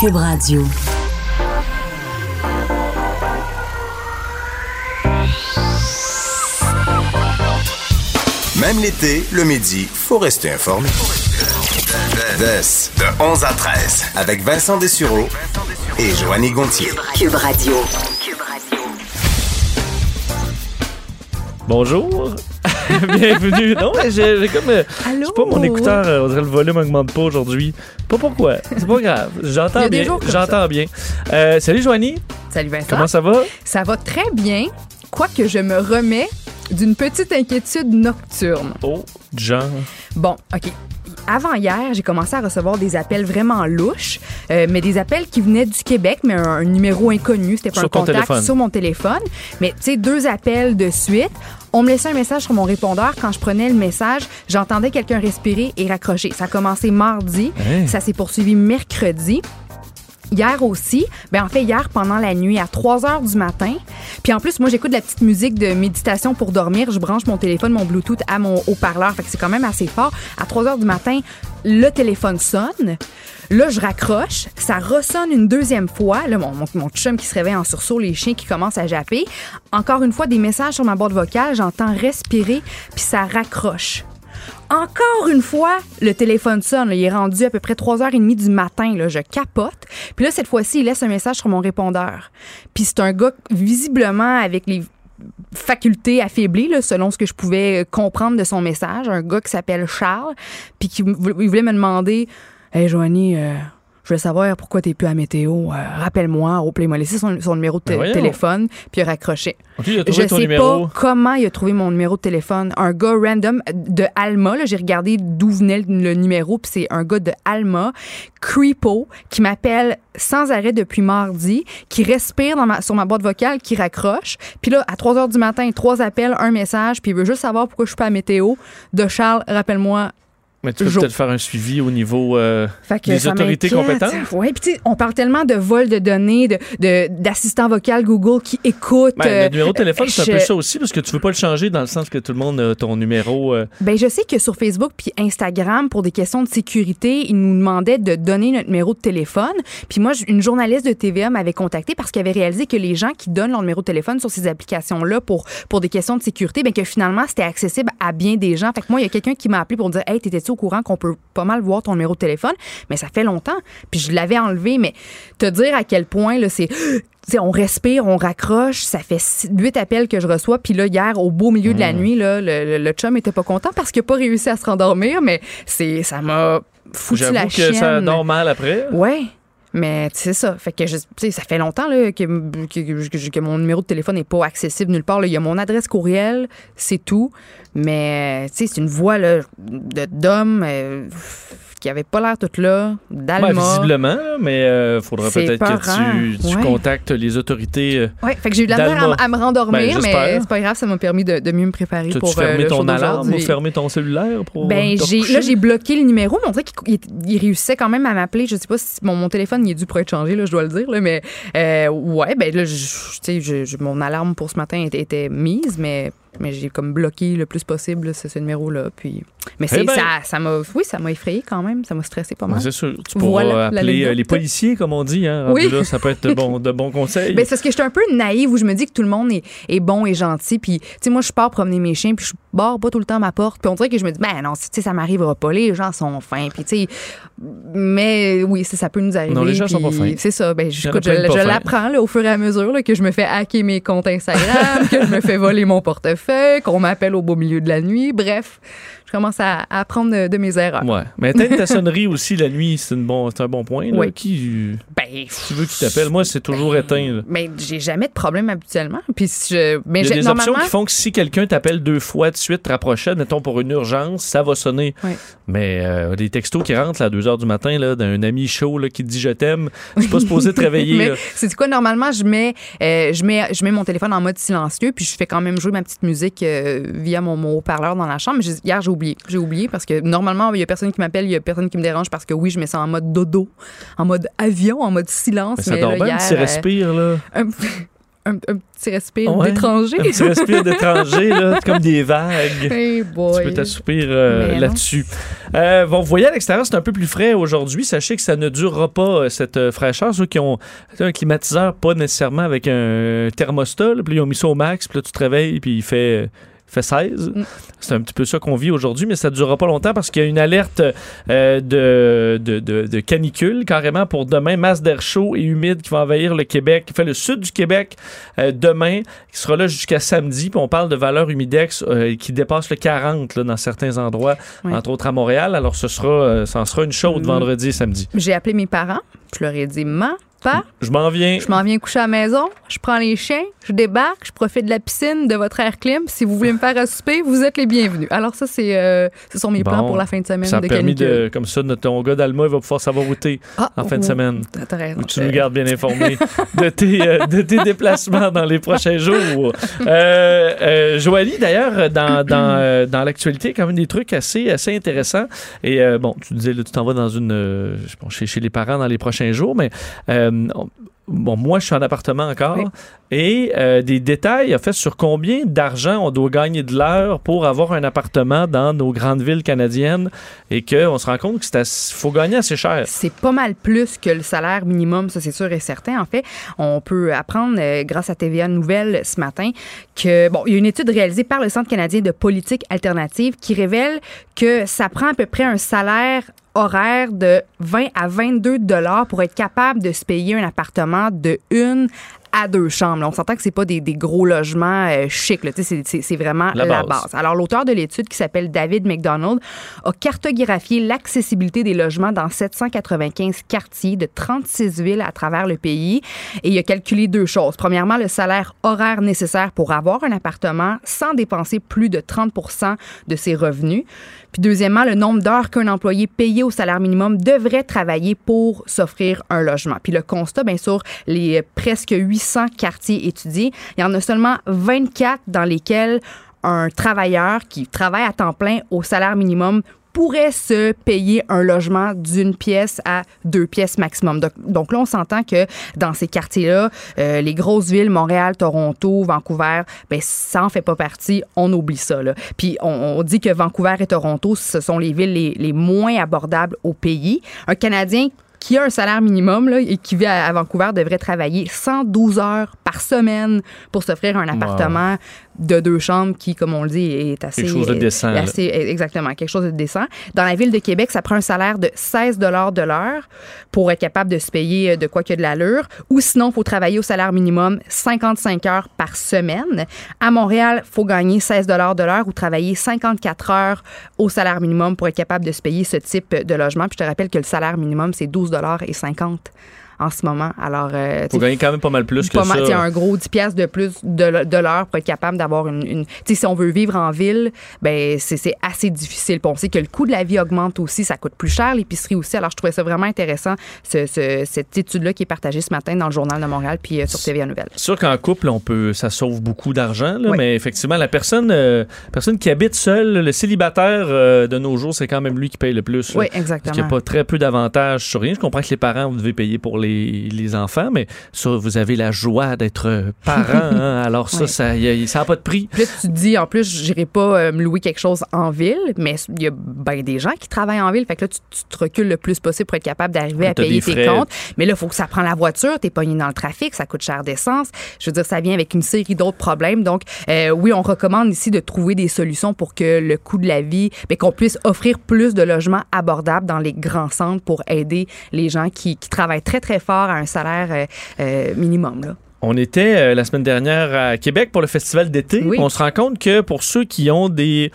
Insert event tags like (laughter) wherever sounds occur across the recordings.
Cube Radio. Même l'été, le midi, faut rester informé. de 11 à 13, avec Vincent Dessureau et Joanny Gontier. Cube Radio. Bonjour. (laughs) Bienvenue. Non, mais j'ai comme. euh, Je sais pas, mon écouteur, euh, on dirait le volume augmente pas aujourd'hui. Pas pourquoi. C'est pas grave. J'entends bien. J'entends bien. Euh, salut, Joanie. Salut Vincent. Comment ça va? Ça va très bien, quoique je me remets d'une petite inquiétude nocturne. Oh, genre. Bon, OK. Avant hier, j'ai commencé à recevoir des appels vraiment louches, euh, mais des appels qui venaient du Québec, mais un, un numéro inconnu, c'était pas Sur un contact téléphone. sur mon téléphone. Mais tu sais, deux appels de suite. On me laissait un message sur mon répondeur. Quand je prenais le message, j'entendais quelqu'un respirer et raccrocher. Ça a commencé mardi, Hein? ça s'est poursuivi mercredi. Hier aussi, ben en fait hier pendant la nuit à 3 heures du matin. Puis en plus moi j'écoute de la petite musique de méditation pour dormir, je branche mon téléphone, mon Bluetooth à mon haut-parleur, fait que c'est quand même assez fort. À 3 heures du matin, le téléphone sonne. Là, je raccroche, ça ressonne une deuxième fois. Là, mon, mon, mon chum qui se réveille en sursaut, les chiens qui commencent à japper. Encore une fois, des messages sur ma boîte vocale, j'entends respirer, puis ça raccroche. Encore une fois, le téléphone sonne. Il est rendu à peu près 3h30 du matin. Je capote. Puis là, cette fois-ci, il laisse un message sur mon répondeur. Puis c'est un gars visiblement avec les facultés affaiblies, là, selon ce que je pouvais comprendre de son message. Un gars qui s'appelle Charles. Puis qui il voulait me demander Hey, Joanie, euh, je veux savoir pourquoi t'es plus à météo. Euh, Rappelle-moi, au il m'a laissé son, son numéro de Ben téléphone, puis il a raccroché. OK, il a Je sais numéro. pas comment il a trouvé mon numéro de téléphone. Un gars random de Alma. là, J'ai regardé d'où venait le, le numéro, puis c'est un gars de Alma, Creepo, qui m'appelle sans arrêt depuis mardi, qui respire dans ma- sur ma boîte vocale, qui raccroche. Puis là, à 3 heures du matin, trois appels, un message, puis il veut juste savoir pourquoi je suis pas à météo. De Charles, rappelle-moi, Mais tu peux peut-être faire un suivi au niveau euh, des autorités compétentes? Ouais, puis tu sais, on parle tellement de vol de données, de de- d'assistants vocaux Google qui écoutent. Ben, euh, le numéro de téléphone, c'est un peu ça aussi, parce que tu veux pas le changer dans le sens que tout le monde a ton numéro. euh, Ben, je sais que sur Facebook puis Instagram, pour des questions de sécurité, ils nous demandaient de donner notre numéro de téléphone. Puis moi, une journaliste de TVA m'avait contacté parce qu'elle avait réalisé que les gens qui donnent leur numéro de téléphone sur ces applications-là pour, pour des questions de sécurité, ben que finalement, c'était accessible à bien des gens. Fait que moi, il y a quelqu'un qui m'a appelé pour dire Hey, t'étais-tu au courant qu'on peut pas mal voir ton numéro de téléphone? Mais ça fait longtemps. Puis je l'avais enlevé. Mais te dire à quel point, là, c'est. (gasps) On respire, on raccroche, ça fait huit appels que je reçois. Puis là, hier, au beau milieu de la nuit, là, le, le- le chum était pas content parce qu'il a pas réussi à se rendormir, mais c'est ça m'a foutu la J'avoue que chienne. ça dort mal après. Ouais. Mais c'est ça. Fait que je- ça fait longtemps là, que, que, que- mon numéro de téléphone n'est pas accessible nulle part. Il y a mon adresse courriel, c'est tout. Mais c'est une voix d'homme euh, qui avait pas l'air toute là, Ben, d'Alma. visiblement, là, mais il faudra peut-être que tu, tu Ouais. contactes les autorités. euh, Ouais, fait que j'ai eu de la misère à, à me rendormir, Ben, mais c'est pas grave, ça m'a permis de, de mieux me préparer pour euh, fermé le ton alarme ou fermé ton cellulaire pour Ben, j'ai, là, j'ai bloqué le numéro, mais on dirait qu'il il- il réussissait quand même à m'appeler. Je sais pas si mon, mon téléphone, il est dû pour être changé, là, je dois le dire, là, mais euh, ouais, ben là, je- tu sais, je- je- mon alarme pour ce matin était, était mise, mais, mais j'ai comme bloqué le plus possible là, ce, ce numéro-là. Puis, mais Eh ben. ça, ça m'a, oui, ça m'a effrayé quand même, ça m'a stressé pas mal. c'est sûr. Tu pourras Voilà, appeler euh, les policiers, comme on dit. Hein, Oui. là, ça peut être de (laughs) bons, de bons conseils. Ben, c'est parce que je suis un peu naïve où je me dis que tout le monde est, est bon et gentil. Puis, tu sais, moi, je pars promener mes chiens, puis je barre pas tout le temps ma porte. Puis on dirait que je me dis, ben non, tu sais, ça m'arrivera pas. Les gens sont fins. Puis, tu sais, mais oui, ça, ça peut nous arriver. Non, les gens sont pas fins. C'est ça. Ben, je, écoute, l'apprends au fur et à mesure là, que je me fais hacker mes comptes Instagram, que je me fais voler mon portefeuille, qu'on m'appelle au beau milieu de la nuit. Bref, je commence à, à apprendre de, de mes erreurs. Ouais. Mais peut-être ta sonnerie (laughs) aussi la nuit, c'est, bon, c'est un bon point. Là. Oui. Qui Ben, tu veux qu'il t'appelle? Moi, c'est toujours éteint. là. mais j'ai jamais de problème habituellement. Puis, je, mais Il y a des normalement, options qui font que si quelqu'un t'appelle deux fois de suite, te rapprochait, mettons pour une urgence, ça va sonner. Oui. Mais euh, des textos qui rentrent là, à 2 h du matin là, d'un ami chaud là, qui te dit je t'aime, je suis pas supposé te (laughs) réveiller. C'est quoi normalement je mets euh, je mets je mets mon téléphone en mode silencieux puis je fais quand même jouer ma petite musique euh, via mon, mon haut-parleur dans la chambre. Hier j'ai oublié, j'ai oublié parce que normalement il y a personne qui m'appelle, il y a personne qui me dérange parce que oui je mets ça en mode dodo, en mode avion, en mode silence. Mais ça mais dort là, bien, hier, tu euh, respires là. un, un, petit respire d'étranger. Un petit respire (laughs) d'étranger, là, comme des vagues. Hey boy. Tu peux t'assoupir euh, là-dessus. Euh, bon, vous voyez à l'extérieur, c'est un peu plus frais aujourd'hui. Sachez que ça ne durera pas, euh, cette fraîcheur. Ceux qui ont un climatiseur, pas nécessairement avec un thermostat, puis ils ont mis ça au max, puis là, tu te réveilles, puis il fait fait 16. Mm. C'est un petit peu ça qu'on vit aujourd'hui, mais ça ne durera pas longtemps parce qu'il y a une alerte euh, de, de, de, canicule carrément pour demain, masse d'air chaud et humide qui va envahir le Québec, qui fait le sud du Québec demain, demain, qui sera là jusqu'à samedi. Puis on parle de valeur humidex euh, qui dépasse le 40 là, dans certains endroits, entre autres à Montréal. Alors ce sera, euh, ça en sera une chaude mm. vendredi et samedi. J'ai appelé mes parents, je leur ai dit, pas? Je m'en viens. Je m'en viens coucher à la maison. Je prends les chiens, je débarque, je profite de la piscine, de votre air clim. Si vous voulez me faire souper, vous êtes les bienvenus. Alors ça, c'est, euh, ce sont mes plans pour la fin de semaine ça de a permis de, comme ça, notre, ton gars d'Alma va pouvoir savoir où ah, en fin de semaine. T'as raison. tu nous gardes bien informés de, tes, euh, de tes déplacements dans les prochains jours. Euh, euh Joanie, d'ailleurs, dans, dans, dans l'actualité, quand même des trucs assez, assez intéressants. Et bon, tu disais, là, tu t'en vas dans une, bon, chez, chez les parents dans les prochains jours, mais bon, moi, je suis en appartement encore, et euh, des détails, en fait, sur combien d'argent on doit gagner de l'heure pour avoir un appartement dans nos grandes villes canadiennes, et qu'on se rend compte qu'il faut gagner assez cher. C'est pas mal plus que le salaire minimum, ça c'est sûr et certain. En fait, on peut apprendre, euh, grâce à TVA Nouvelle ce matin, que, bon, il y a une étude réalisée par le Centre canadien de politique alternative qui révèle que ça prend à peu près un salaire horaire de 20 à 22 dollars pour être capable de se payer un appartement de une à deux chambres. On s'entend que c'est pas des, gros logements euh, chics. C'est vraiment la, base. Alors, l'auteur de l'étude, qui s'appelle David McDonald, a cartographié l'accessibilité des logements dans 795 quartiers de 36 villes à travers le pays. Et il a calculé deux choses. Premièrement, le salaire horaire nécessaire pour avoir un appartement sans dépenser plus de 30% de ses revenus. Puis deuxièmement, le nombre d'heures qu'un employé payé au salaire minimum devrait travailler pour s'offrir un logement. Puis le constat, bien sûr, les presque 800 quartiers étudiés, il y en a seulement 24 dans lesquels un travailleur qui travaille à temps plein au salaire minimum pourrait se payer un logement d'une pièce à deux pièces maximum. Donc, là, on s'entend que dans ces quartiers-là, euh, les grosses villes, Montréal, Toronto, Vancouver, ben ça en fait pas partie. On oublie ça. Puis on, dit que Vancouver et Toronto, ce sont les villes les, les moins abordables au pays. Un Canadien qui a un salaire minimum là, et qui vit à, Vancouver devrait travailler 112 heures par semaine pour s'offrir un appartement de deux chambres qui, comme on le dit, est assez... Quelque chose de décent. exactement, quelque chose de décent. Dans la ville de Québec, ça prend un salaire de 16 de l'heure pour être capable de se payer de quoi que de l'allure. Ou sinon, il faut travailler au salaire minimum 55 heures par semaine. À Montréal, il faut gagner 16 de l'heure ou travailler 54 heures au salaire minimum pour être capable de se payer ce type de logement. Puis je te rappelle que le salaire minimum, c'est 12 et 50 en ce moment. Alors, euh, faut gagner quand même pas mal plus que ça. un gros 10 pièces de plus de, de l'heure pour être capable d'avoir une, une si on veut vivre en ville, ben c'est assez difficile. Puis on sait que le coût de la vie augmente aussi, ça coûte plus cher l'épicerie aussi. Alors je trouvais ça vraiment intéressant ce, cette étude là qui est partagée ce matin dans le journal de Montréal puis euh, sur TVA Nouvelle. Sûr qu'en couple, on peut ça sauve beaucoup d'argent mais effectivement la personne euh, personne qui habite seule, le célibataire euh, de nos jours, c'est quand même lui qui paye le plus. Oui, exactement. Parce qu'il n'y a pas très peu d'avantages sur rien. Je comprends que les parents vous devez payer pour les les, enfants, mais ça, vous avez la joie d'être parent. (laughs) Hein. alors ça, ça n'a pas de prix. Puis tu te dis, en plus, j'irai pas euh, me louer quelque chose en ville, mais il y a ben des gens qui travaillent en ville. Fait que là, tu, te recules le plus possible pour être capable d'arriver à payer tes comptes. Mais là, il faut que ça prenne la voiture, t'es pogné dans le trafic, ça coûte cher d'essence. Je veux dire, ça vient avec une série d'autres problèmes. Donc, euh, oui, on recommande ici de trouver des solutions pour que le coût de la vie, mais qu'on puisse offrir plus de logements abordables dans les grands centres pour aider les gens qui, qui travaillent très, très fort à un salaire euh, euh, minimum. On était euh, la semaine dernière à Québec pour le festival d'été. On se rend compte que pour ceux qui ont des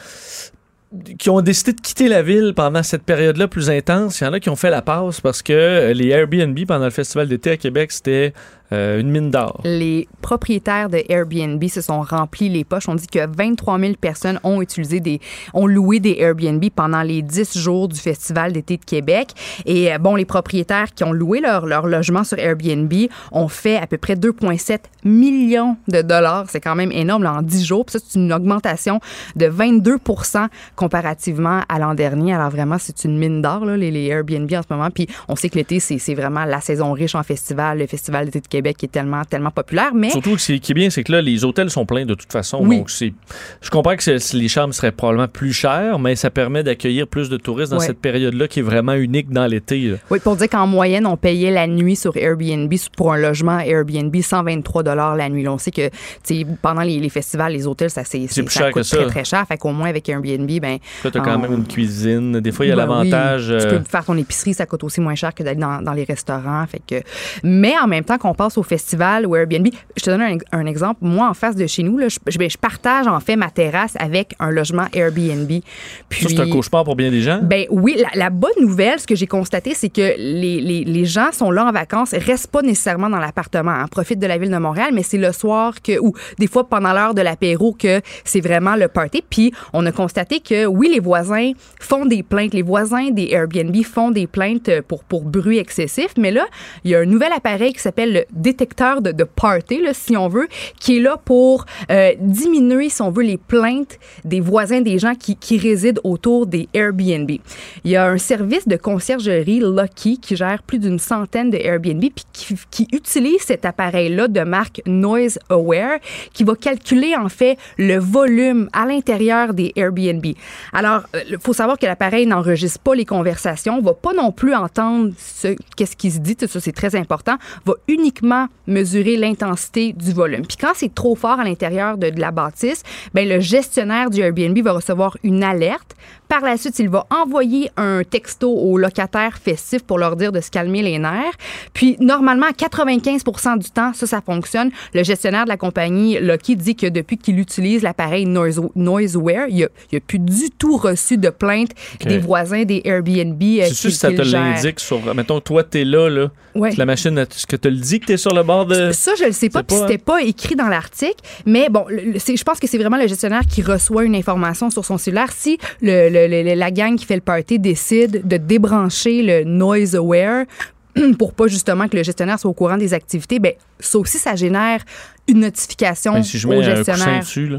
qui ont décidé de quitter la ville pendant cette période-là plus intense, il y en a qui ont fait la passe parce que les Airbnb pendant le festival d'été à Québec, c'était euh, une mine d'or. Les propriétaires de Airbnb se sont remplis les poches. On dit que 23 000 personnes ont utilisé des, ont loué des Airbnb pendant les 10 jours du Festival d'été de Québec. Et euh, bon, les propriétaires qui ont loué leur, leur logement sur Airbnb ont fait à peu près 2,7 millions de dollars. C'est quand même énorme en 10 jours. Ça, c'est une augmentation de 22% comparativement à l'an dernier. Alors vraiment, c'est une mine d'or, les, les Airbnb en ce moment. Puis on sait que l'été, c'est vraiment la saison riche en festival, le Festival d'été de Québec Québec qui est tellement, tellement populaire. Mais Surtout, ce qui est bien, c'est que là, les hôtels sont pleins de toute façon. Oui. Donc, je comprends que les chambres seraient probablement plus chères, mais ça permet d'accueillir plus de touristes dans cette période-là qui est vraiment unique dans l'été. Oui, pour dire qu'en moyenne, on payait la nuit sur Airbnb pour un logement Airbnb 123 dollars la nuit. Là, on sait que tu pendant les, les festivals, les hôtels, ça, c'est, plus ça cher coûte que ça. très, très cher. Fait qu'au moins, avec Airbnb, ben, Là, tu as quand même une cuisine. Des fois, il y a Ben l'avantage. oui, tu euh, peux faire ton épicerie, ça coûte aussi moins cher que d'aller dans, dans les restaurants. Fait que, mais en même temps qu'on passe au festival ou Airbnb, je te donne un, un exemple. Moi, en face de chez nous, là, je, je- ben, je partage en fait ma terrasse avec un logement Airbnb. Puis, Ça, c'est un cauchemar pour bien des gens? ben oui, la, la bonne nouvelle, ce que j'ai constaté, c'est que les, les, les gens sont là en vacances, restent pas nécessairement dans l'appartement, hein, profitent de la ville de Montréal, mais c'est le soir que, ou des fois pendant l'heure de l'apéro que c'est vraiment le party. Puis on a constaté que oui, les voisins font des plaintes, les voisins des Airbnb font des plaintes pour, pour bruit excessif, mais là, il y a un nouvel appareil qui s'appelle le détecteur de, de party, là, si on veut, qui est là pour euh, diminuer, si on veut, les plaintes des voisins, des gens qui, qui résident autour des Airbnb. Il y a un service de conciergerie Lucky qui gère plus d'une centaine de Airbnb puis qui, qui utilise cet appareil-là de marque Noise Aware qui va calculer en fait le volume à l'intérieur des Airbnb. Alors, il faut savoir que l'appareil n'enregistre pas les conversations, va pas non plus entendre ce qu'est-ce qui se dit, tout ça c'est très important, va uniquement mesurer l'intensité du volume. Puis quand c'est trop fort à l'intérieur de, de la bâtisse, ben le gestionnaire du Airbnb va recevoir une alerte. Par la suite, il va envoyer un texto aux locataires festifs pour leur dire de se calmer les nerfs. Puis normalement, à 95 du temps, ça, ça fonctionne. Le gestionnaire de la compagnie Lucky dit que depuis qu'il utilise l'appareil Noise, Noiseware, il n'a plus du tout reçu de plainte des voisins des Airbnb. euh, C'est sûr si ça te l'indique sur. Mettons, toi, t'es là, là. Ouais. La machine, est-ce que te le dit que t'es sur le bord de. Ça, je le sais pas, puis c'était pas écrit dans l'article. Mais bon, le- je pense que c'est vraiment le gestionnaire qui reçoit une information sur son cellulaire. Si le, la gang qui fait le party décide de débrancher le Noise Aware (clears throat) pour pas justement que le gestionnaire soit au courant des activités, ben ça aussi, ça génère une notification Ben, si je au mets un coussin gestionnaire. dessus, là.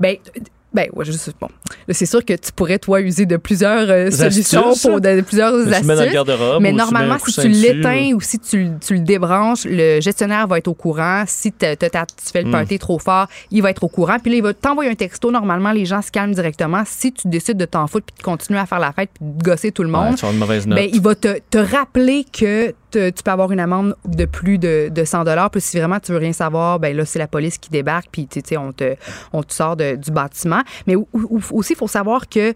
Ben, ben ouais, je sais bon. C'est sûr que tu pourrais toi user de plusieurs euh, solutions astuces, pour de, plusieurs Tu le mets dans le astuces. Mais tu normalement, si tu l'éteins ou si tu, tu le débranches, le gestionnaire va être au courant. Si tu fais le Hmm. party trop fort, il va être au courant. Puis là, il va t'envoyer un texto. Normalement, les gens se calment directement. Si tu décides de t'en foutre puis de continuer à faire la fête puis de gosser tout le monde, ben, il va te, te rappeler que tu peux avoir une amende de plus de, de 100 dollars. Puis si vraiment tu veux rien savoir, ben là c'est la police qui débarque puis tu sais on te sort du bâtiment. Mais aussi il faut savoir que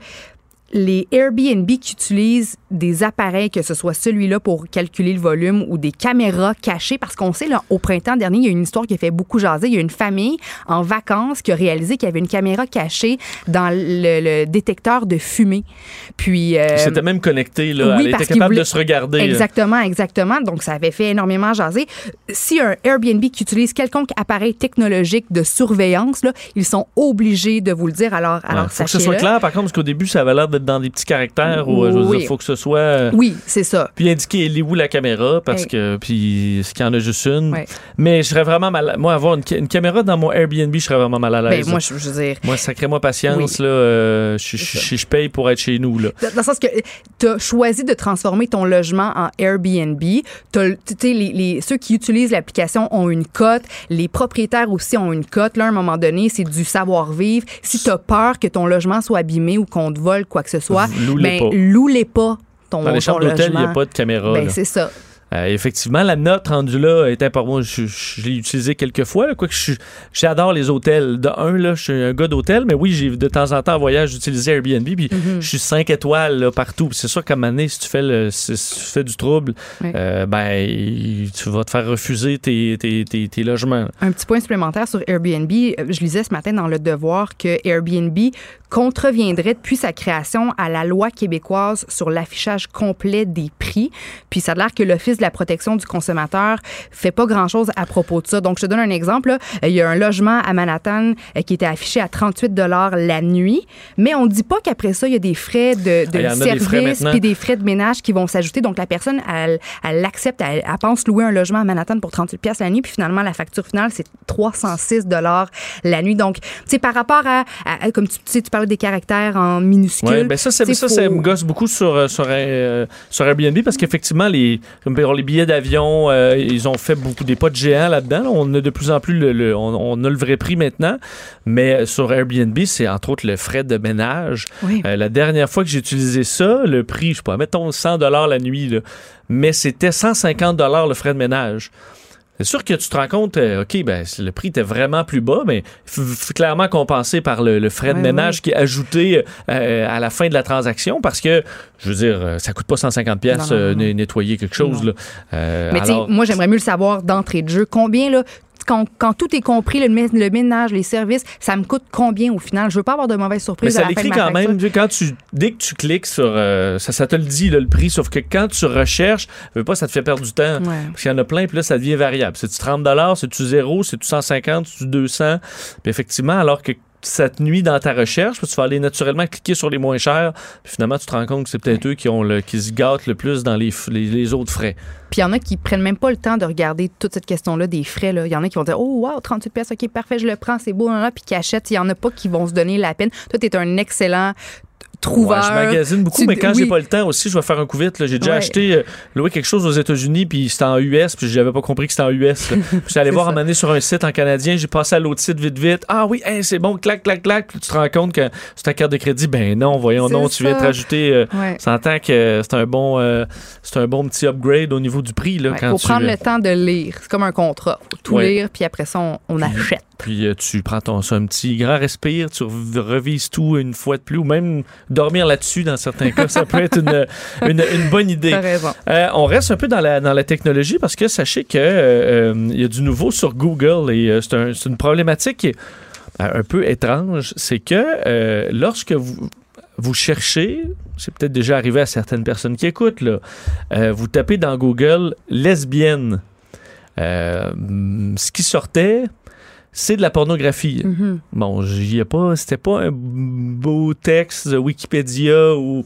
les Airbnb qui utilisent des appareils, que ce soit celui-là pour calculer le volume ou des caméras cachées, parce qu'on sait, là, au printemps dernier, il y a une histoire qui a fait beaucoup jaser. Il y a une famille en vacances qui a réalisé qu'il y avait une caméra cachée dans le, le détecteur de fumée. Puis. euh, C'était même connecté, là. oui, Elle parce était capable voulait- de se regarder. là. Exactement, exactement. Donc, ça avait fait énormément jaser. Si un Airbnb qui utilise quelconque appareil technologique de surveillance, là, ils sont obligés de vous le dire. Alors, Ouais, alors faut que ce soit clair, par contre, parce qu'au début, ça avait l'air dans des petits caractères. Ou, euh, je veux Oui. dire, faut que ce soit. euh, Oui, c'est ça. Puis indiquer elle est où la caméra, parce que. Puis, est-ce qu'il y en a juste une? Ouais. Mais je serais vraiment mal. à- Moi, avoir une, ca- une caméra dans mon Airbnb, je serais vraiment mal à Ben, l'aise. moi, je, veux dire. Moi, sacrez-moi patience, Oui. là. euh, je, paye pour être chez nous, là. Dans dans le sens que tu as choisi de transformer ton logement en Airbnb. T'as les, les- ceux qui utilisent l'application ont une cote. Les propriétaires aussi ont une cote. Là, à un moment donné, c'est du savoir-vivre. Si tu as peur que ton logement soit abîmé ou qu'on te vole quoi que ce soit, Loue-les ben, pas. loue-les pas. Ton, Dans les chambres d'hôtel, il n'y a pas de caméra. Ben, c'est ça. Euh, effectivement, la note rendue là est importante. Moi, je, je l'ai utilisée quelques fois. Là, quoique je suis- j'adore les hôtels. De un, là, je suis un gars d'hôtel, mais oui, j'ai de temps en temps en voyage utilisé Airbnb. Puis Mm-hmm. je suis 5 étoiles là, partout. Puis C'est sûr qu'à un moment donné, si tu fais, le, si, si tu fais du trouble, Ouais. euh, ben, tu vas te faire refuser tes, tes, tes, tes logements. Un petit point supplémentaire sur Airbnb. Euh, Je lisais ce matin dans Le Devoir que Airbnb contreviendrait depuis sa création à la loi québécoise sur l'affichage complet des prix. Puis ça a l'air que l'Office de la protection du consommateur fait pas grand-chose à propos de ça. Donc, je te donne un exemple. là. Il y a un logement à Manhattan euh, qui était affiché à 38 la nuit, mais on dit pas qu'après ça, il y a des frais de, de Ah, service puis des frais de ménage qui vont s'ajouter. Donc, la personne, elle, elle l'accepte, elle, elle pense louer un logement à Manhattan pour 38 pièces la nuit, puis finalement, la facture finale, c'est 306 dollars la nuit. Donc, tu sais, par rapport à, comme tu, sais, tu parlais des caractères en minuscules. Ouais, ben ça, ça, ça me gosse beaucoup sur, euh, sur, euh, sur Airbnb parce qu'effectivement, les, les billets d'avion, euh, ils ont fait beaucoup des pas de géants là-dedans. On a de plus en plus le, on, a le vrai prix maintenant. Mais sur Airbnb, c'est entre autres le frais de ménage. Euh, la dernière fois que j'ai utilisé ça, le prix, je sais pas, mettons 100 dollars la nuit, là, mais c'était 150 dollars le frais de ménage. C'est sûr que tu te rends compte, euh, OK, ben, le prix était vraiment plus bas, mais clairement compensé par le, frais de ménage qui est ajouté euh, à la fin de la transaction parce que, je veux dire, euh, ça coûte pas 150 pièces nettoyer quelque chose. Là. mais moi, j'aimerais mieux le savoir d'entrée de jeu. Combien, là, quand, tout est compris, le, ménage, les services, ça me coûte combien au final? Je veux pas avoir de mauvaises surprises. Mais ça l'écrit quand même. Quand tu, dès que tu cliques sur. Euh, ça, ça te le dit, le prix. Sauf que quand tu recherches, veux pas, ça te fait perdre du temps. Parce qu'il y en a plein, puis là, ça devient variable. C'est-tu 30 c'est-tu 0, c'est-tu 150, c'est-tu 200? Puis effectivement, alors que cette nuit dans ta recherche, tu vas aller naturellement cliquer sur les moins chers, puis finalement tu te rends compte que c'est peut-être eux qui ont le, qui se gâtent le plus dans les, les, autres frais. Puis il y en a qui prennent même pas le temps de regarder toute cette question-là des frais. Il y en a qui vont dire Oh wow, 38 pièces, ok, parfait, je le prends, c'est beau, puis qui achètent. Il y en a pas qui vont se donner la peine. Toi, tu es un excellent trouveur. je magasine beaucoup, mais quand j'ai pas le temps aussi, je vais faire un coup vite. J'ai déjà acheté, euh, loué quelque chose aux États-Unis, puis c'était en US, puis j'avais pas compris que c'était en US. (laughs) j'allais voir amener sur un site en canadien, j'ai passé à l'autre site vite vite. Ah oui, c'est bon, clac, clac, clac. Puis tu te rends compte que c'est ta carte de crédit. Ben non, voyons non, tu viens te rajouter. Euh, ouais. que c'est un bon euh, c'est un bon petit upgrade au niveau du prix. Il faut prendre le temps de lire. C'est comme un contrat. faut tout lire, puis après ça, on, achète. Puis tu prends ton, un petit grand respire, tu revises tout une fois de plus, ou même dormir là-dessus dans certains cas. Ça peut être une, (laughs) une, bonne idée. Euh, on reste un peu dans la, dans la technologie parce que sachez qu'il euh, euh, y a du nouveau sur Google et c'est un, une problématique un peu étrange. C'est que lorsque vous, vous cherchez, c'est peut-être déjà arrivé à certaines personnes qui écoutent, là, vous tapez dans Google lesbienne. ce qui sortait, c'est de la pornographie. Mm-hmm. Bon, j'y ai pas, c'était pas un beau texte de Wikipédia ou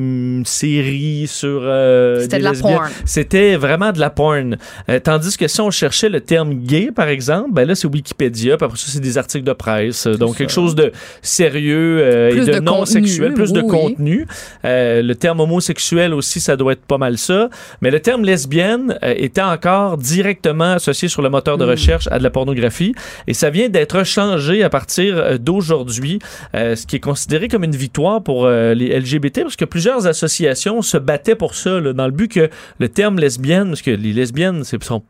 une série sur euh, C'était de la porn. C'était vraiment de la porn. Euh, tandis que si on cherchait le terme gay, par exemple, ben là, c'est Wikipédia, puis après ça, c'est des articles de presse. Donc, quelque chose de sérieux euh, et de, non sexuel, plus de contenu. le terme homosexuel aussi, ça doit être pas mal ça. Mais le terme lesbienne était encore directement associé sur le moteur de hmm. recherche à de la pornographie. Et ça vient d'être changé à partir d'aujourd'hui, ce qui est considéré comme une victoire pour les LGBT, parce que plusieurs associations se battaient pour ça, dans le but que le terme lesbienne, parce que les lesbiennes, c'est sont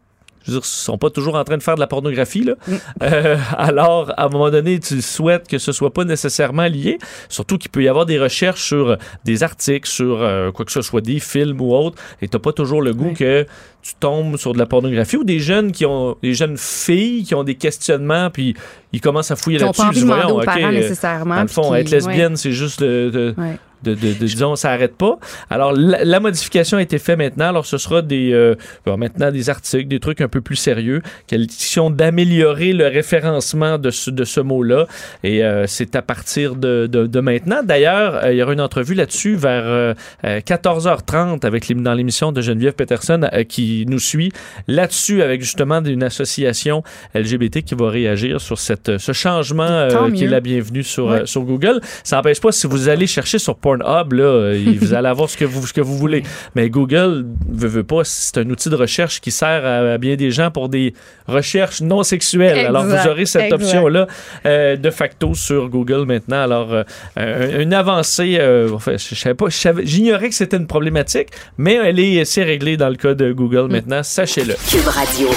je veux dire, sont pas toujours en train de faire de la pornographie. Là. Mm. Euh, alors, à un moment donné, tu souhaites que ce soit pas nécessairement lié. Surtout qu'il peut y avoir des recherches sur des articles, sur euh, quoi que ce soit, des films ou autres, et tu pas toujours le goût que tu tombes sur de la pornographie ou des jeunes qui ont des jeunes filles qui ont des questionnements puis ils commencent à fouiller là-dessus. Ils pas envie de euh, nécessairement. Dans le fond, être lesbienne, c'est juste de, de, de, disons, ça n'arrête pas. Alors, la, modification a été faite maintenant. Alors, ce sera des, euh, maintenant des articles, des trucs un peu plus sérieux, question d'améliorer le référencement de ce, de ce mot-là. Et euh, c'est à partir de, de, maintenant. D'ailleurs, euh, il y aura une entrevue là-dessus vers 14h30 avec dans l'émission de Geneviève Peterson qui nous suit là-dessus avec justement une association LGBT qui va réagir sur cette, ce changement qui est la bienvenue sur, sur Google. Ça n'empêche pas si vous allez chercher sur Pornhub, là, vous allez avoir ce que vous, ce que vous voulez. Mais Google veut, veut pas, c'est un outil de recherche qui sert à, bien des gens pour des recherches non sexuelles. Alors, vous aurez cette option-là euh, de facto sur Google maintenant. Alors, euh, une avancée, euh, enfin, je savais pas, j'ignorais que c'était une problématique, mais elle est, c'est réglée dans le cas de Google mm. maintenant, sachez-le. Cube Radio.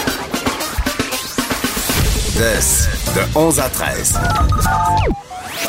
de 11 à 13.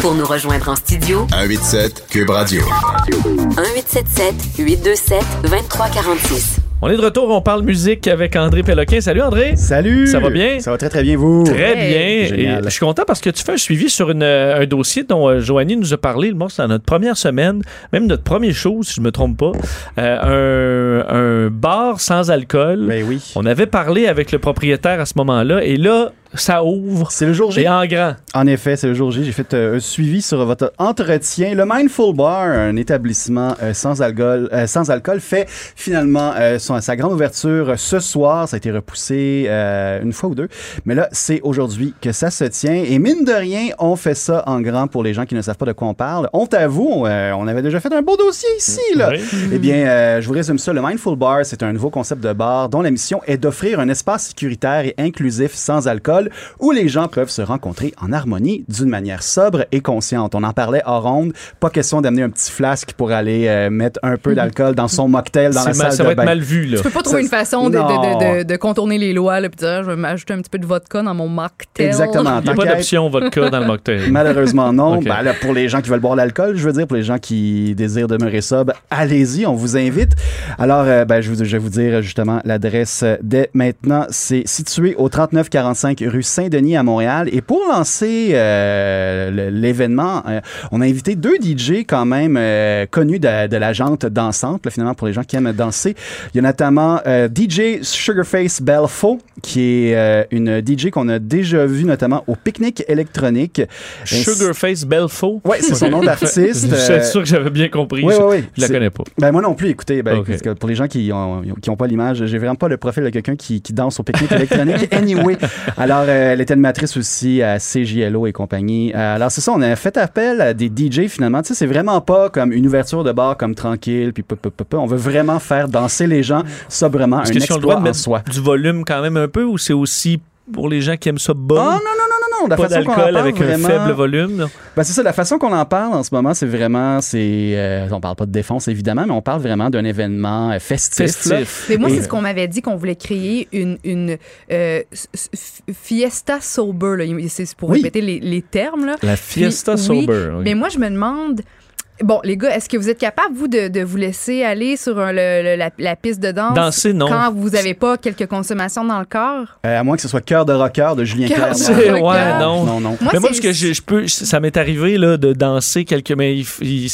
Pour nous rejoindre en studio, 187 Cube Radio. 1877 827 2346. On est de retour, on parle musique avec André Péloquin. Salut André. Salut. Ça va bien? Ça va très très bien vous? Très bien. Et je suis content parce que tu fais un suivi sur euh, un dossier dont euh, Joanie nous a parlé. Bon, c'est dans notre première semaine, même notre premier show, si je me trompe pas. Euh, un, bar sans alcool. Ben oui. On avait parlé avec le propriétaire à ce moment-là et là, ça ouvre. C'est le jour J. Et en grand. En effet, c'est le jour J. J'ai fait euh, un suivi sur votre entretien. Le Mindful Bar, un établissement euh, sans, alcool, euh, sans alcool, fait finalement euh, son- sa grande ouverture ce soir. Ça a été repoussé euh, une fois ou deux. Mais là, c'est aujourd'hui que ça se tient. Et mine de rien, on fait ça en grand pour les gens qui ne savent pas de quoi on parle. Honte à vous, on, euh, on avait déjà fait un beau dossier ici. Là. Oui. Eh bien, euh, je vous résume ça. Le Mindful Bar, c'est un nouveau concept de bar dont la mission est d'offrir un espace sécuritaire et inclusif sans alcool où les gens peuvent se rencontrer en harmonie d'une manière sobre et consciente. On en parlait hors ronde. Pas question d'amener un petit flasque pour aller euh, mettre un peu d'alcool dans son mocktail dans la salle ça de va être bain. mal vu, là. Tu peux pas trouver Ça- une façon de, de- Non. de- de- de contourner les lois, là, puis dire, je vais m'ajouter un petit peu de vodka dans mon mocktail. Exactement. Il n'y a pas d'option vodka dans le mocktail. (laughs) Malheureusement, non. Ben, là, pour les gens qui veulent boire l'alcool, je veux dire, pour les gens qui désirent demeurer sobre, allez-y, on vous invite. Alors, euh, ben, je, vous- je vais vous dire justement l'adresse dès maintenant. C'est situé au 3945 rue Saint-Denis à Montréal. Et pour lancer euh, l'événement, euh, on a invité deux DJ quand même euh, connus de, de la jante dansante, là, finalement, pour les gens qui aiment danser. Il y a notamment euh, DJ Sugarface Belfo, qui est euh, une DJ qu'on a déjà vue notamment au pique-nique électronique. Sugarface Belfo? Ouais, c'est son nom (laughs) d'artiste. Je suis sûr que j'avais bien compris. Oui, je, oui, oui. je la connais pas. Ben moi non plus, écoutez, ben, Ok. parce que pour les gens qui ont, qui ont pas l'image, j'ai vraiment pas le profil de quelqu'un qui, qui danse au pique-nique électronique. (laughs) Anyway, alors euh, elle est animatrice aussi à CJLO et compagnie. Euh, alors c'est ça, on a fait appel à des DJ finalement. Tu sais, c'est vraiment pas comme une ouverture de bar comme tranquille, puis on veut vraiment faire danser les gens sobrement, un Est-ce que si on le droit de en soi. mettre du volume quand même un peu ou c'est aussi pour les gens qui aiment ça bon? Oh non, non, non, non, non, la pas d'alcool avec vraiment... un faible volume. non? Ben, c'est ça, la façon qu'on en parle en ce moment, c'est vraiment, c'est, euh, on parle pas de défense évidemment, mais on parle vraiment d'un événement euh, festif. Festif. Mais moi, c'est ce qu'on m'avait dit qu'on voulait créer une, une euh, fiesta sober. là. C'est pour Oui. répéter les, les termes. Là. La Fiesta Puis, oui, Sober. oui. Mais moi, je me demande. Bon, les gars, est-ce que vous êtes capable, vous, de, de vous laisser aller sur un- le- le- la, la piste de danse Danser, non. quand vous n'avez pas quelques consommations dans le corps? Euh, à moins que ce soit Cœur de rocker de Julien Cœur ouais, non. Non, non. Moi, mais moi, c'est- ce que je, je peux, ça m'est arrivé là, de danser quelques. Mais il f- il- je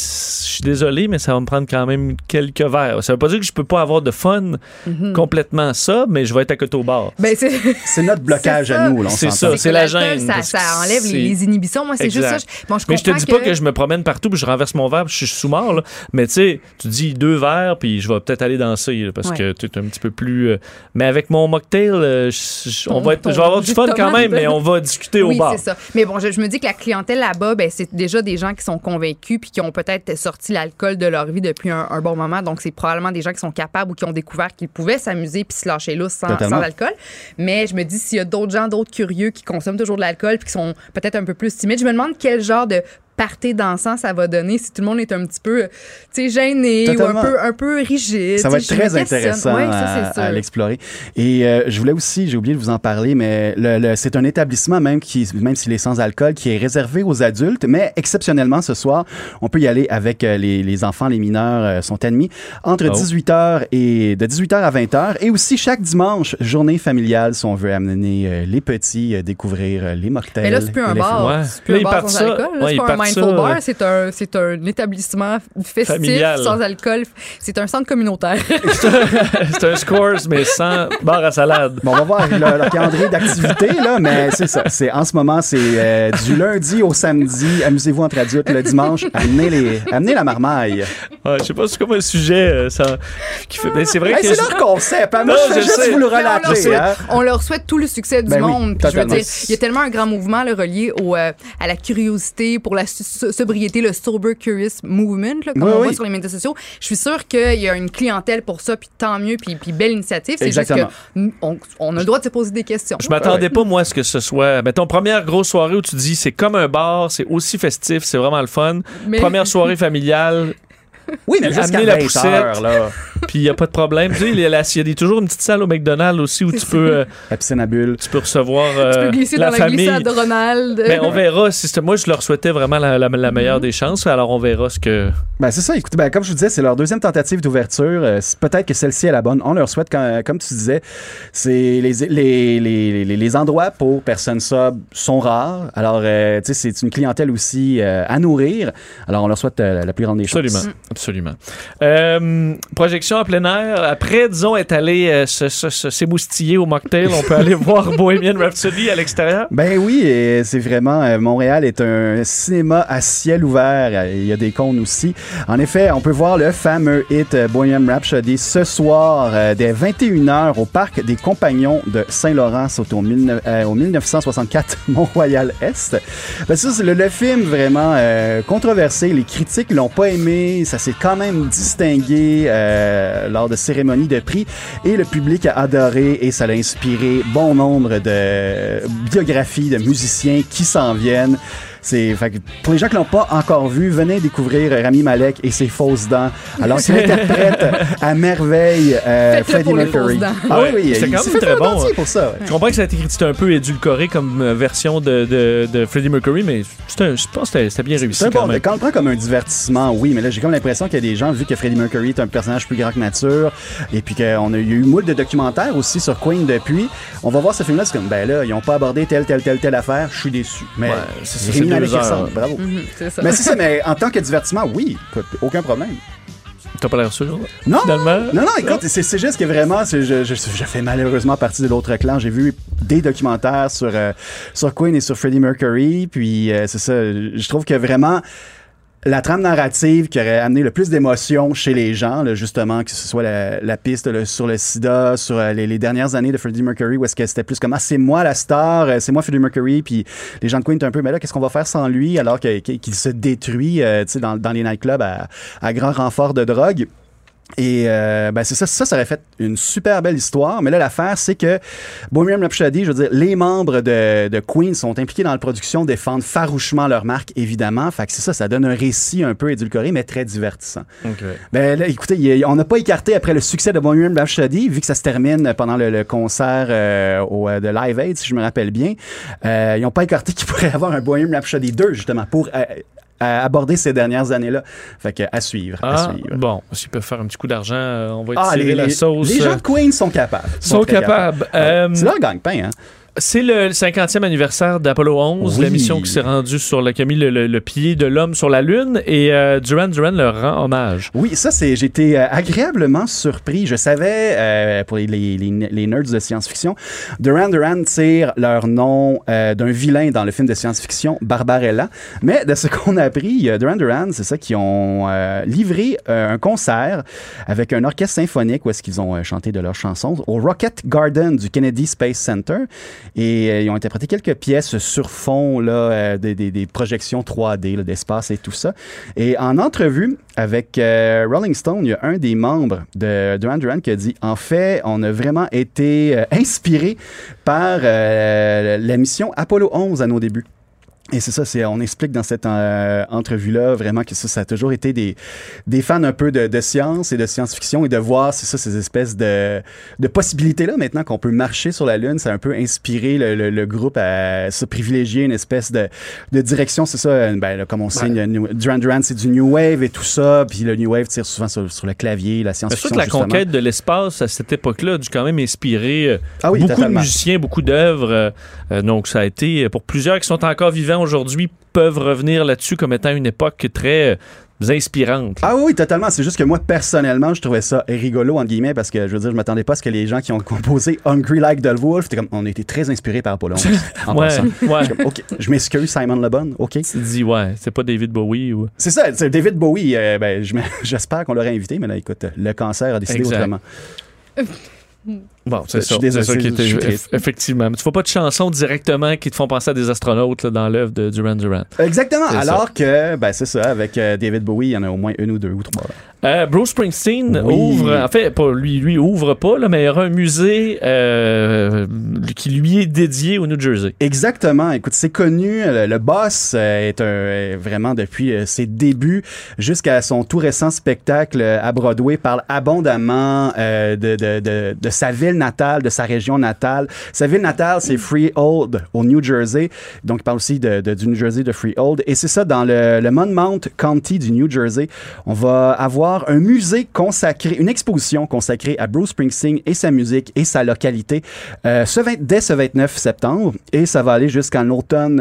suis désolé, mais ça va me prendre quand même quelques verres. Ça veut pas dire que je peux pas avoir de fun Mhm. complètement ça, mais je vais être à côté au bar. Ben, c'est (laughs) notre blocage à nous, là, C'est ça. c'est la gêne, Ça, parce enlève les, les inhibitions. Moi, c'est juste ça. Je- Bon, je Mais je te dis pas que je me promène partout puis je renverse mon verre je suis sous-mort, là. Mais tu sais, tu dis deux verres puis je vais peut-être aller danser là, parce Ouais. que tu es un petit peu plus. euh, Mais avec mon mocktail, euh, je, on Ton- va être, je vais avoir du fun quand même, mais on va discuter (laughs) oui, au bar. c'est ça. Mais bon, je, je me dis que la clientèle là-bas, ben, c'est déjà des gens qui sont convaincus puis qui ont peut-être sorti l'alcool de leur vie depuis un, un bon moment. Donc, c'est probablement des gens qui sont capables ou qui ont découvert qu'ils pouvaient s'amuser puis se lâcher lousse sans, sans alcool. Mais je me dis, s'il y a d'autres gens, d'autres curieux qui consomment toujours de l'alcool puis qui sont peut-être un peu plus timides, je me demande quel genre de party dansant ça va donner si tout le monde est un petit peu, euh, tu sais, gêné ou un peu, un peu rigide. Ça va être très intéressant Ouais, ça, à, à l'explorer. Et euh, je voulais aussi, j'ai oublié de vous en parler, mais le, le- c'est un établissement même qui, même s'il est sans alcool, qui est réservé aux adultes, mais exceptionnellement ce soir, on peut y aller avec euh, les, les enfants, les mineurs euh, sont admis entre Oh. 18h et de 18h à 20h, et aussi chaque dimanche, journée familiale, si on veut amener euh, les petits euh, découvrir euh, les mocktails. Mais là, c'est plus un bar. Ouais. C'est plus Là, un ils bar partent sans ça- alcool. là. ouais, c'est ils pas un partent mindful ça, bar. C'est un, c'est un établissement festif Familial. sans alcool. C'est un centre communautaire. (laughs) c'est un scores, mais sans bar à salade. Bon, on va voir leur, leur calendrier d'activité, là, mais c'est ça. C'est, en ce moment, c'est euh, du lundi au samedi. Amusez-vous entre adultes. Le dimanche, amenez, les, amenez la marmaille. Ouais, je sais pas c'est comme un sujet euh, ça, qui fait. Mais c'est vrai Hey, que. c'est leur concept. hein. Moi, Non, je fais je juste sais. vous le on, leur relater. souhaite, hein. on leur souhaite tout le succès du Ben oui, monde. Puis je veux dire, il y a tellement un grand mouvement là, relié au, euh, à la curiosité, pour la sobriété, le Sober Curious Movement, là, comme Oui, on oui. voit sur les médias sociaux. Je suis sûre qu'il y a une clientèle pour ça, puis tant mieux, puis, puis belle initiative. C'est juste mm, on, on a le droit de se poser des questions. Je m'attendais pas, moi, à ce que ce soit. Mettons, première grosse soirée où tu dis c'est comme un bar, c'est aussi festif, c'est vraiment le fun. Mais- Première soirée familiale, Oui, mais Amener jusqu'à la 20 poussette. heures, là. (laughs) puis il n'y a pas de problème. tu sais, il y a, la- toujours une petite salle au McDonald's aussi où tu peux, euh, La piscine à bulles. tu peux recevoir euh, tu peux glisser la dans la famille. glissade de Ronald. Ben, on verra. Si moi, je leur souhaitais vraiment la, la- la meilleure des chances. Alors, on verra ce que. Ben, c'est ça. Écoutez, ben, comme je vous disais, c'est leur deuxième tentative d'ouverture. Euh, peut-être que celle-ci est la bonne. On leur souhaite, quand- comme tu disais, c'est les, les, les, les, les endroits pour personnes sobres sont rares. Alors, euh, tu sais, c'est une clientèle aussi euh, à nourrir. Alors, on leur souhaite euh, la plus grande des chances. Absolument. Absolument. Euh, projection en plein air. Après, disons, être allé euh, s'émoustiller au mocktail, on peut aller (laughs) voir Bohemian Rhapsody à l'extérieur? Ben oui, c'est vraiment euh, Montréal est un cinéma à ciel ouvert. Euh, Il y a des cônes aussi. En effet, on peut voir le fameux hit Bohemian Rhapsody ce soir dès 21h au parc des Compagnons de Saint-Laurent, c'est au, 19 euh, au 1964 Mont-Royal Est. Ben ça, c'est le, le film vraiment controversé. Les critiques l'ont pas aimé. Ça s'est quand même distingué euh, lors de cérémonies de prix et le public a adoré et ça l'a inspiré bon nombre de biographies de musiciens qui s'en viennent. C'est fait que pour les gens qui l'ont pas encore vu, venez découvrir Rami Malek et ses fausses dents. Alors qu'il interprète à merveille euh, Freddie Mercury. Ah oui, Ouais, oui, c'est il quand même très bon, hein. pour ça. ouais. Je comprends que ça a été critiqué un peu édulcoré comme euh, version de, de, de Freddie Mercury, mais c'est un- je pense que c'était- bien réussi C'est quand bon, même. quand on le prend comme un divertissement, oui, mais là, j'ai comme l'impression qu'il y a des gens, vu que Freddie Mercury est un personnage plus grand que nature, et puis qu'on a eu moult de documentaires aussi sur Queen depuis, on va voir ce film-là, c'est comme, ben là, ils ont pas abordé telle, telle, telle, telle affaire, je suis déçu. Mais Ouais, c'est heures. bravo. Mhm, ça. Mais c'est ça, mais en tant que divertissement, oui, écoute, aucun problème. T'as pas l'air sûr? Non, Finalement? non, non, écoute, c'est juste que vraiment, c'est- je, je, je fais malheureusement partie de l'autre clan. J'ai vu des documentaires sur, euh, sur Queen et sur Freddie Mercury, puis euh, c'est ça, je trouve que vraiment la trame narrative qui aurait amené le plus d'émotion chez les gens, là, justement, que ce soit la, piste sur le sida, sur euh, les, dernières années de Freddie Mercury, où est-ce que c'était plus comme, ah, c'est moi la star, euh, c'est moi Freddie Mercury, puis les gens de Queen étaient un peu, mais là, qu'est-ce qu'on va faire sans lui, alors qu'il se détruit, euh, dans les nightclubs à, à grand renfort de drogue? Et euh, ben c'est ça, ça, ça aurait fait une super belle histoire. Mais là, l'affaire, c'est que Bohemian Rhapsody, je veux dire, les membres de, de Queen sont impliqués dans la production, défendent farouchement leur marque, évidemment. Fait que c'est ça, ça donne un récit un peu édulcoré, mais très divertissant. Ben là, écoutez, on n'a pas écarté après le succès de Bohemian Rhapsody, vu que ça se termine pendant le, le concert euh, au, euh, de Live Aid, si je me rappelle bien. Euh, ils n'ont pas écarté (laughs) qu'il pourrait y avoir un Bohemian Rhapsody 2, justement, pour euh, aborder ces dernières années-là. Fait que à suivre, à Ah, suivre. bon, s'ils peuvent faire un petit coup d'argent, euh, on va Ah, étirer les, la sauce. les gens euh, de Queen sont capables. sont très capables. Euh, C'est leur gagne-pain, hein? C'est le 50e anniversaire d'Apollo 11, Oui. l'émission qui s'est rendue sur le, qui a mis le, le- le pied de l'homme sur la Lune et euh, Duran Duran leur rend hommage. Oui, ça, c'est. J'étais euh, agréablement surpris. Je savais, euh, pour les, les, nerds de science-fiction, Duran Duran tire leur nom euh, d'un vilain dans le film de science-fiction Barbarella. Mais de ce qu'on a appris, euh, Duran Duran, c'est ça, qui ont livré un concert avec un orchestre symphonique où est-ce qu'ils ont chanté de leurs chansons au Rocket Garden du Kennedy Space Center. Et euh, ils ont interprété quelques pièces sur fond là, euh, des, des- projections 3D là, d'espace et tout ça. Et en entrevue avec euh, Rolling Stone, il y a un des membres de Duran Duran qui a dit En fait, on a vraiment été inspiré par la mission Apollo 11 à nos débuts. Et c'est ça, c'est, on explique dans cette euh, entrevue-là vraiment que ça, ça a toujours été des, des fans un peu de, de science et de science-fiction et de voir, c'est ça, ces espèces de, de possibilités-là maintenant qu'on peut marcher sur la Lune. Ça a un peu inspiré le, le- le groupe à se privilégier une espèce de, de direction. C'est ça, euh, ben, là, comme on sait, le New- Duran Duran, c'est du New Wave et tout ça. Puis le New Wave tire souvent sur, sur le clavier, la C'est sûr science-fiction. que la justement. conquête de l'espace à cette époque-là a dû quand même inspirer euh, Ah oui, beaucoup totalement. de musiciens, beaucoup d'œuvres. euh, donc ça a été, pour plusieurs qui sont encore vivants aujourd'hui, peuvent revenir là-dessus comme étant une époque très euh, inspirante. Ah oui, totalement. C'est juste que moi, personnellement, je trouvais ça rigolo, entre guillemets, parce que je veux dire, je m'attendais pas à ce que les gens qui ont composé Hungry Like the Wolf, c'était comme, on a été très inspirés par Apollo (laughs) 11, en ouais, passant. ouais. Je m'excuse, Simon Le Bon, OK. Tu dis, ouais, c'est pas David Bowie ou. C'est ça, c'est David Bowie, euh, ben, (laughs) j'espère qu'on l'aurait invité, mais là, écoute, le cancer a décidé Exact. autrement. (laughs) Bon, c'est Je suis ça. désolé, ça qui était- effectivement. Mais tu fais pas de chansons directement qui te font penser à des astronautes là, dans l'œuvre de Duran Duran. Exactement, alors que, ben, c'est ça, avec euh, David Bowie, il y en a au moins une ou deux ou trois. Euh, Bruce Springsteen Oui. ouvre, en fait, pas lui, lui ouvre pas, là, mais il y aura un musée euh, qui lui est dédié au New Jersey. Exactement. Écoute, c'est connu. Le, le boss euh, est, un, vraiment depuis ses débuts jusqu'à son tout récent spectacle à Broadway parle abondamment de, de, de, de sa ville natale, de sa région natale. Sa ville natale, c'est Freehold, au New Jersey. Donc, il parle aussi de, du New Jersey, de Freehold. Et c'est ça, dans le, le Monmouth County du New Jersey, on va avoir un musée consacré, une exposition consacrée à Bruce Springsteen et sa musique et sa localité euh, ce 20, dès ce 29 septembre. Et ça va aller jusqu'en automne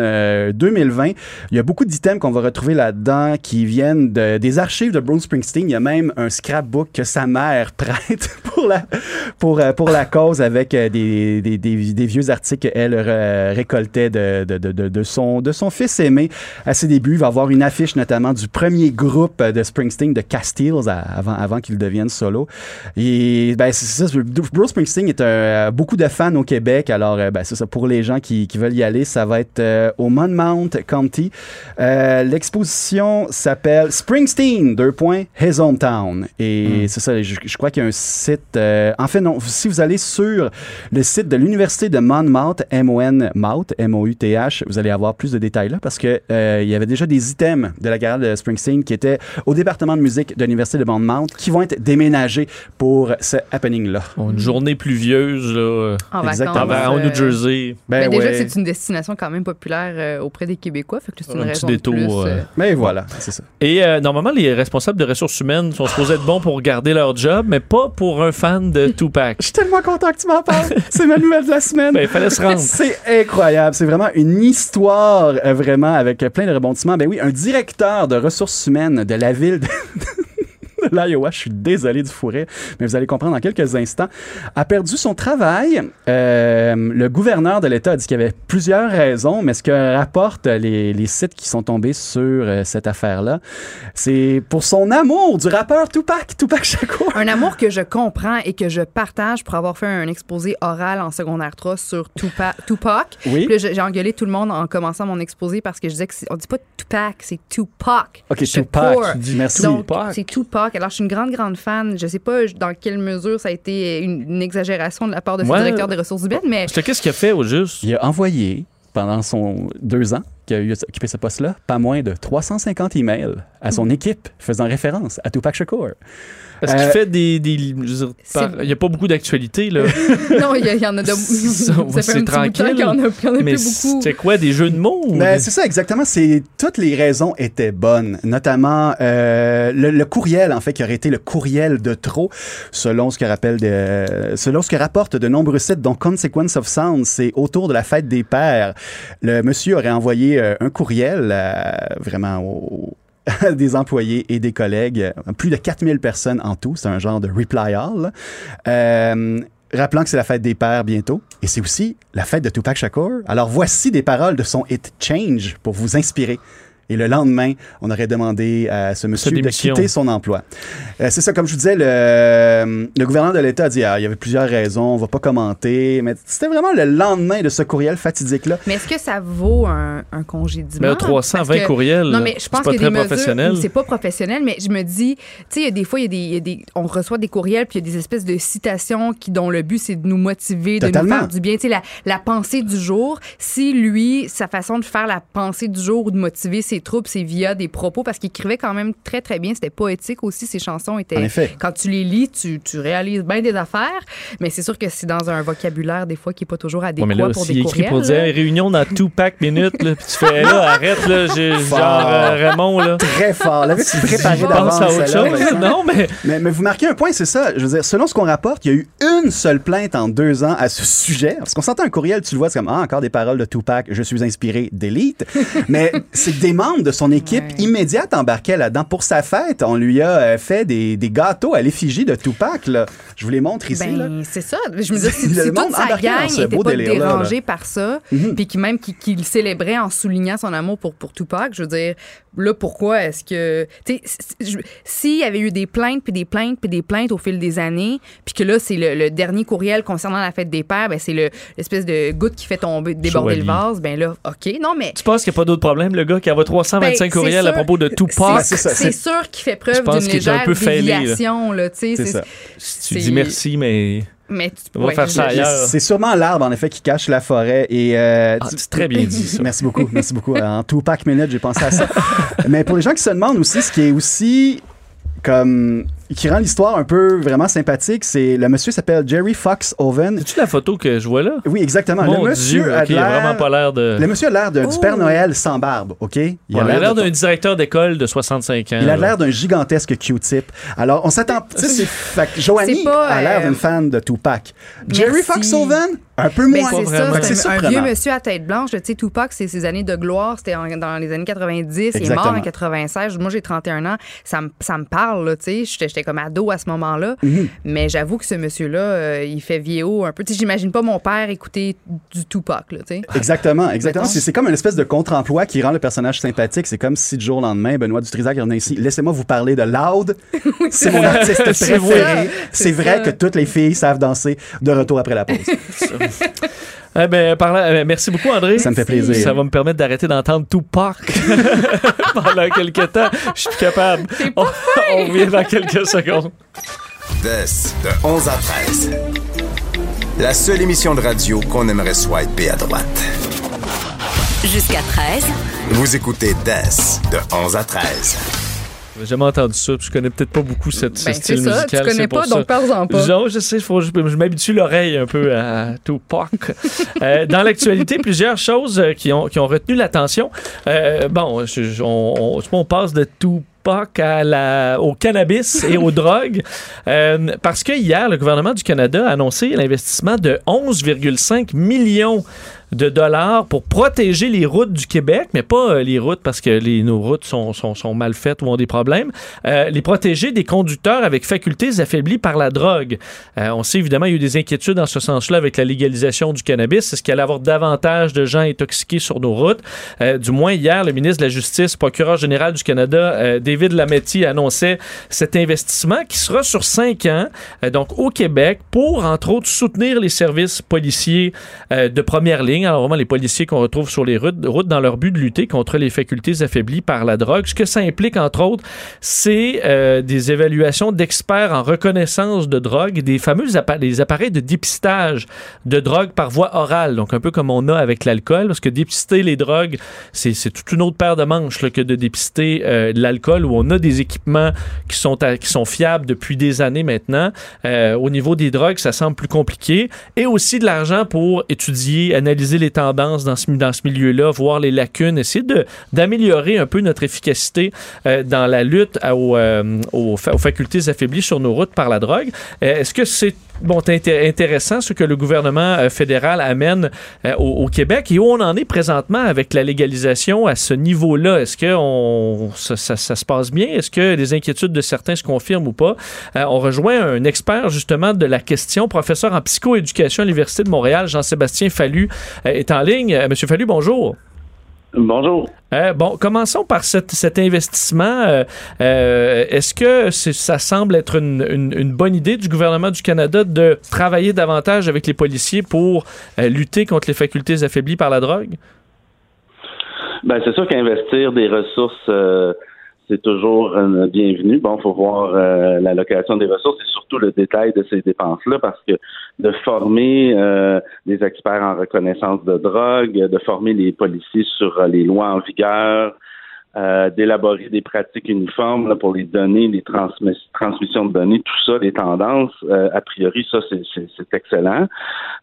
2020. Euh, il y a beaucoup d'items qu'on va retrouver là-dedans qui viennent de, des archives de Bruce Springsteen. Il y a même un scrapbook que sa mère (laughs) prête pour la, pour, euh, pour la cause avec des, des, des, vieux articles qu'elle récoltait de, de, de, de, son, de son fils aimé à ses débuts. Il va avoir une affiche notamment du premier groupe de Springsteen, de Castiles, avant, avant qu'il devienne solo. Et ben, c'est ça, Bruce Springsteen est un, beaucoup de fans au Québec. Alors, ben, c'est ça, pour les gens qui, qui, veulent y aller, ça va être au Monmouth County. Euh, l'exposition s'appelle Springsteen, deux points, His Hometown. Et hmm. c'est ça, je, crois qu'il y a un site. Euh, en fait, non, si vous allez sur le site de l'Université de Monmouth, M-O-N Mouth, M-O-U-T-H, vous allez avoir plus de détails là parce que euh, il y avait déjà des items de la carrière de Springsteen qui étaient au département de musique de l'Université de Monmouth qui vont être déménagés pour ce happening-là. une journée pluvieuse, là. En Exactement. au New Jersey. Ben, ben déjà, c'est une destination quand même populaire auprès des Québécois. Fait que c'est une raison détour, plus, euh. Euh, Mais voilà, c'est ça. Et euh, normalement, les responsables de ressources humaines sont supposés être bons pour garder leur job, mais pas pour un fan de (laughs) Tupac. Je suis tellement content que tu m'en parles. c'est ma nouvelle de la semaine. Ben, il fallait se rendre. C'est incroyable. C'est vraiment une histoire, vraiment, avec plein de rebondissements. Ben oui, un directeur de ressources humaines de la ville de (laughs) l'Iowa, je suis désolé du fourré, mais vous allez comprendre dans quelques instants, a perdu son travail. Euh, le gouverneur de l'État a dit qu'il y avait plusieurs raisons, mais ce que rapportent les, les sites qui sont tombés sur euh, cette affaire-là, c'est pour son amour du rappeur Tupac, Tupac Shakur. Un amour que je comprends et que je partage pour avoir fait un exposé oral en secondaire 3 sur Tupac. Tupac. Oui. j'ai engueulé tout le monde en commençant mon exposé parce que je disais que on dit pas Tupac, c'est Tupac. OK, Tupac. Merci. c'est Tupac. Alors, je suis une grande, grande fan. Je sais pas dans quelle mesure ça a été une, exagération de la part de ce directeur des ressources humaines, mais. Qu'est-ce qu'il a fait au juste? Il a envoyé pendant son deux ans qu'il a occupé ce poste-là, pas moins de 350 emails à son équipe faisant référence à Tupac Shakur. Parce qu'il euh, fait des. il n'y a pas beaucoup d'actualité, là. (laughs) non, il y, en a de. (laughs) c'est (laughs) tranquille. Il y en a, y en a mais plus beaucoup. C'est quoi, des jeux de mots? Ben, c'est ça, exactement. C'est Toutes les raisons étaient bonnes. Notamment euh, le, courriel, en fait, qui aurait été le courriel de trop, selon ce que, rappelle de, selon ce que rapporte de nombreux sites, dont Consequence of Sound. C'est autour de la fête des pères. Le monsieur aurait envoyé euh, un courriel vraiment au, (laughs) des employés et des collègues, plus de 4000 personnes en tout, c'est un genre de reply all. Euh, rappelant que c'est la fête des pères bientôt, et c'est aussi la fête de Tupac Shakur. Alors voici des paroles de son hit Change pour vous inspirer. Et le lendemain, on aurait demandé à ce monsieur de quitter son emploi. Euh, c'est ça, comme je vous disais, le, le gouverneur de l'État a dit ah, il y avait plusieurs raisons, on va pas commenter. Mais c'était vraiment le lendemain de ce courriel fatidique-là. Mais est-ce que ça vaut un, un congédiement? Mais 320 courriels. Non, mais je pense que c'est professionnel. C'est pas professionnel, mais je me dis, tu sais, des fois, il y, a des, on reçoit des courriels, puis il y a des espèces de citations qui, dont le but, c'est de nous motiver, de nous faire du bien. Tu sais, la, la pensée du jour. Si lui, sa façon de faire la pensée du jour ou de motiver ses troupes, c'est via des propos parce qu'il écrivait quand même très, très bien. C'était poétique aussi. Ses chansons étaient. Quand tu les lis, tu, tu réalises bien des affaires, mais c'est sûr que c'est dans un vocabulaire, des fois, qui n'est pas toujours adéquat ouais, mais là, pour des écrit pour dire réunion dans tout pack minutes, là, puis tu fais là, (laughs) arrête, là, j'ai, genre euh, Raymond, là. Très fort. L'avais-tu préparé d'avance? à autre chose? non, mais... mais... mais. vous marquez un point, c'est ça. Je veux dire, selon ce qu'on rapporte, il y a eu une seule plainte en deux ans à ce sujet. Parce qu'on s'entend un courriel, tu le vois, c'est comme, ah, encore des paroles de Tupac, je suis inspiré d'élite. (laughs) mais c'est des membres de son équipe immédiate embarquait là-dedans. Pour sa fête, on lui a euh, fait des, des gâteaux à l'effigie de Tupac. Là. Je vous les montre ici. Ben, c'est ça. Je me dis, (laughs) si, si toute sa gang n'était pas dérangé par ça, mhm. puis qui même qu'il célébrait en soulignant son amour pour, pour Tupac, je veux dire, là, pourquoi est-ce que... S'il y avait eu des plaintes, puis des plaintes, puis des plaintes au fil des années, puis que là, c'est le, dernier courriel concernant la fête des pères, ben, c'est l'espèce de goutte qui fait tomber, déborder le vase, ben là, OK. Non, mais... Tu penses qu'il n'y a pas d'autre problème, le gars qui envoie 325 ben, courriels à propos de Tupac? C'est sûr qu'il fait preuve d'une légère déviation, là, tu. Tu dis merci, mais... Mais on va faire ça ailleurs. C'est sûrement l'arbre, en effet, qui cache la forêt. Et, euh, ah, c'est très bien dit, ça. Merci beaucoup. Merci beaucoup. En Tupac Minute, j'ai pensé à ça. Mais pour les gens qui se demandent aussi, ce qui est aussi comme qui rend l'histoire un peu vraiment sympathique, c'est le monsieur s'appelle Jerry Fox Oven. C'est-tu la photo que je vois là? Oui, exactement. Mon le monsieur Dieu, a vraiment pas l'air de. Le monsieur a l'air d'un- du Père Noël sans barbe, OK? Il a l'air de- d'un directeur d'école de 65 ans. Il a l'air d'un gigantesque Q-tip. Alors, on s'attend. Tu sais, c'est. Joanie pas, a l'air euh, d'une fan de Tupac. Jerry. Fox Oven, un peu Ben, moins. c'est ça, c'est un, un vieux monsieur à tête blanche. Tu sais, Tupac, c'est ses années de gloire. C'était dans les années 90. Il est mort en 96. Moi, j'ai 31 ans. Ça me, ça me parle, là, tu sais. J'étais j'étais comme ado à ce moment-là. Mhm. Mais j'avoue que ce monsieur-là, euh, il fait vieillot un peu. Tu sais, j'imagine pas mon père écouter du Tupac, là, tu sais. Exactement, exactement. C'est comme une espèce de contre-emploi qui rend le personnage sympathique. C'est comme si du jour au lendemain, Benoît Dutrisac revenait ici. Laissez-moi vous parler de Loud. (laughs) c'est mon artiste préféré. C'est C'est vrai ça. que toutes les filles savent danser de retour après la pause. (laughs) Eh ben, par là- eh, merci beaucoup, André. Ça me fait plaisir. Ça va me permettre d'arrêter d'entendre Tupac (laughs) pendant quelques temps. Je suis capable. On, on revient dans quelques secondes. Des, de 11 à 13. La seule émission de radio qu'on aimerait swiper à droite. Jusqu'à 13. Vous écoutez Des, de 11 à 13. J'ai jamais entendu ça, puis je connais peut-être pas beaucoup cette, ce Ben, style c'est ça, musical. tu connais pas, donc parle-en pas. Non, je sais, faut, je, je m'habitue l'oreille un peu à Tupac. Euh, dans l'actualité, (laughs) plusieurs choses euh, qui ont, qui ont retenu l'attention. Euh, bon, je- je- on, on, on passe de Tupac à la, au cannabis et aux (laughs) drogues. Euh, parce que hier, le gouvernement du Canada a annoncé l'investissement de 11,5 millions de dollars pour protéger les routes du Québec, mais pas euh, les routes parce que les, nos routes sont, sont, sont mal faites ou ont des problèmes, euh, les protéger des conducteurs avec facultés affaiblies par la drogue. Euh, on sait évidemment, il y a eu des inquiétudes dans ce sens-là avec la légalisation du cannabis. Est-ce qu'il allait avoir davantage de gens intoxiqués sur nos routes? Du moins, hier, le ministre de la Justice, procureur général du Canada, euh, David Lametti, annonçait cet investissement qui sera sur cinq ans, euh, donc au Québec, pour, entre autres, soutenir les services policiers euh, de première ligne. Alors, vraiment, les policiers qu'on retrouve sur les routes, dans leur but de lutter contre les facultés affaiblies par la drogue. Ce que ça implique, entre autres, c'est euh, des évaluations d'experts en reconnaissance de drogue, des fameux des appareils de dépistage de drogue par voie orale, donc un peu comme on a avec l'alcool, parce que dépister les drogues, c'est toute une autre paire de manches que de dépister euh, où on a des équipements qui sont, fiables depuis des années maintenant. Euh, au niveau des drogues, ça semble plus compliqué. Et aussi de l'argent pour étudier, analyser les tendances dans ce, milieu-là, voir les lacunes, essayer d'améliorer un peu notre efficacité euh, dans la lutte euh, aux, aux facultés affaiblies sur nos routes par la drogue. Est-ce que c'est bon, inté- intéressant ce que le gouvernement euh, fédéral amène euh, au, Québec et où on en est présentement avec la légalisation à ce niveau-là? Est-ce que on, ça, ça- ça se passe bien? Est-ce que les inquiétudes de certains se confirment ou pas? Euh, on rejoint un expert justement de la question, professeur en psychoéducation à l'Université de Montréal, Jean-Sébastien Fallu, est en ligne. Monsieur Fallu, bonjour. Bonjour. Euh, bon, commençons par cet, cet investissement. Euh, euh, Est-ce que c'est- ça semble être une, une- une bonne idée du gouvernement du Canada de travailler davantage avec les policiers pour euh, lutter contre les facultés affaiblies par la drogue? Ben, c'est sûr qu'investir des ressources, euh, c'est toujours euh, bienvenu. Bon, faut voir euh, l'allocation des ressources et surtout le détail de ces dépenses-là, parce que de former euh, des experts en reconnaissance de drogue, de former les policiers sur euh, les lois en vigueur, euh, d'élaborer des pratiques uniformes là, pour les données, les transmis- transmissions de données, tout ça, les tendances, euh, a priori, ça, c'est- excellent.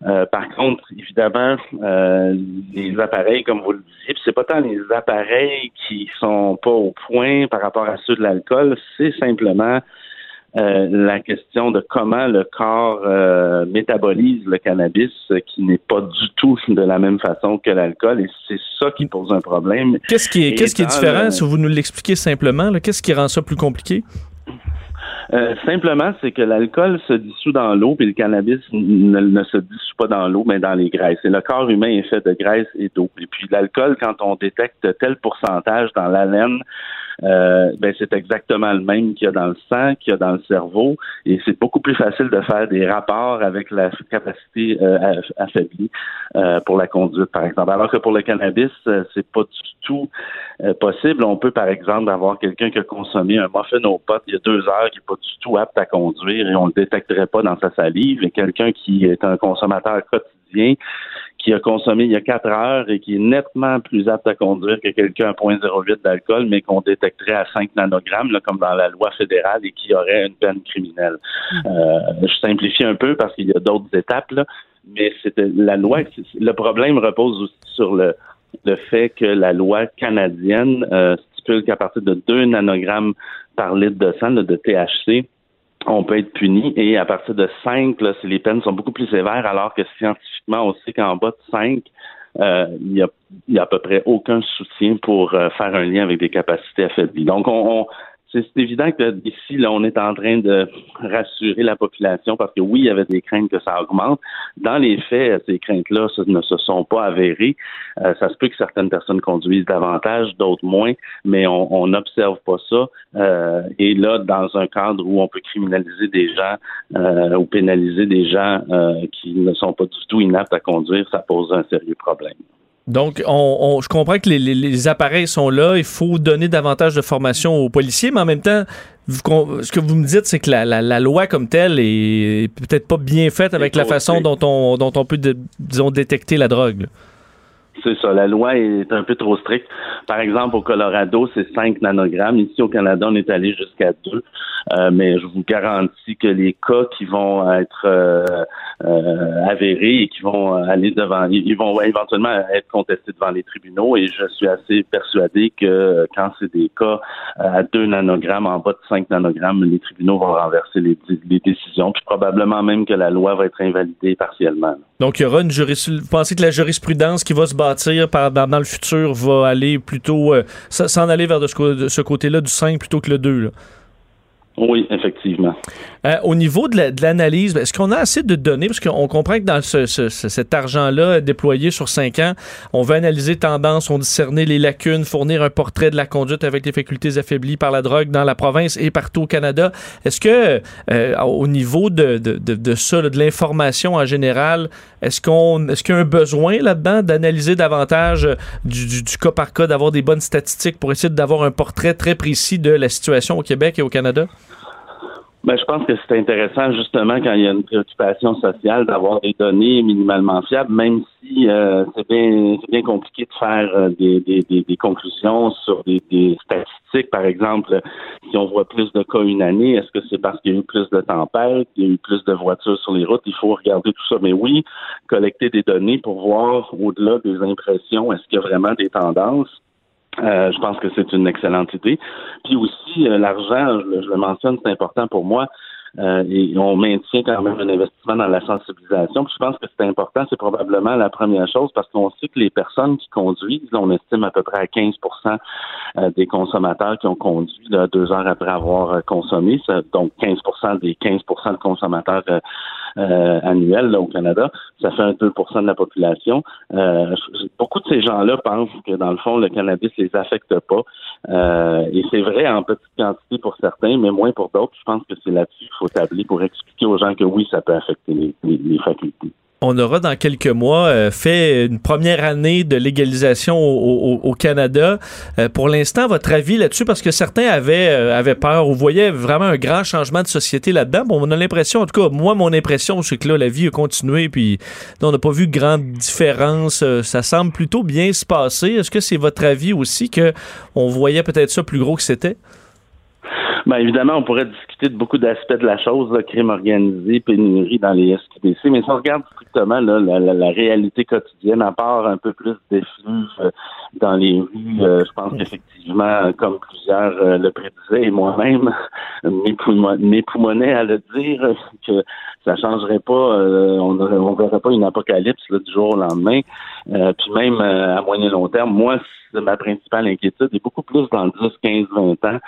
Euh, par contre, évidemment, euh, les appareils, comme vous le disiez, c'est pas tant les appareils qui sont pas au point par rapport à ceux de l'alcool, c'est simplement euh, la question de comment le corps euh, métabolise le cannabis, euh, qui n'est pas du tout (laughs) de la même façon que l'alcool, et c'est ça qui pose un problème. Qu'est-ce qui est, Et qu'est-ce qui est dans différent, le- si vous nous l'expliquez simplement? Qu'est-ce qui rend ça plus compliqué? Euh, simplement, c'est que l'alcool se dissout dans l'eau, puis le cannabis ne, ne se dissout pas dans l'eau, mais dans les graisses. Et le corps humain est fait de graisse et d'eau. Et puis l'alcool, quand on détecte tel pourcentage dans l'haleine, euh, ben c'est exactement le même qu'il y a dans le sang, qu'il y a dans le cerveau, et c'est beaucoup plus facile de faire des rapports avec la capacité euh, aff- affaiblie euh, pour la conduite, par exemple. Alors que pour le cannabis, euh, c'est pas du tout euh, possible. On peut, par exemple, avoir quelqu'un qui a consommé un muffin aux potes il y a deux heures, qui n'est pas du tout apte à conduire et on le détecterait pas dans sa salive, et quelqu'un qui est un consommateur quotidien, qui a consommé il y a quatre heures et qui est nettement plus apte à conduire que quelqu'un à 0.08 d'alcool, mais qu'on détecterait à 5 nanogrammes, là, comme dans la loi fédérale, et qui aurait une peine criminelle. Euh, je simplifie un peu parce qu'il y a d'autres étapes, là, mais c'était la loi. Le problème repose aussi sur le, le fait que la loi canadienne euh, stipule qu'à partir de 2 nanogrammes par litre de sang de THC, on peut être puni et à partir de 5, là, les peines sont beaucoup plus sévères, alors que scientifiquement, on sait qu'en bas de 5, euh, il n'y a, a, à peu près aucun soutien pour euh, faire un lien avec des capacités affaiblies. Donc, on, c'est évident que ici, là, on est en train de rassurer la population parce que oui, il y avait des craintes que ça augmente. Dans les faits, ces craintes-là ne se sont pas avérées. Euh, ça se peut que certaines personnes conduisent davantage, d'autres moins, mais on n'observe pas ça. Euh, et là, dans un cadre où on peut criminaliser des gens euh, ou pénaliser des gens qui ne sont pas du tout inaptes à conduire, ça pose un sérieux problème. Donc, on, je comprends que les, appareils sont là. Il faut donner davantage de formation aux policiers, mais en même temps, ce que vous me dites, c'est que la, loi comme telle est peut-être pas bien faite avec la façon dont on, dont on peut, disons, détecter la drogue. C'est ça. La loi est un peu trop stricte. Par exemple, au Colorado, c'est 5 nanogrammes. Ici, au Canada, on est allé jusqu'à 2. Euh, mais je vous garantis que les cas qui vont être euh, euh, avérés et qui vont aller devant, ils vont éventuellement être contestés devant les tribunaux. Et je suis assez persuadé que quand c'est des cas à 2 nanogrammes, en bas de 5 nanogrammes, les tribunaux vont renverser les, décisions. Puis probablement même que la loi va être invalidée partiellement. Donc, il y aura une jurisprudence. Pensez que la jurisprudence qui va se bâtir par, dans, le futur va aller plutôt s'en aller vers de ce, côté-là du 5 plutôt que le 2? Là? Oui, effectivement. Euh, au niveau de l'analyse, est-ce qu'on a assez de données? Parce qu'on comprend que dans cet argent-là déployé sur cinq ans, on veut analyser tendance, on discerner les lacunes, fournir un portrait de la conduite avec les facultés affaiblies par la drogue dans la province et partout au Canada. Est-ce que, euh, au niveau de, de, de, ça, de l'information en général, est-ce qu'on, est-ce qu'il y a un besoin là-dedans d'analyser davantage euh, du, du, du cas par cas, d'avoir des bonnes statistiques pour essayer d'avoir un portrait très précis de la situation au Québec et au Canada? Ben, je pense que c'est intéressant justement quand il y a une préoccupation sociale d'avoir des données minimalement fiables, même si euh, c'est bien bien compliqué de faire euh, des, des, des, conclusions sur des, des, statistiques. Par exemple, si on voit plus de cas une année, est-ce que c'est parce qu'il y a eu plus de tempêtes, il y a eu plus de voitures sur les routes? Il faut regarder tout ça. Mais oui, collecter des données pour voir au-delà des impressions, est-ce qu'il y a vraiment des tendances? Euh, je pense que c'est une excellente idée. Puis aussi, euh, l'argent, je, le mentionne, c'est important pour moi. Euh, et on maintient quand même un investissement dans la sensibilisation. Puis je pense que c'est important, c'est probablement la première chose parce qu'on sait que les personnes qui conduisent, on estime à peu près à 15 des consommateurs qui ont conduit deux heures après avoir consommé, donc 15% des 15% de consommateurs euh, annuel au Canada. Ça fait un 2% de la population. Euh, beaucoup de ces gens-là pensent que, dans le fond, le cannabis les affecte pas. Euh, et c'est vrai en petite quantité pour certains, mais moins pour d'autres. Je pense que c'est là-dessus qu'il faut tabler pour expliquer aux gens que oui, ça peut affecter les facultés on aura dans quelques mois euh, fait une première année de légalisation au, Canada. Euh, pour l'instant, votre avis là-dessus, parce que certains avaient, euh, avaient peur ou voyaient vraiment un grand changement de société là-dedans. Bon, on a l'impression, en tout cas, moi, mon impression, c'est que là, la vie a continué, puis on n'a pas vu de grande différence. ça semble plutôt bien se passer. Est-ce que c'est votre avis aussi que on voyait peut-être ça plus gros que c'était? Bien, évidemment, on pourrait discuter de beaucoup d'aspects de la chose, le crime organisé, pénurie dans les SQDC, mais si on regarde strictement là, la, réalité quotidienne, à part un peu plus d'effluves euh, dans les rues, euh, je pense qu'effectivement, comme plusieurs euh, le prédisaient, et moi-même, (laughs) m'époumonais à le dire, que ça changerait pas, on ne verrait pas une apocalypse du jour au lendemain. puis même à moyen long terme, moi, ma principale inquiétude est beaucoup plus dans le 10, 15, 20 ans,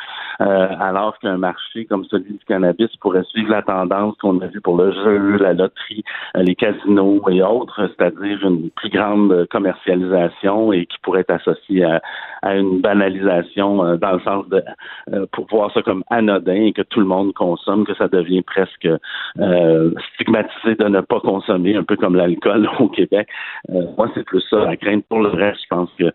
euh, alors qu'un marché comme celui du cannabis pourrait suivre la tendance qu'on a vue pour le jeu, la loterie, euh, les casinos et autres, c'est-à-dire une plus grande commercialisation et qui pourrait être associée à, une banalisation euh, dans le sens de pour voir ça comme anodin et que tout le monde consomme, que ça devient presque stigmatisé de ne pas consommer, un peu comme l'alcool (laughs) au Québec. moi, c'est plus ça la crainte. Pour le reste, je pense que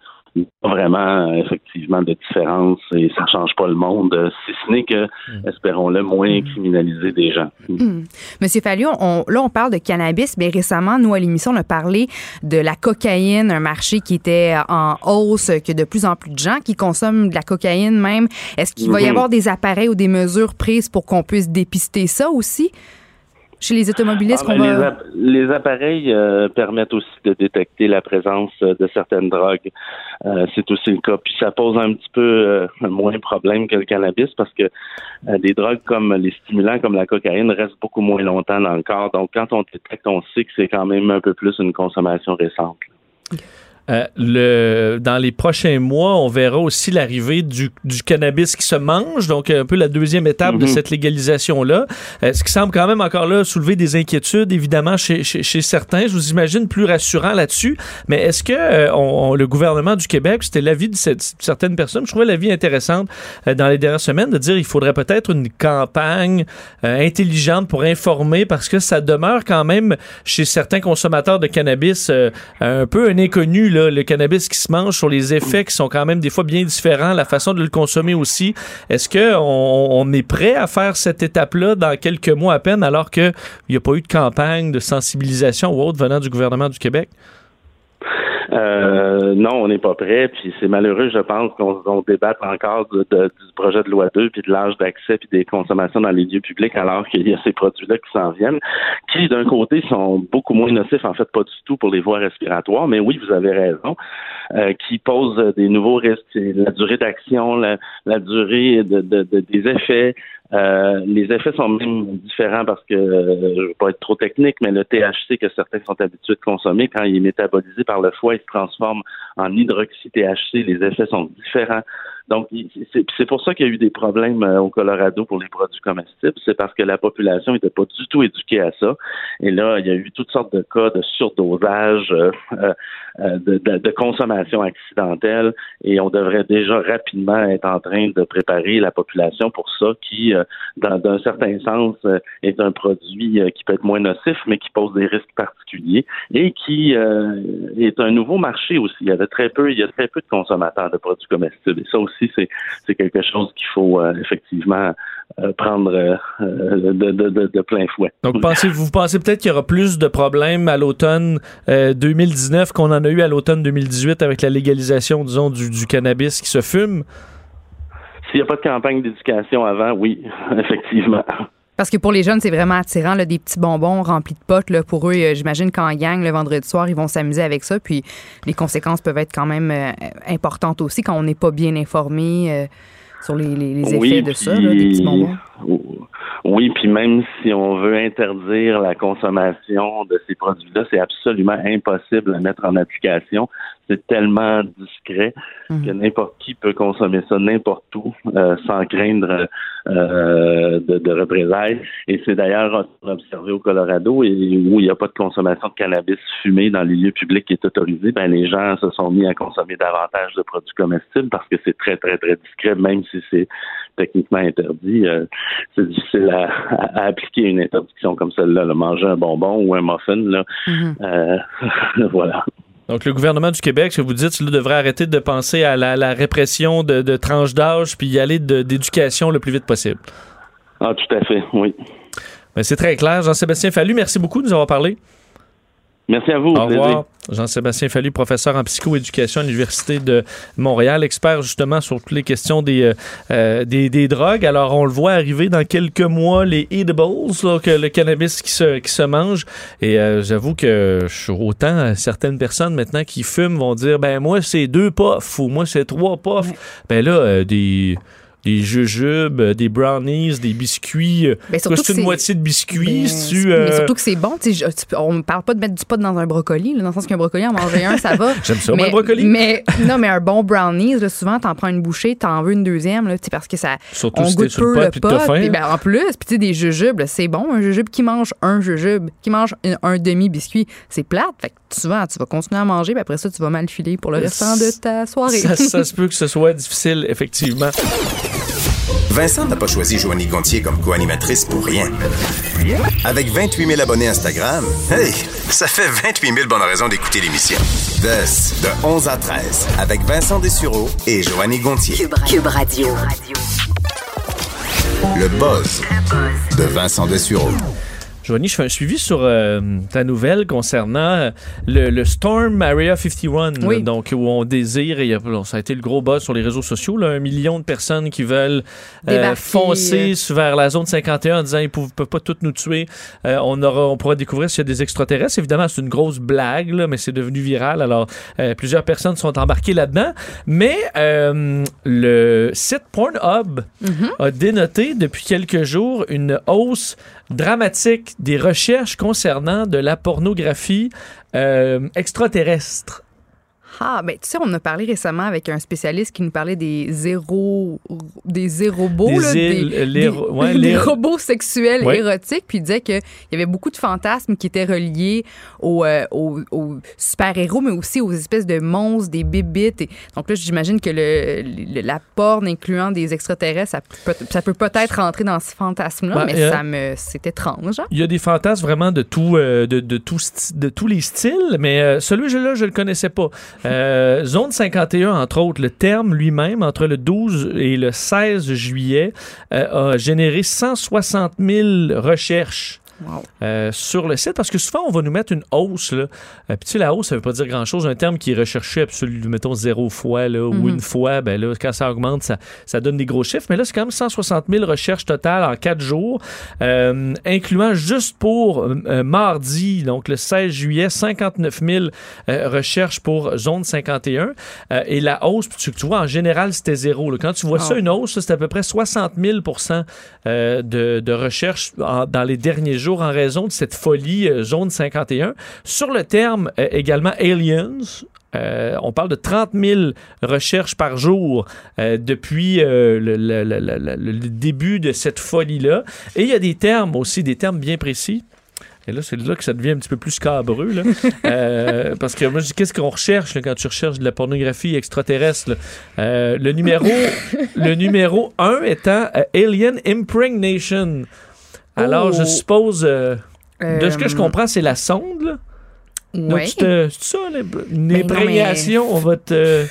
pas vraiment effectivement de différence et ça change pas le monde, si ce n'est que, mm. espérons-le, moins mm. criminaliser des gens. Mm. Monsieur Fallu, on, là on parle de cannabis, mais récemment, nous à l'émission, on a parlé de la cocaïne, un marché qui était en hausse, que de plus en plus de gens qui consomment de la cocaïne même. Est-ce qu'il va y mm-hmm. avoir des appareils ou des mesures prises pour qu'on puisse dépister ça aussi? Chez les automobilistes ah, ben, les, appareils euh, permettent aussi de détecter la présence euh, de certaines drogues. Euh, c'est aussi le cas. Puis ça pose un petit peu moins de problème que le cannabis parce que des drogues comme les stimulants, comme la cocaïne, restent beaucoup moins longtemps dans le corps. Donc quand on détecte, on sait que c'est quand même un peu plus une consommation récente. Euh, le, dans les prochains mois, on verra aussi l'arrivée du, du, cannabis qui se mange, donc un peu la deuxième étape de mhm. cette légalisation-là. Euh, ce qui semble quand même encore là soulever des inquiétudes, évidemment, chez, chez, chez certains. Je vous imagine plus rassurant là-dessus. Mais est-ce que euh, on, le gouvernement du Québec, c'était l'avis de cette, certaines personnes, je trouvais l'avis intéressante dans les dernières semaines de dire il faudrait peut-être une campagne intelligente pour informer parce que ça demeure quand même chez certains consommateurs de cannabis un peu un inconnu le cannabis qui se mange, sur les effets qui sont quand même des fois bien différents, la façon de le consommer aussi. Est-ce qu'on on est prêt à faire cette étape-là dans quelques mois à peine, alors qu'il n'y a pas eu de campagne de sensibilisation ou autre venant du gouvernement du Québec? Euh, non, on n'est pas prêt. Puis c'est malheureux, je pense, qu'on débatte encore du projet de loi 2, puis de l'âge d'accès, puis des consommations dans les lieux publics, alors qu'il y a ces produits-là qui s'en viennent, qui d'un côté sont beaucoup moins nocifs, en fait, pas du tout pour les voies respiratoires. Mais oui, vous avez raison, euh, qui posent des nouveaux risques. La durée d'action, la, durée de, des effets, euh, les effets sont même différents parce que, euh, je ne veux pas être trop technique, mais le THC que certains sont habitués de consommer, quand il est métabolisé par le foie, il se transforme en hydroxy-THC. Les effets sont différents. Donc, c'est pour ça qu'il y a eu des problèmes euh, au Colorado pour les produits comestibles. C'est parce que la population n'était pas du tout éduquée à ça. Et là, il y a eu toutes sortes de cas de surdosage, euh, euh, de, de, consommation accidentelle. Et on devrait déjà rapidement être en train de préparer la population pour ça, qui, dans un certain sens, est un produit qui peut être moins nocif, mais qui pose des risques particuliers et qui est un nouveau marché aussi. Il y avait très peu, il y a très peu de consommateurs de produits comestibles. Et ça aussi, c'est quelque chose qu'il faut euh, effectivement euh, prendre euh, de, plein fouet. Donc, pensez, vous pensez peut-être qu'il y aura plus de problèmes à l'automne 2019 qu'on en a eu à l'automne 2018 avec la légalisation, disons, du, cannabis qui se fume? S'il n'y a pas de campagne d'éducation avant, oui, (laughs) effectivement. Parce que pour les jeunes, c'est vraiment attirant, là, des petits bonbons remplis de potes. Là, pour eux, euh, j'imagine qu'en gang, le vendredi soir, ils vont s'amuser avec ça. Puis les conséquences peuvent être quand même euh, importantes aussi quand on n'est pas bien informé euh, sur les, effets de ça, des petits bonbons. Oui, puis même si on veut interdire la consommation de ces produits-là, c'est absolument impossible à mettre en application. C'est tellement discret que mhm. n'importe qui peut consommer ça n'importe où euh, sans craindre euh, de, de, représailles. Et c'est d'ailleurs observé au Colorado et où il n'y a pas de consommation de cannabis fumé dans les lieux publics qui est autorisé, ben les gens se sont mis à consommer davantage de produits comestibles parce que c'est très très très discret, même si c'est techniquement interdit. Euh, c'est difficile à, appliquer une interdiction comme celle-là, manger un bonbon ou un muffin, là, mhm. euh, (laughs) voilà. Donc, le gouvernement du Québec, ce que vous dites, là, devrait arrêter de penser à la, répression de, tranches d'âge puis y aller d'éducation le plus vite possible. Ah, tout à fait, oui. Ben, c'est très clair. Jean-Sébastien Fallu, merci beaucoup de nous avoir parlé. Merci à vous. Au revoir. Jean-Sébastien Fallu, professeur en psychoéducation à l'Université de Montréal, expert justement sur toutes les questions des, euh, euh, des, drogues. Alors, on le voit arriver dans quelques mois, les edibles, que le cannabis qui se, qui se mange. Et euh, j'avoue que je suis autant certaines personnes maintenant qui fument vont dire, ben moi, c'est deux puffs ou moi, c'est trois puffs. Ben là, des des jujubes, euh, des brownies, des biscuits. Euh, ben, c'est une moitié de biscuits. Mais, euh, surtout que c'est bon. On ne parle pas de mettre du pot dans un brocoli. dans le sens qu'un brocoli, en manger un, ça va. (laughs) J'aime ça, mais, un brocoli. Mais, non, mais un bon brownies, là, souvent, t'en prends une bouchée, t'en veux une deuxième, là, parce que ça. Surtout on goûte peu le pot. Faim, ben, en plus, puis des jujubes, c'est bon. Un jujube qui mange un jujube, qui mange un, demi-biscuit, c'est plate. Fait que souvent, tu vas continuer à manger, puis après ça, tu vas mal filer pour le restant de ta soirée. ça se (laughs) peut que ce soit difficile, effectivement. Vincent n'a pas choisi Joanie Gontier comme co-animatrice pour rien. Avec 28 000 abonnés Instagram, hey, ça fait 28 000 bonnes raisons d'écouter l'émission. De, de 11 à 13, avec Vincent Dessureau et Joanie Gontier. Cube Radio. Le buzz de Vincent Dessureau. Joanie, je fais un suivi sur euh, ta nouvelle concernant euh, le, Storm Area 51, Oui. donc où on désire, et bon, ça a été le gros buzz sur les réseaux sociaux, là, un million de personnes qui veulent euh, foncer vers la zone 51 en disant ils ne peuvent pas toutes nous tuer. Euh, on, aura, on pourra découvrir s'il y a des extraterrestres. Évidemment, c'est une grosse blague, là, mais c'est devenu viral. Alors, euh, plusieurs personnes sont embarquées là-dedans. Mais euh, le site Pornhub a dénoté depuis quelques jours une hausse dramatique des recherches concernant de la pornographie euh, extraterrestre. Ah, ben, tu sais, on a parlé récemment avec un spécialiste qui nous parlait des zéro, des zérobots, Des là, îles, des, les des- des (laughs) robots sexuels Ouais. érotiques, puis il disait qu'il y avait beaucoup de fantasmes qui étaient reliés aux, euh, aux, aux super-héros, mais aussi aux espèces de monstres, des bébites. Et, donc là, j'imagine que le, le- la porn incluant des extraterrestres, ça peut, ça peut peut-être rentrer dans ce fantasme-là, Ben, mais euh, ça me, c'est étrange. hein. Il y a des fantasmes vraiment de tout, euh, de, de, tout sti- de tous les styles, mais celui-là, je le connaissais pas. Euh, Zone 51, entre autres, le terme lui-même, entre le 12 et le 16 juillet, euh, a généré 160 000 recherches. Wow. euh, sur le site parce que souvent on va nous mettre une hausse là. Euh, puis tu sais la hausse ça veut pas dire grand chose un terme qui est recherché absolument mettons zéro fois là, ou Mhm. une fois ben là quand ça augmente ça, ça donne des gros chiffres mais là c'est quand même 160 000 recherches totales en quatre jours euh, incluant juste pour mardi donc le 16 juillet 59 000 euh, recherches pour zone 51 Euh, et la hausse tu, tu vois en général c'était zéro là. quand tu vois ça une hausse c'est à peu près 60 000 euh, de, de recherches en- dans les derniers jours en raison de cette folie euh, zone 51. Sur le terme euh, également aliens, euh, on parle de 30 000 recherches par jour euh, depuis euh, le, le- le- le- le- le début de cette folie-là. Et il y a des termes aussi, des termes bien précis. Et là, c'est là que ça devient un petit peu plus scabreux. Là. (laughs) Euh, parce que moi, je dis, qu'est-ce qu'on recherche là, quand tu recherches de la pornographie extraterrestre? Euh, le, numéro, le numéro 1 étant euh, Alien Impregnation. Alors, je Oh. suppose, euh, de ce que je Euh, comprends, c'est la sonde. Là. Donc, ouais. te- c'est ça, une Ben on va te...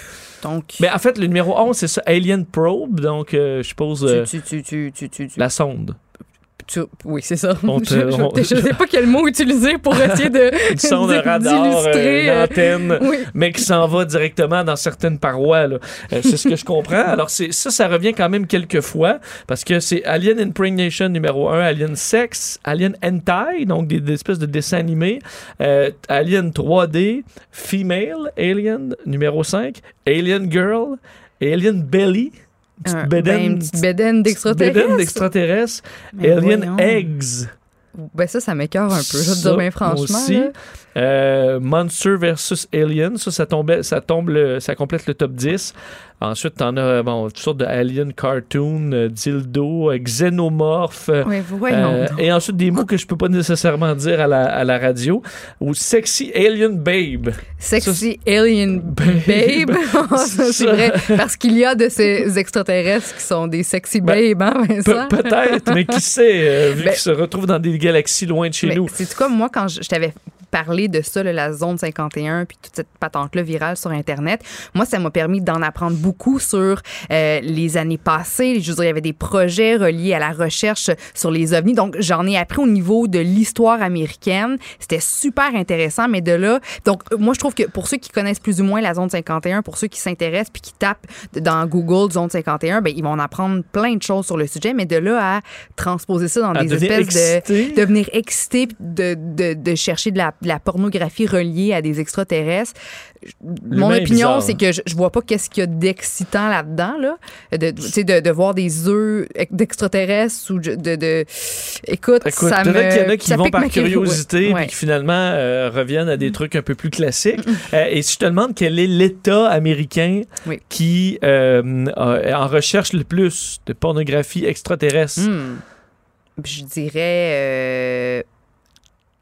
Donc, Mais en fait, le numéro 11, c'est ça, Alien Probe, donc euh, je suppose euh, tu, tu, tu, tu, tu, tu, la sonde. Tu- oui, c'est ça. (laughs) Te- je, je sais pas quel mot utiliser pour essayer de (laughs) Une sonde de radar, euh, une euh, antenne, (laughs) oui. mais qui s'en va directement dans certaines parois. Euh, c'est ce que je comprends. Alors, ça, ça revient quand même quelques fois, parce que c'est Alien Impregnation numéro 1, Alien Sex, Alien Hentai, donc des, des espèces de dessins animés, euh, Alien 3D, Female, Alien numéro 5, Alien Girl, Alien Belly, petite Un- bédaine- ben, d'extraterrestre. d'extraterrestre, Alien voyons. Eggs. Ben ça, ça m'écœure un peu. Je te dire bien franchement. aussi. là. Euh, Monster versus Alien, ça, ça, tombait, ça tombe, le- ça complète le top 10. Ensuite, t'en as bon, toutes sortes de Alien cartoon, euh, dildo, euh, xénomorphe. euh, voyons euh, et ensuite des mots que je peux pas nécessairement dire à la, à la radio. Ou sexy alien babe. Sexy alien Babe. (laughs) c'est vrai. Parce qu'il y a de ces extraterrestres qui sont des sexy Ben, babes, hein, Vincent? Pe- Peut-être, mais qui sait, vu Ben- qu'ils se retrouvent dans des galaxies loin de chez Mais nous. c'est quoi, moi, quand je, je t'avais parlé de ça, là, la zone 51, puis toute cette patente-là virale sur Internet, moi, ça m'a permis d'en apprendre beaucoup sur euh, les années passées. Je veux dire, il y avait des projets reliés à la recherche sur les ovnis. Donc, j'en ai appris au niveau de l'histoire américaine. C'était super intéressant, mais de là... Donc, moi, je trouve que pour ceux qui connaissent plus ou moins la zone 51, pour ceux qui s'intéressent puis qui tapent dans Google zone 51, ben, ils vont en apprendre plein de choses sur le sujet, mais de là à transposer ça dans À des espèces de devenir excité de, de, de chercher de la, de la pornographie reliée à des extraterrestres. Mon opinion, c'est que je, je vois pas qu'est-ce qu'il y a d'excitant là-dedans, là. De, de, de voir des œufs d'extraterrestres ou de, de, Écoute, Écoute, ça me... qu'il y en a qui ça vont par curiosité. curiosité Ouais. qui finalement euh, reviennent à des trucs un peu plus classiques. Euh, et si je te demande quel est l'État américain Oui. qui euh, en recherche le plus de pornographie extraterrestre? Hmm. Je dirais... euh,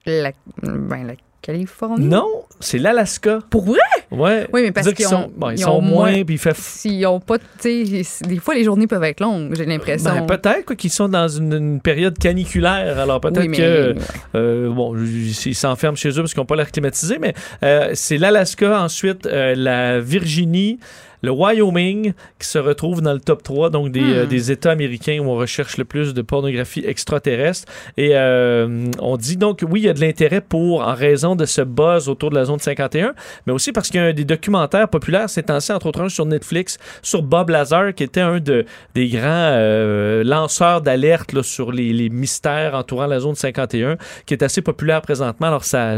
la, ben, la Californie? Non, c'est l'Alaska. Pour vrai? Ouais. Oui, mais parce qu'ils sont, bon, ils, sont moins, puis il fait. S'ils ont pas, tu sais, des fois les journées peuvent être longues, j'ai l'impression. Ben, peut-être qu'ils sont dans une, période caniculaire, alors peut-être Oui, que euh, bon, ils s'enferment chez eux parce qu'ils n'ont pas l'air climatisé, mais euh, c'est l'Alaska ensuite, euh, la Virginie. Le Wyoming qui se retrouve dans le top 3 donc des, Hmm. euh, des États américains où on recherche le plus de pornographie extraterrestre. Et euh, on dit donc, oui, il y a de l'intérêt pour, en raison de ce buzz autour de la zone 51, mais aussi parce qu'il y a des documentaires populaires ces temps-ci, entre autres un sur Netflix, sur Bob Lazar, qui était un de, des grands euh, lanceurs d'alerte sur les, les mystères entourant la zone 51, qui est assez populaire présentement. Alors, ça,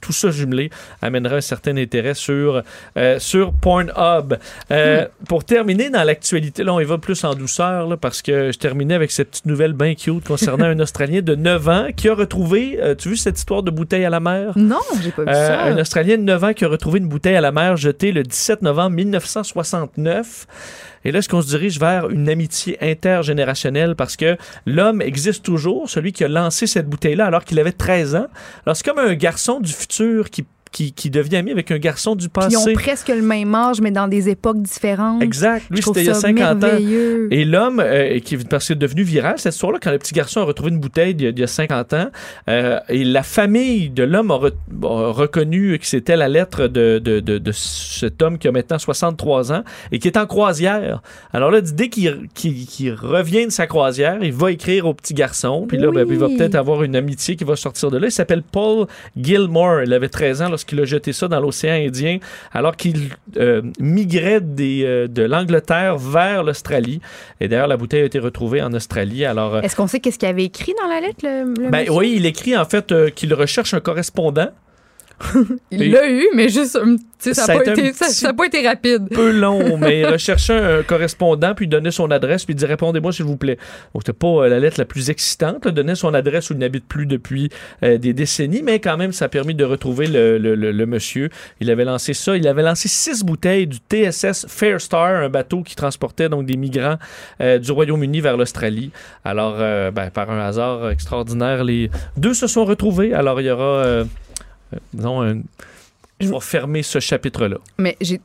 tout ça jumelé amènera un certain intérêt sur, euh, sur Pornhub. Euh, Pour terminer dans l'actualité, là, on y va plus en douceur, là, parce que je terminais avec cette petite nouvelle bien cute concernant un (laughs) Australien de 9 ans qui a retrouvé, euh, tu as vu cette histoire de bouteille à la mer? Non, j'ai pas vu Euh, ça. un Australien de 9 ans qui a retrouvé une bouteille à la mer jetée le 17 novembre 1969. Et là, est-ce qu'on se dirige vers une amitié intergénérationnelle? Parce que l'homme existe toujours, celui qui a lancé cette bouteille-là alors qu'il avait 13 ans. Alors, c'est comme un garçon du futur qui, qui, qui devient ami avec un garçon du Puis ils ont passé. presque le même âge, mais dans des époques différentes. Exact. Lui, c'était il y a ça 50 ans. Et l'homme, euh, qui parce que c'est devenu viral, cette histoire-là, quand le petit garçon a retrouvé une bouteille d'il y a- d'il y a 50 ans, euh, et la famille de l'homme a, re- a reconnu que c'était la lettre de, de, de, de cet homme qui a maintenant 63 ans et qui est en croisière. Alors là, dès qu'il qu'il- qu'il revient de sa croisière, il va écrire au petit garçon, puis là, ben, il va peut-être avoir une amitié qui va sortir de là. Il s'appelle Paul Gilmore. Il avait 13 ans lorsqu'il a jeté ça dans l'océan Indien, alors qu'il euh, migrait des, euh, de l'Angleterre vers l'Australie. Et d'ailleurs, la bouteille a été retrouvée en Australie. Alors, euh, Est-ce qu'on sait qu'est-ce qu'il avait écrit dans la lettre, le, le ben, oui, il écrit en fait qu'il recherche un correspondant. Il l'a eu, mais juste, ça n'a a pas, été ça- ça pas été rapide. peu long, mais il recherchait un correspondant, puis il donnait son adresse, puis il dit Répondez-moi, s'il vous plaît. Donc, c'était pas euh, la lettre la plus excitante. donnait son adresse où il n'habite plus depuis euh, des décennies, mais quand même, ça a permis de retrouver le, le- le- le monsieur. Il avait lancé ça. Il avait lancé six bouteilles du TSS Fair Star, un bateau qui transportait donc des migrants euh, du Royaume-Uni vers l'Australie. Alors, euh, ben, par un hasard extraordinaire, les deux se sont retrouvés. Alors, il y aura. Euh, disons, un- fermer ce chapitre-là. Mais j'ai-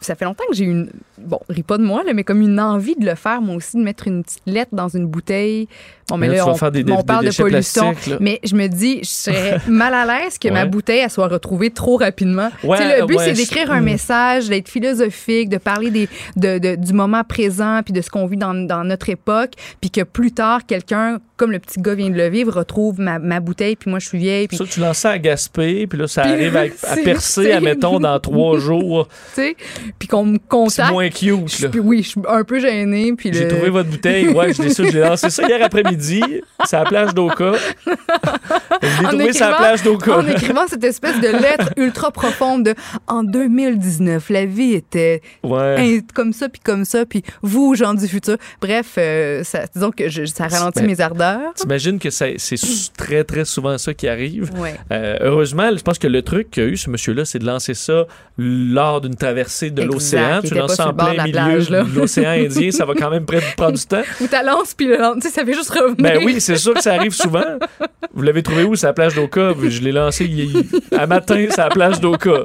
ça fait longtemps que j'ai une. Bon, ris pas de moi, là, mais comme une envie de le faire, moi aussi, de mettre une petite lettre dans une bouteille. Bon, mais Mais là, on, faire des dé- on des parle de pollution. Mais je me dis, je serais (laughs) mal à l'aise que ma bouteille, elle soit retrouvée trop rapidement. Ouais, Tu sais, le but, ouais, c'est je- d'écrire un Hmm. message, d'être philosophique, de parler des, de, de- du moment présent, puis de ce qu'on vit dans, dans notre époque, puis que plus tard, quelqu'un, comme le petit gars vient de le vivre, retrouve ma, ma bouteille, puis moi, je suis vieille, puis Ça, tu lances ça à Gaspé, puis là, ça Puis arrive à, (laughs) à percer, admettons, dans trois jours. (laughs) tu sais, puis qu'on me C'est contacte. moins cute, là. puis oui, je suis un peu gênée. Puis J'ai le- trouvé votre bouteille. Ouais, je l'ai su, je l'ai lancé ça hier après-midi. C'est à la plage d'Oka. Je l'ai En trouvé sur la écrivant- plage d'Oka. En écrivant cette espèce de lettre ultra profonde de en 2019, la vie était Ouais. comme ça puis comme ça puis vous gens du futur. Bref, euh, ça, disons que je- ça ralentit Ben, mes ardeurs. T'imagines que ça- c'est très, très souvent ça qui arrive. Ouais. Euh, heureusement, je pense que le truc qu'a eu ce monsieur-là, c'est de lancer ça lors d'une traversée de l'océan. Tu lances en plein la milieu plage, là. de l'océan Indien, ça va quand même prendre (laughs) du temps. Ou ta lance puis le lance, tu sais, ça fait juste revenir. Ben oui, c'est sûr que ça arrive souvent. Vous l'avez trouvé où, c'est la plage d'Oka? Je l'ai lancé à matin, c'est la plage d'Oka.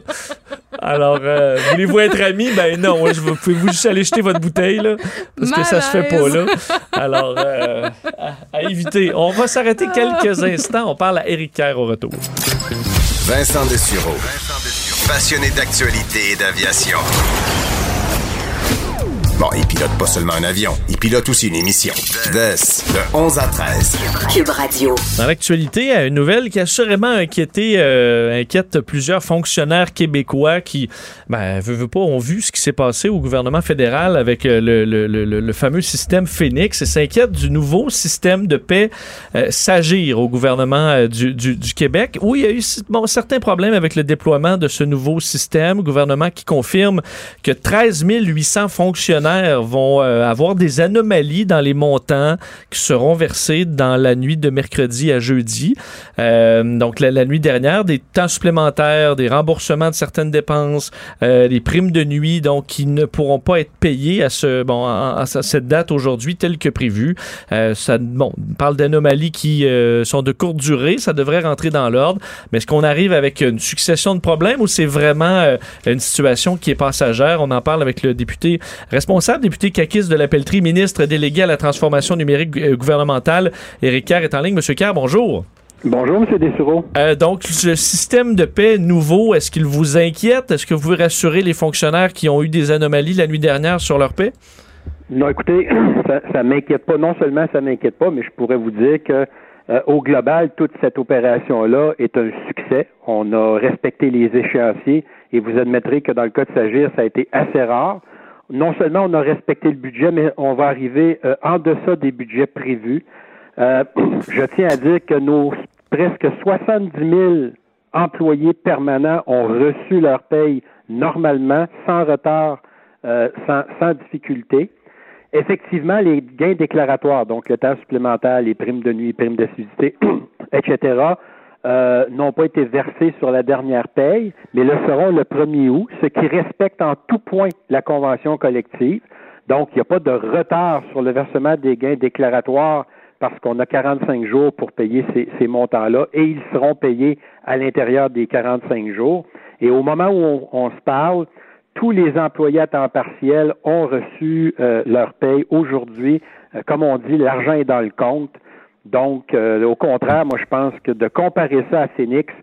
Alors, euh, voulez-vous être amis? Ben non, je veux- pouvez-vous juste aller jeter votre bouteille, là? Parce que ça se fait pas, là. Alors, euh, à, à éviter. On va s'arrêter quelques instants. On parle à Eric Kerr au retour. Vincent Dessureau. Passionné d'actualité et d'aviation. Bon, il pilote pas seulement un avion, il pilote aussi une émission. This, de 11 à 13. Cube Radio. Dans l'actualité, une nouvelle qui a assurément inquiété, euh, inquiète plusieurs fonctionnaires québécois qui, ben, veut, veut pas, ont vu ce qui s'est passé au gouvernement fédéral avec euh, le, le- le- fameux système Phoenix et s'inquiètent du nouveau système de paix euh, s'agir au gouvernement euh, du, du- du Québec où il y a eu bon, certains problèmes avec le déploiement de ce nouveau système. Gouvernement qui confirme que 13 800 fonctionnaires vont avoir des anomalies dans les montants qui seront versés dans la nuit de mercredi à jeudi. donc, la, nuit dernière, des temps supplémentaires, des remboursements de certaines dépenses, des primes de nuit, donc, qui ne pourront pas être payées à, ce, bon, à, cette date aujourd'hui, telle que prévue. ça, bon, on parle d'anomalies qui sont de courte durée. Ça devrait rentrer dans l'ordre. Mais est-ce qu'on arrive avec une succession de problèmes ou c'est vraiment une situation qui est passagère? On en parle avec le député responsable, député caquiste de la Pelletrie, ministre délégué à la transformation numérique euh, gouvernementale. Éric Kerr est en ligne. Monsieur Kerr, bonjour. Bonjour, M. Dessureau. Euh, donc, le système de paix nouveau, est-ce qu'il vous inquiète? Est-ce que vous pouvez rassurer les fonctionnaires qui ont eu des anomalies la nuit dernière sur leur paix? Non, écoutez, (clears throat) ça, ça m'inquiète pas. Non seulement ça m'inquiète pas, mais je pourrais vous dire que euh, au global, toute cette opération-là est un succès. On a respecté les échéanciers et vous admettrez que dans le cas de Sagir, ça a été assez rare. Non seulement on a respecté le budget, mais on va arriver euh, en deçà des budgets prévus. Euh, (clears throat) je tiens à dire que nos presque 70 000 employés permanents ont reçu leur paye normalement, sans retard, sans, sans difficulté. Effectivement, les gains déclaratoires, donc le temps supplémentaire, les primes de nuit, primes d'assiduité, (clears throat) etc., euh, n'ont pas été versés sur la dernière paye, mais le seront le 1er août, ce qui respecte en tout point la convention collective. Donc, il n'y a pas de retard sur le versement des gains déclaratoires parce qu'on a 45 jours pour payer ces, ces montants-là et ils seront payés à l'intérieur des 45 jours. Et au moment où on se parle, tous les employés à temps partiel ont reçu euh, leur paye aujourd'hui. Euh, comme on dit, l'argent est dans le compte. Donc, euh, au contraire, moi, je pense que de comparer ça à Phoenix,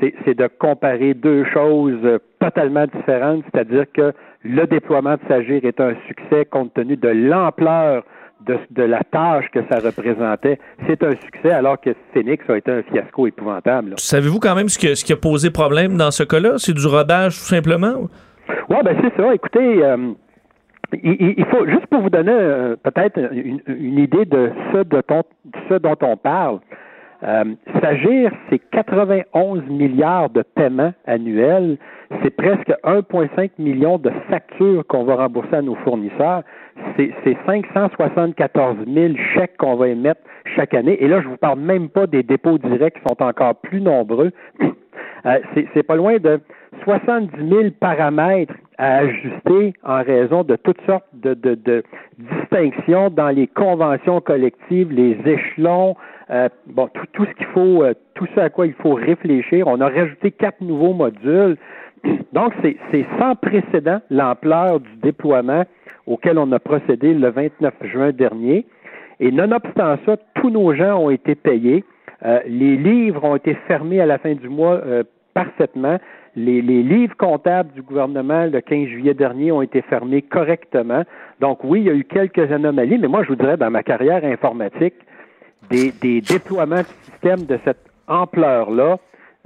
c'est de comparer deux choses totalement différentes, c'est-à-dire que le déploiement de Sagir est un succès compte tenu de l'ampleur de, de, la tâche que ça représentait. C'est un succès alors que Phoenix a été un fiasco épouvantable. Savez-vous quand même ce, que, ce qui a posé problème dans ce cas-là? C'est du rodage tout simplement? Oui, ben c'est ça. Écoutez, euh, il, faut juste pour vous donner euh, peut-être une, idée de ce, de ce dont on parle. Euh, S'agir, c'est 91 milliards de paiements annuels. C'est presque 1,5 million de factures qu'on va rembourser à nos fournisseurs. C'est 574 000 chèques qu'on va émettre chaque année. Et là, je vous parle même pas des dépôts directs qui sont encore plus nombreux. (coughs) Euh, c'est pas loin de 70 000 paramètres à ajuster en raison de toutes sortes de, distinctions dans les conventions collectives, les échelons, euh, bon, tout, ce qu'il faut, euh, tout ce à quoi il faut réfléchir. On a rajouté quatre nouveaux modules. (clears throat) Donc, c'est sans précédent l'ampleur du déploiement auquel on a procédé le 29 juin dernier. Et nonobstant ça, tous nos gens ont été payés. Euh, les livres ont été fermés à la fin du mois parfaitement. Les, livres comptables du gouvernement le 15 juillet dernier ont été fermés correctement. Donc oui, il y a eu quelques anomalies, mais moi je vous dirais, dans ma carrière informatique, des, déploiements de systèmes de cette ampleur-là,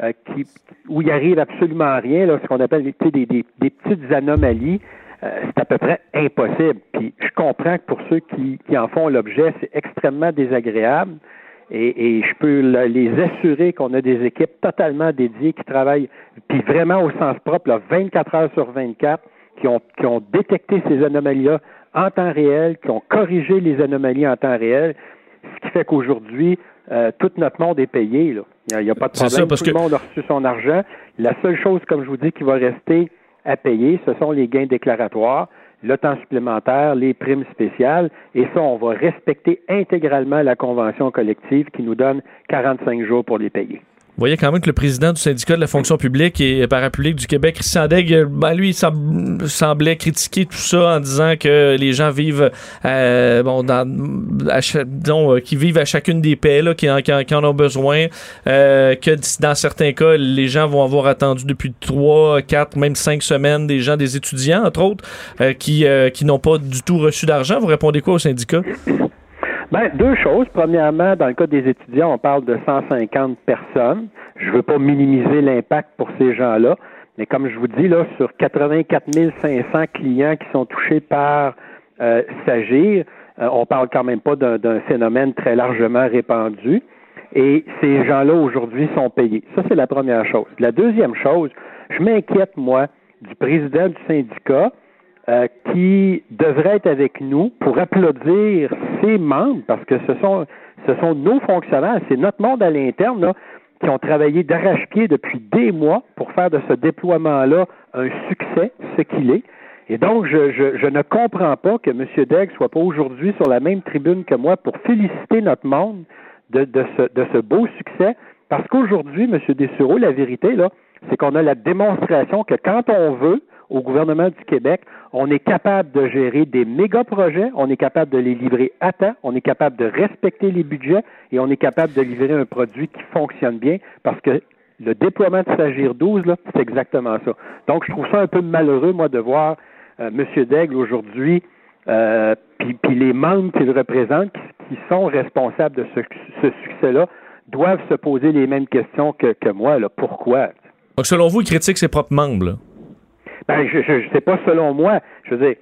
euh, qui, où il arrive absolument rien, là, ce qu'on appelle des, des, petites anomalies, euh, c'est à peu près impossible. Puis je comprends que pour ceux qui, qui en font l'objet, c'est extrêmement désagréable. Et, je peux les assurer qu'on a des équipes totalement dédiées qui travaillent, puis vraiment au sens propre, 24 heures sur 24, qui ont, qui ont détecté ces anomalies-là en temps réel, qui ont corrigé les anomalies en temps réel, ce qui fait qu'aujourd'hui, euh, tout notre monde est payé. Il n'y a, pas de problème. tout le monde a reçu son argent. La seule chose, comme je vous dis, qui va rester à payer, ce sont les gains déclaratoires le temps supplémentaire, les primes spéciales, et ça, on va respecter intégralement la convention collective qui nous donne 45 jours pour les payer. Vous voyez quand même que le président du syndicat de la fonction publique et parapublique du Québec, Christian Degg, ben lui, semblait critiquer tout ça en disant que les gens vivent, euh, bon, dans, euh, qui vivent à chacune des paix, là, qui, en, ont besoin, euh, que dans certains cas, les gens vont avoir attendu depuis trois, quatre, même cinq semaines, des gens, des étudiants, entre autres, qui, qui n'ont pas du tout reçu d'argent. Vous répondez quoi au syndicat? Ben, deux choses. Premièrement, dans le cas des étudiants, on parle de 150 personnes. Je ne veux pas minimiser l'impact pour ces gens-là, mais comme je vous dis, là, sur 84 500 clients qui sont touchés par euh, Sagir, euh, on parle quand même pas d'un phénomène très largement répandu. Et ces gens-là, aujourd'hui, sont payés. Ça, c'est la première chose. La deuxième chose, je m'inquiète, moi, du président du syndicat euh, qui devrait être avec nous pour applaudir ses membres, parce que ce sont, nos fonctionnaires, c'est notre monde à l'interne qui ont travaillé d'arrache-pied depuis des mois pour faire de ce déploiement-là un succès, ce qu'il est. Et donc, je, ne comprends pas que M. Degg soit pas aujourd'hui sur la même tribune que moi pour féliciter notre monde de, ce, beau succès, parce qu'aujourd'hui, M. Dessureau, la vérité, c'est qu'on a la démonstration que quand on veut, au gouvernement du Québec, on est capable de gérer des méga projets, on est capable de les livrer à temps, on est capable de respecter les budgets et on est capable de livrer un produit qui fonctionne bien parce que le déploiement de Sagir 12, là, c'est exactement ça. Donc, je trouve ça un peu malheureux, moi, de voir euh, M. Daigle aujourd'hui, euh, puis, les membres qu'il représente, qui, sont responsables de ce, succès-là, doivent se poser les mêmes questions que, que moi. Là. Pourquoi? Donc, selon vous, il critique ses propres membres. Là? Ben, je ne sais pas selon moi. Je veux dire,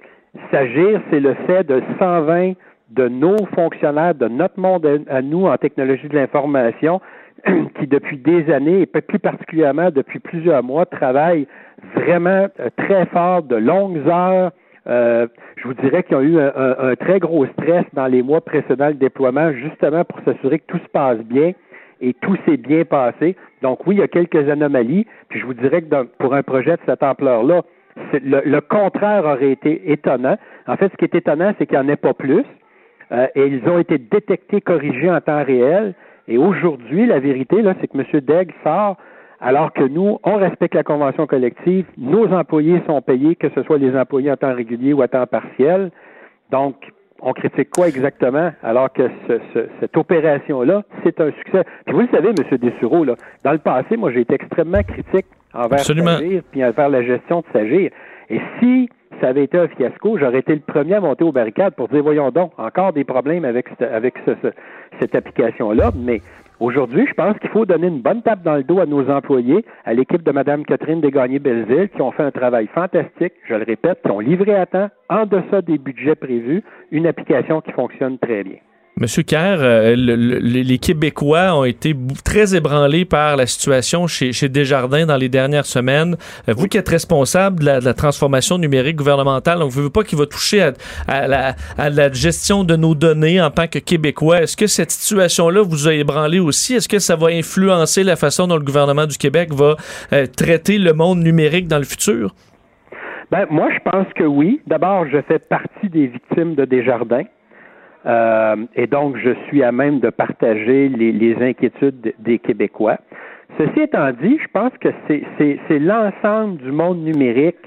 s'agir, c'est le fait de 120 de nos fonctionnaires, de notre monde à nous en technologie de l'information, (clears throat) qui depuis des années, et plus particulièrement depuis plusieurs mois, travaillent vraiment euh, très fort, de longues heures. Euh, je vous dirais qu'ils ont eu un, un, très gros stress dans les mois précédents le déploiement, justement pour s'assurer que tout se passe bien et tout s'est bien passé. Donc oui, il y a quelques anomalies. Puis je vous dirais que pour un projet de cette ampleur-là, le, contraire aurait été étonnant. En fait, ce qui est étonnant, c'est qu'il n'y en ait pas plus. Euh, et ils ont été détectés, corrigés en temps réel. Et aujourd'hui, la vérité, là, c'est que M. Degg sort alors que nous, on respecte la convention collective, nos employés sont payés, que ce soit les employés en temps régulier ou à temps partiel. Donc, on critique quoi exactement alors que cette opération-là, c'est un succès. Puis vous le savez, M. Dessureau, là, dans le passé, moi, j'ai été extrêmement critique envers Sagir puis envers la gestion de Sagir. Et si ça avait été un fiasco, j'aurais été le premier à monter aux barricades pour dire voyons donc, encore des problèmes avec, avec cette application-là, mais Aujourd'hui, je pense qu'il faut donner une bonne tape dans le dos à nos employés, à l'équipe de Mme Catherine Desgagnés-Belzile, qui ont fait un travail fantastique, je le répète, qui ont livré à temps, en deçà des budgets prévus, une application qui fonctionne très bien. Monsieur Kerr, euh, les Québécois ont été très ébranlés par la situation chez, Desjardins dans les dernières semaines. Euh, vous qui êtes responsable de la, transformation numérique gouvernementale, donc vous ne voulez pas qu'il va toucher à, la, gestion de nos données en tant que Québécois. Est-ce que cette situation-là vous a ébranlé aussi? Est-ce que ça va influencer la façon dont le gouvernement du Québec va euh, traiter le monde numérique dans le futur? Ben, moi, je pense que oui. D'abord, je fais partie des victimes de Desjardins. Euh, et donc, je suis à même de partager les, inquiétudes des Québécois. Ceci étant dit, je pense que c'est l'ensemble du monde numérique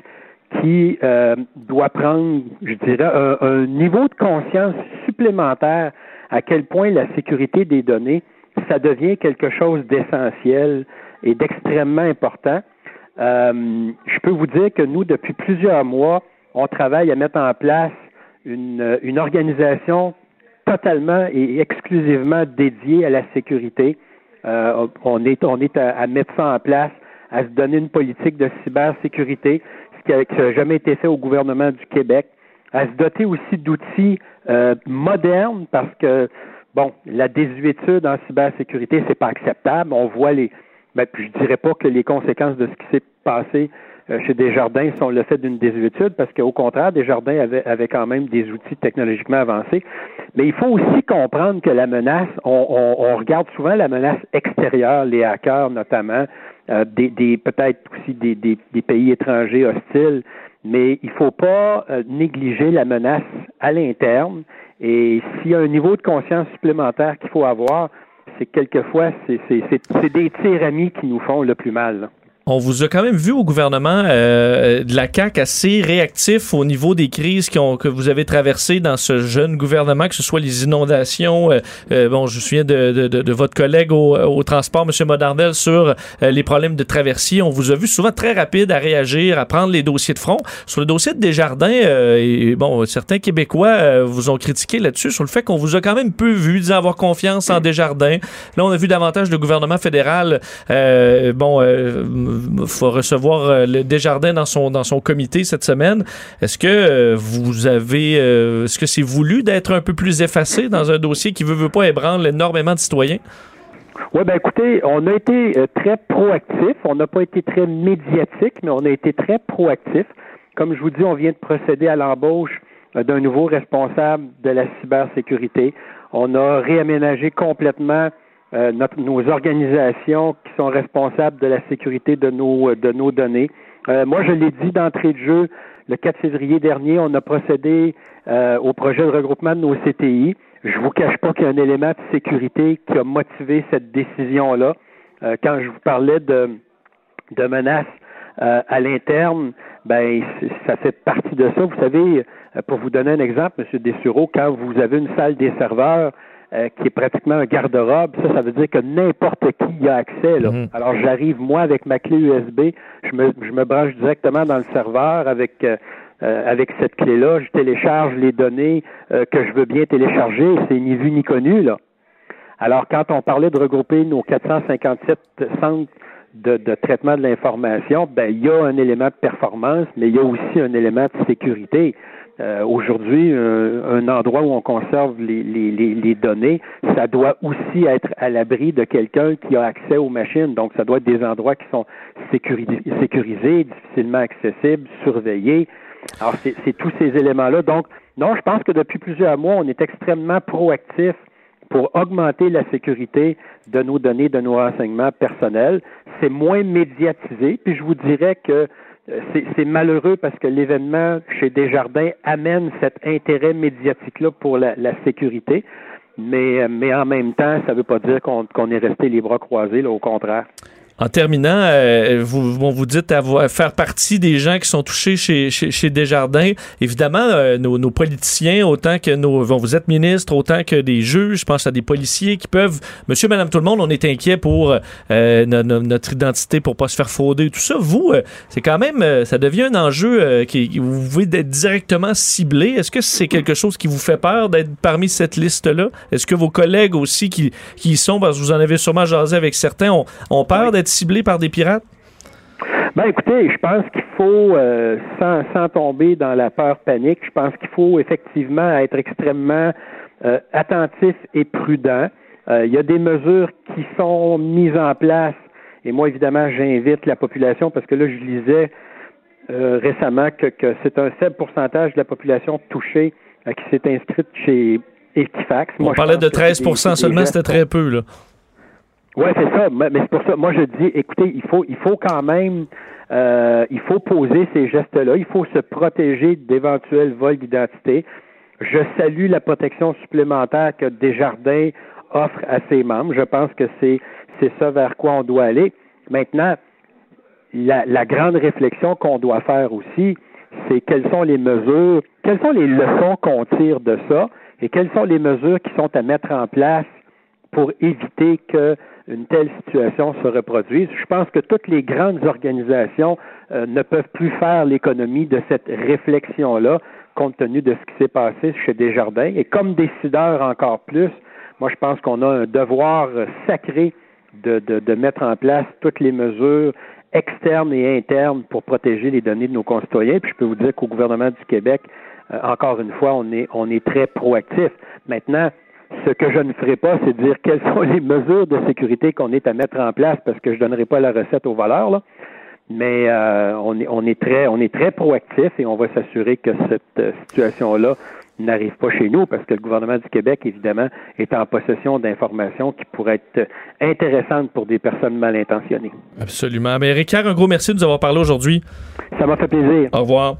qui euh, doit prendre, je dirais, un, un, niveau de conscience supplémentaire à quel point la sécurité des données, ça devient quelque chose d'essentiel et d'extrêmement important. Euh, je peux vous dire que nous, depuis plusieurs mois, on travaille à mettre en place une, une organisation totalement et exclusivement dédié à la sécurité. Euh, on est, à, mettre ça en place, à se donner une politique de cybersécurité, ce qui n'a jamais été fait au gouvernement du Québec, à se doter aussi d'outils euh, modernes parce que bon, la désuétude en cybersécurité, c'est pas acceptable. On voit les, ben, puis je dirais pas que les conséquences de ce qui s'est passé chez Desjardins sont le fait d'une désuétude, parce qu'au contraire, Desjardins avait, avait quand même des outils technologiquement avancés. Mais il faut aussi comprendre que la menace, on, regarde souvent la menace extérieure, les hackers notamment, euh, des, peut-être aussi des, des, pays étrangers hostiles, mais il ne faut pas euh, négliger la menace à l'interne. Et s'il y a un niveau de conscience supplémentaire qu'il faut avoir, c'est quelquefois c'est des tyrannies qui nous font le plus mal. On vous a quand même vu au gouvernement euh, de la CAQ assez réactif au niveau des crises ont, que vous avez traversées dans ce jeune gouvernement, que ce soit les inondations. Euh, euh, bon, je me souviens de, de, de, votre collègue au, au transport, M. Modardel, sur les problèmes de traversier. On vous a vu souvent très rapide à réagir, à prendre les dossiers de front. Sur le dossier de Desjardins, et, bon, certains Québécois vous ont critiqué là-dessus sur le fait qu'on vous a quand même peu vu, disant avoir confiance en Desjardins. Là, on a vu davantage le gouvernement fédéral, bon faut recevoir euh, Desjardins dans son, dans son comité cette semaine. Est-ce que euh, vous avez, euh, est-ce que c'est voulu d'être un peu plus effacé dans un dossier qui veut, veut pas ébranle énormément de citoyens? Oui, ben écoutez, on a été très proactif. On n'a pas été très médiatique, mais on a été très proactif. Comme je vous dis, on vient de procéder à l'embauche d'un nouveau responsable de la cybersécurité. On a réaménagé complètement euh, nos organisations qui sont responsables de la sécurité de nos, de nos données. Euh, moi, je l'ai dit d'entrée de jeu, le 4 février dernier, on a procédé au projet de regroupement de nos CTI. Je vous cache pas qu'il y a un élément de sécurité qui a motivé cette décision-là. quand je vous parlais de, de menaces à l'interne, ben ça fait partie de ça. Vous savez, euh, pour vous donner un exemple, M. Dessureau, quand vous avez une salle des serveurs euh, qui est pratiquement un garde-robe, ça, ça veut dire que n'importe qui y a accès. Là. Mhm. Alors j'arrive moi avec ma clé USB, je me, je me branche directement dans le serveur avec euh, avec cette clé-là, je télécharge les données que je veux bien télécharger. C'est ni vu ni connu là. Alors quand on parlait de regrouper nos 457 centres de, de traitement de l'information, ben il y a un élément de performance, mais il y a aussi un élément de sécurité. Euh, aujourd'hui, un, endroit où on conserve les, les, les, données, ça doit aussi être à l'abri de quelqu'un qui a accès aux machines. Donc, ça doit être des endroits qui sont sécurisés, sécurisés difficilement accessibles, surveillés. Alors, c'est tous ces éléments-là. Donc, non, je pense que depuis plusieurs mois, on est extrêmement proactif pour augmenter la sécurité de nos données, de nos renseignements personnels. C'est moins médiatisé, puis je vous dirais que euh, c'est malheureux parce que l'événement chez Desjardins amène cet intérêt médiatique-là pour la, sécurité, mais, euh, mais en même temps, ça ne veut pas dire qu'on est resté les bras croisés, là, au contraire. En terminant, euh, vous, vous dites avoir, faire partie des gens qui sont touchés chez, chez, Desjardins. Évidemment, euh, nos, politiciens, autant que nos... Bon, vous êtes ministre, autant que des juges, je pense à des policiers qui peuvent... Monsieur, madame, tout le monde, on est inquiet pour euh, notre identité, pour pas se faire frauder, tout ça. Vous, c'est quand même... ça devient un enjeu qui... Vous pouvez être directement ciblé. Est-ce que c'est quelque chose qui vous fait peur d'être parmi cette liste-là? Est-ce que vos collègues aussi qui, qui y sont, parce que vous en avez sûrement jasé avec certains, ont, ont peur d'être ciblé par des pirates? Ben écoutez, je pense qu'il faut, euh, sans, sans, tomber dans la peur panique, je pense qu'il faut effectivement être extrêmement euh, attentif et prudent. Euh, il y a des mesures qui sont mises en place, et moi évidemment j'invite la population parce que là je lisais récemment que, que c'est un faible pourcentage de la population touchée qui s'est inscrite chez Equifax. On parlait de 13 seulement, c'était très peu là. Oui, c'est ça. Mais c'est pour ça. Moi, je dis, écoutez, il faut, il faut quand même, euh, il faut poser ces gestes-là. Il faut se protéger d'éventuels vols d'identité. Je salue la protection supplémentaire que Desjardins offre à ses membres. Je pense que c'est, c'est ça vers quoi on doit aller. Maintenant, la, la grande réflexion qu'on doit faire aussi, c'est quelles sont les mesures, quelles sont les leçons qu'on tire de ça et quelles sont les mesures qui sont à mettre en place pour éviter que une telle situation se reproduise. Je pense que toutes les grandes organisations euh, ne peuvent plus faire l'économie de cette réflexion-là, compte tenu de ce qui s'est passé chez Desjardins. Et comme décideur encore plus, moi je pense qu'on a un devoir sacré de, de, de, mettre en place toutes les mesures externes et internes pour protéger les données de nos concitoyens. Puis je peux vous dire qu'au gouvernement du Québec, euh, encore une fois, on est, on est très proactif. Maintenant, ce que je ne ferai pas, c'est dire quelles sont les mesures de sécurité qu'on est à mettre en place, parce que je ne donnerai pas la recette aux voleurs. Là. Mais euh, on, est, on, est très, on est très proactif et on va s'assurer que cette euh, situation-là n'arrive pas chez nous, parce que le gouvernement du Québec, évidemment, est en possession d'informations qui pourraient être intéressantes pour des personnes mal intentionnées. Absolument. Mais Ricard, un gros merci de nous avoir parlé aujourd'hui. Ça m'a fait plaisir. Au revoir.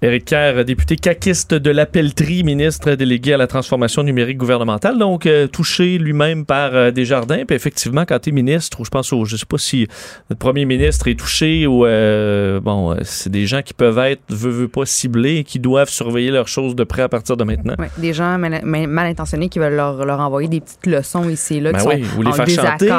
Éric Kerr, député caquiste de la Pelletrie, ministre délégué à la transformation numérique gouvernementale, donc euh, touché lui-même par euh, des jardins. Puis effectivement, quand tu es ministre, ou je pense au, je sais pas si notre premier ministre est touché ou euh, bon, c'est des gens qui peuvent être, veut, veut pas ciblés et qui doivent surveiller leurs choses de près à partir de maintenant. Des gens mal, intentionnés qui veulent leur, leur, envoyer des petites leçons ici et là. Ben oui, ou les faire chanter.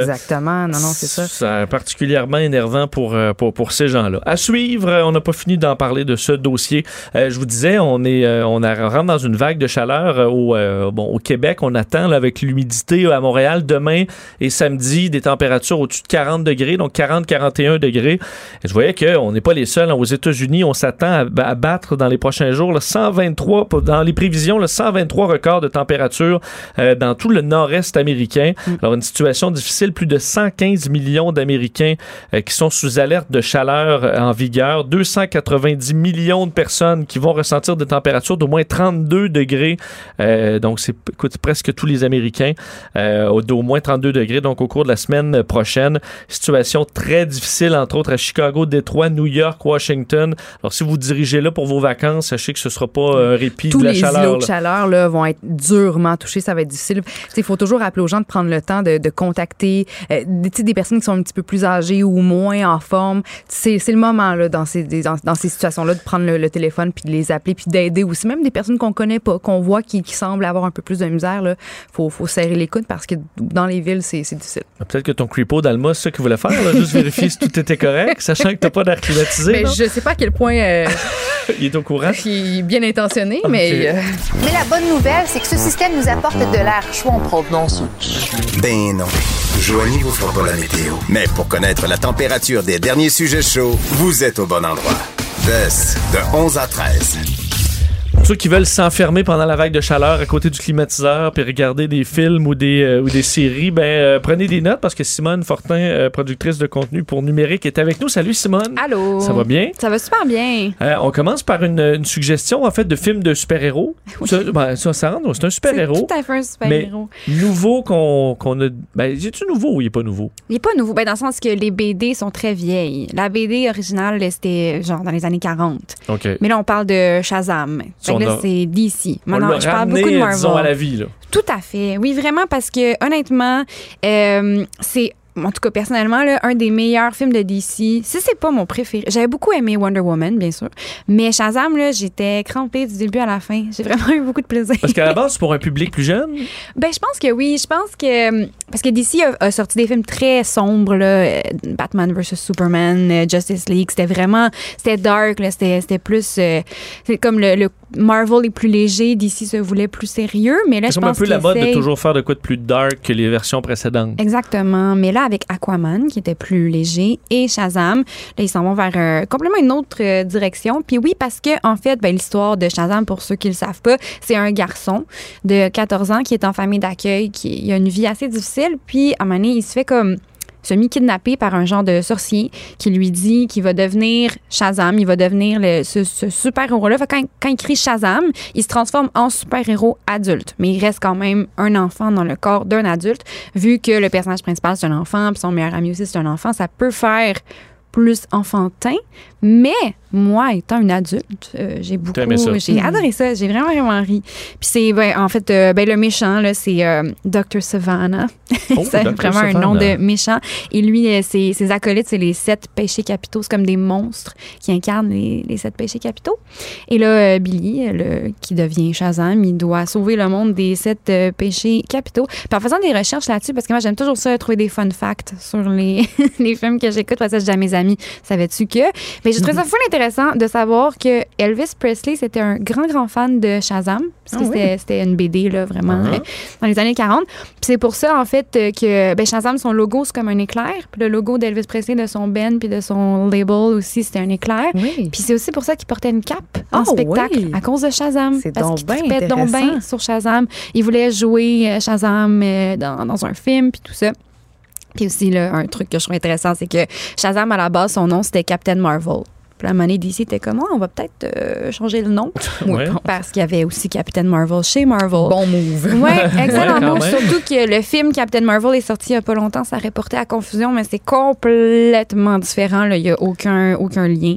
exactement. Non, non, c'est ça. C'est particulièrement énervant pour, pour, pour ces gens-là. À suivre, on n'a pas fini d'en parler de ce dossier. je vous disais, on est, on, rentre dans une vague de chaleur au, bon, au Québec. On attend avec l'humidité à Montréal demain et samedi des températures au-dessus de 40 degrés, donc 40-41 degrés. je voyais qu'on n'est pas les seuls. Hein. Aux États-Unis, on s'attend à, battre dans les prochains jours le 123, dans les prévisions, le 123 records de température dans tout le nord-est américain. Mm. Alors, une situation difficile. Plus de 115 millions d'Américains qui sont sous alerte de chaleur en vigueur. 290 millions de personnes qui vont ressentir des températures d'au moins 32 degrés. Euh, donc, c'est presque tous les Américains euh, d'au moins 32 degrés. Donc, au cours de la semaine prochaine, situation très difficile, entre autres à Chicago, Détroit, New York, Washington. Alors, si vous dirigez là pour vos vacances, sachez que ce sera pas un répit Tous de la les chaleur. îlots de chaleur là, vont être durement touchés. Ça va être difficile. Il faut toujours rappeler aux gens de prendre le temps de, de contacter euh, des personnes qui sont un petit peu plus âgées ou moins en forme. C'est le moment là, dans ces, dans, dans ces situations-là de prendre le, téléphone puis de les appeler puis d'aider aussi. Même des personnes qu'on connaît pas, qu'on voit qui, qui semblent avoir un peu plus de misère. Il faut, faut serrer les coudes parce que dans les villes, c'est difficile. Ah, peut-être que ton creepo d'Alma, c'est ça qu'il voulait faire, juste vérifier si tout était correct, sachant que tu n'as pas d'air climatisé. Mais je sais pas à quel point. Euh, (laughs) il est au courant. Il est bien intentionné, mais. Euh, mais la bonne nouvelle, c'est que ce système nous apporte de l'air chaud en provenance. Ben non. Joignez vous fera pas la météo. Mais pour connaître la température des derniers sujets chauds, vous êtes au bon endroit. De 11 à 13 ceux qui veulent s'enfermer pendant la vague de chaleur à côté du climatiseur puis regarder des films ou des, euh, ou des séries, ben euh, prenez des notes parce que Simone Fortin, euh, productrice de contenu pour numérique, est avec nous. Salut Simone. Allô. Ça va bien? Ça va super bien. on commence par une, suggestion en fait de film de super-héros. (laughs) Ça, ben, ça, c'est un super-héros. Tout à fait un super-héros. Nouveau qu'on a. Ben, est-tu nouveau ou il est pas nouveau? Il est pas nouveau, ben, dans le sens que les BD sont très vieilles. La BD originale, c'était genre dans les années 40. OK. Mais là, on parle de Shazam c'est DC. Maintenant, je parle beaucoup de Marvel. à la vie, là. Tout à fait. Oui, vraiment, parce que honnêtement, euh, c'est en tout cas personnellement, là, un des meilleurs films de DC. Si c'est pas mon préféré, j'avais beaucoup aimé Wonder Woman, bien sûr, mais Shazam, là, j'étais crampée du début à la fin. J'ai vraiment eu beaucoup de plaisir. Parce qu'à la base, (laughs) c'est pour un public plus jeune? Ben, je pense que oui. Je pense que parce que DC a, sorti des films très sombres, là, euh, Batman vs Superman, euh, Justice League, c'était vraiment, c'était dark, c'était plus, euh, c'est comme le, Marvel est plus léger, DC se voulait plus sérieux, mais là, je pense C'est un peu la mode de toujours faire de quoi de plus dark que les versions précédentes. Exactement, mais là avec Aquaman, qui était plus léger, et Shazam. Là, ils s'en vont vers euh, complètement une autre euh, direction. Puis oui, parce que, en fait, ben, l'histoire de Shazam, pour ceux qui ne le savent pas, c'est un garçon de 14 ans qui est en famille d'accueil, qui a une vie assez difficile. Puis, à un moment donné, il se fait comme semi-kidnappé par un genre de sorcier qui lui dit qu'il va devenir Shazam, il va devenir le, ce, super-héros-là. Quand, quand il crie Shazam, il se transforme en super-héros adulte. Mais il reste quand même un enfant dans le corps d'un adulte. Vu que le personnage principal, c'est un enfant, puis son meilleur ami aussi, c'est un enfant, ça peut faire plus enfantin, mais moi, étant une adulte, euh, j'ai beaucoup, j'ai adoré ça, j'ai vraiment vraiment ri. Puis c'est ben, en fait euh, ben, le méchant là, c'est euh, Dr Savannah. Oh, (laughs) c'est vraiment un nom de méchant. Et lui, ses, ses acolytes, c'est les sept péchés capitaux, c'est comme des monstres qui incarnent les, les sept péchés capitaux. Et là, Billy, le, qui devient Shazam, il doit sauver le monde des sept péchés capitaux. Puis en faisant des recherches là-dessus, parce que moi j'aime toujours ça, trouver des fun facts sur les, (laughs) les films que j'écoute, parce que j'ai mes amis, savais-tu que? Mais j'ai trouvé ça fou intéressant de savoir que Elvis Presley, c'était un grand, grand fan de Shazam. Parce que ah c'était une BD, là, vraiment, ah. euh, dans les années 40. Puis c'est pour ça, en fait, euh, que ben, Shazam, son logo, c'est comme un éclair. Puis le logo d'Elvis Presley, de son Ben, puis de son label aussi, c'était un éclair. Puis c'est aussi pour ça qu'il portait une cape en ah spectacle, à cause de Shazam. C'est donc bien donc bien sur Shazam. Il voulait jouer euh, Shazam dans, dans un film, puis tout ça. Puis aussi, là, un truc que je trouve intéressant, c'est que Shazam, à la base, son nom, c'était Captain Marvel. Puis la monnaie d'ici était comme, oh, on va peut-être euh, changer le nom. (laughs) Parce qu'il y avait aussi Captain Marvel chez Marvel. Bon move. Oui, (laughs) excellent Surtout que le film Captain Marvel est sorti il n'y a pas longtemps. Ça reporté à confusion, mais c'est complètement différent. Il n'y a aucun, aucun lien.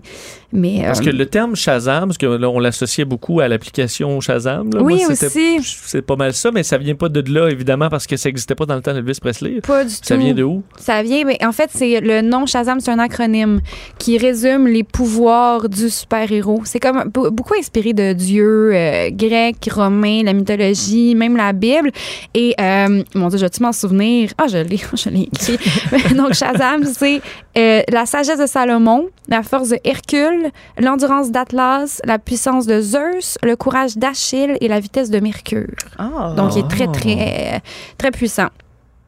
Mais, parce que euh, le terme Shazam, parce que là, on l'associait beaucoup à l'application Shazam. Oui, aussi. C'est pas mal ça, mais ça vient pas de là, évidemment, parce que ça n'existait pas dans le temps d'Elvis Presley. Pas du tout. Ça vient de où? Ça vient, mais en fait, c'est le nom Shazam, c'est un acronyme qui résume les pouvoirs pouvoir du super-héros. C'est comme beaucoup inspiré de dieux euh, grecs, romains, la mythologie, même la Bible. Et, euh, mon Dieu, je vais-tu m'en souvenir? Ah, je l'ai, (laughs) je l'ai écrit. (laughs) Donc, Shazam, c'est euh, la sagesse de Salomon, la force de Hercule, l'endurance d'Atlas, la puissance de Zeus, le courage d'Achille et la vitesse de Mercure. Ah. Donc, il est très, très, très puissant.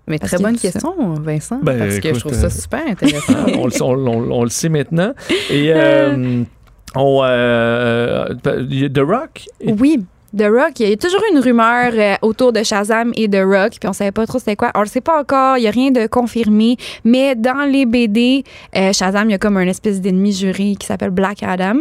Mais Parce très bonne ça. question, Vincent. Ben, parce que je écoute, trouve ça euh, super intéressant. (laughs) on, le, on- on- on le sait maintenant. Et (laughs) euh, on, euh, The Rock, Oui. The Rock, il y a toujours une rumeur euh, autour de Shazam et The Rock, puis on savait pas trop c'était quoi. On le sait pas encore, il y a rien de confirmé, mais dans les BD, euh, Shazam, il y a comme un espèce d'ennemi juré qui s'appelle Black Adam,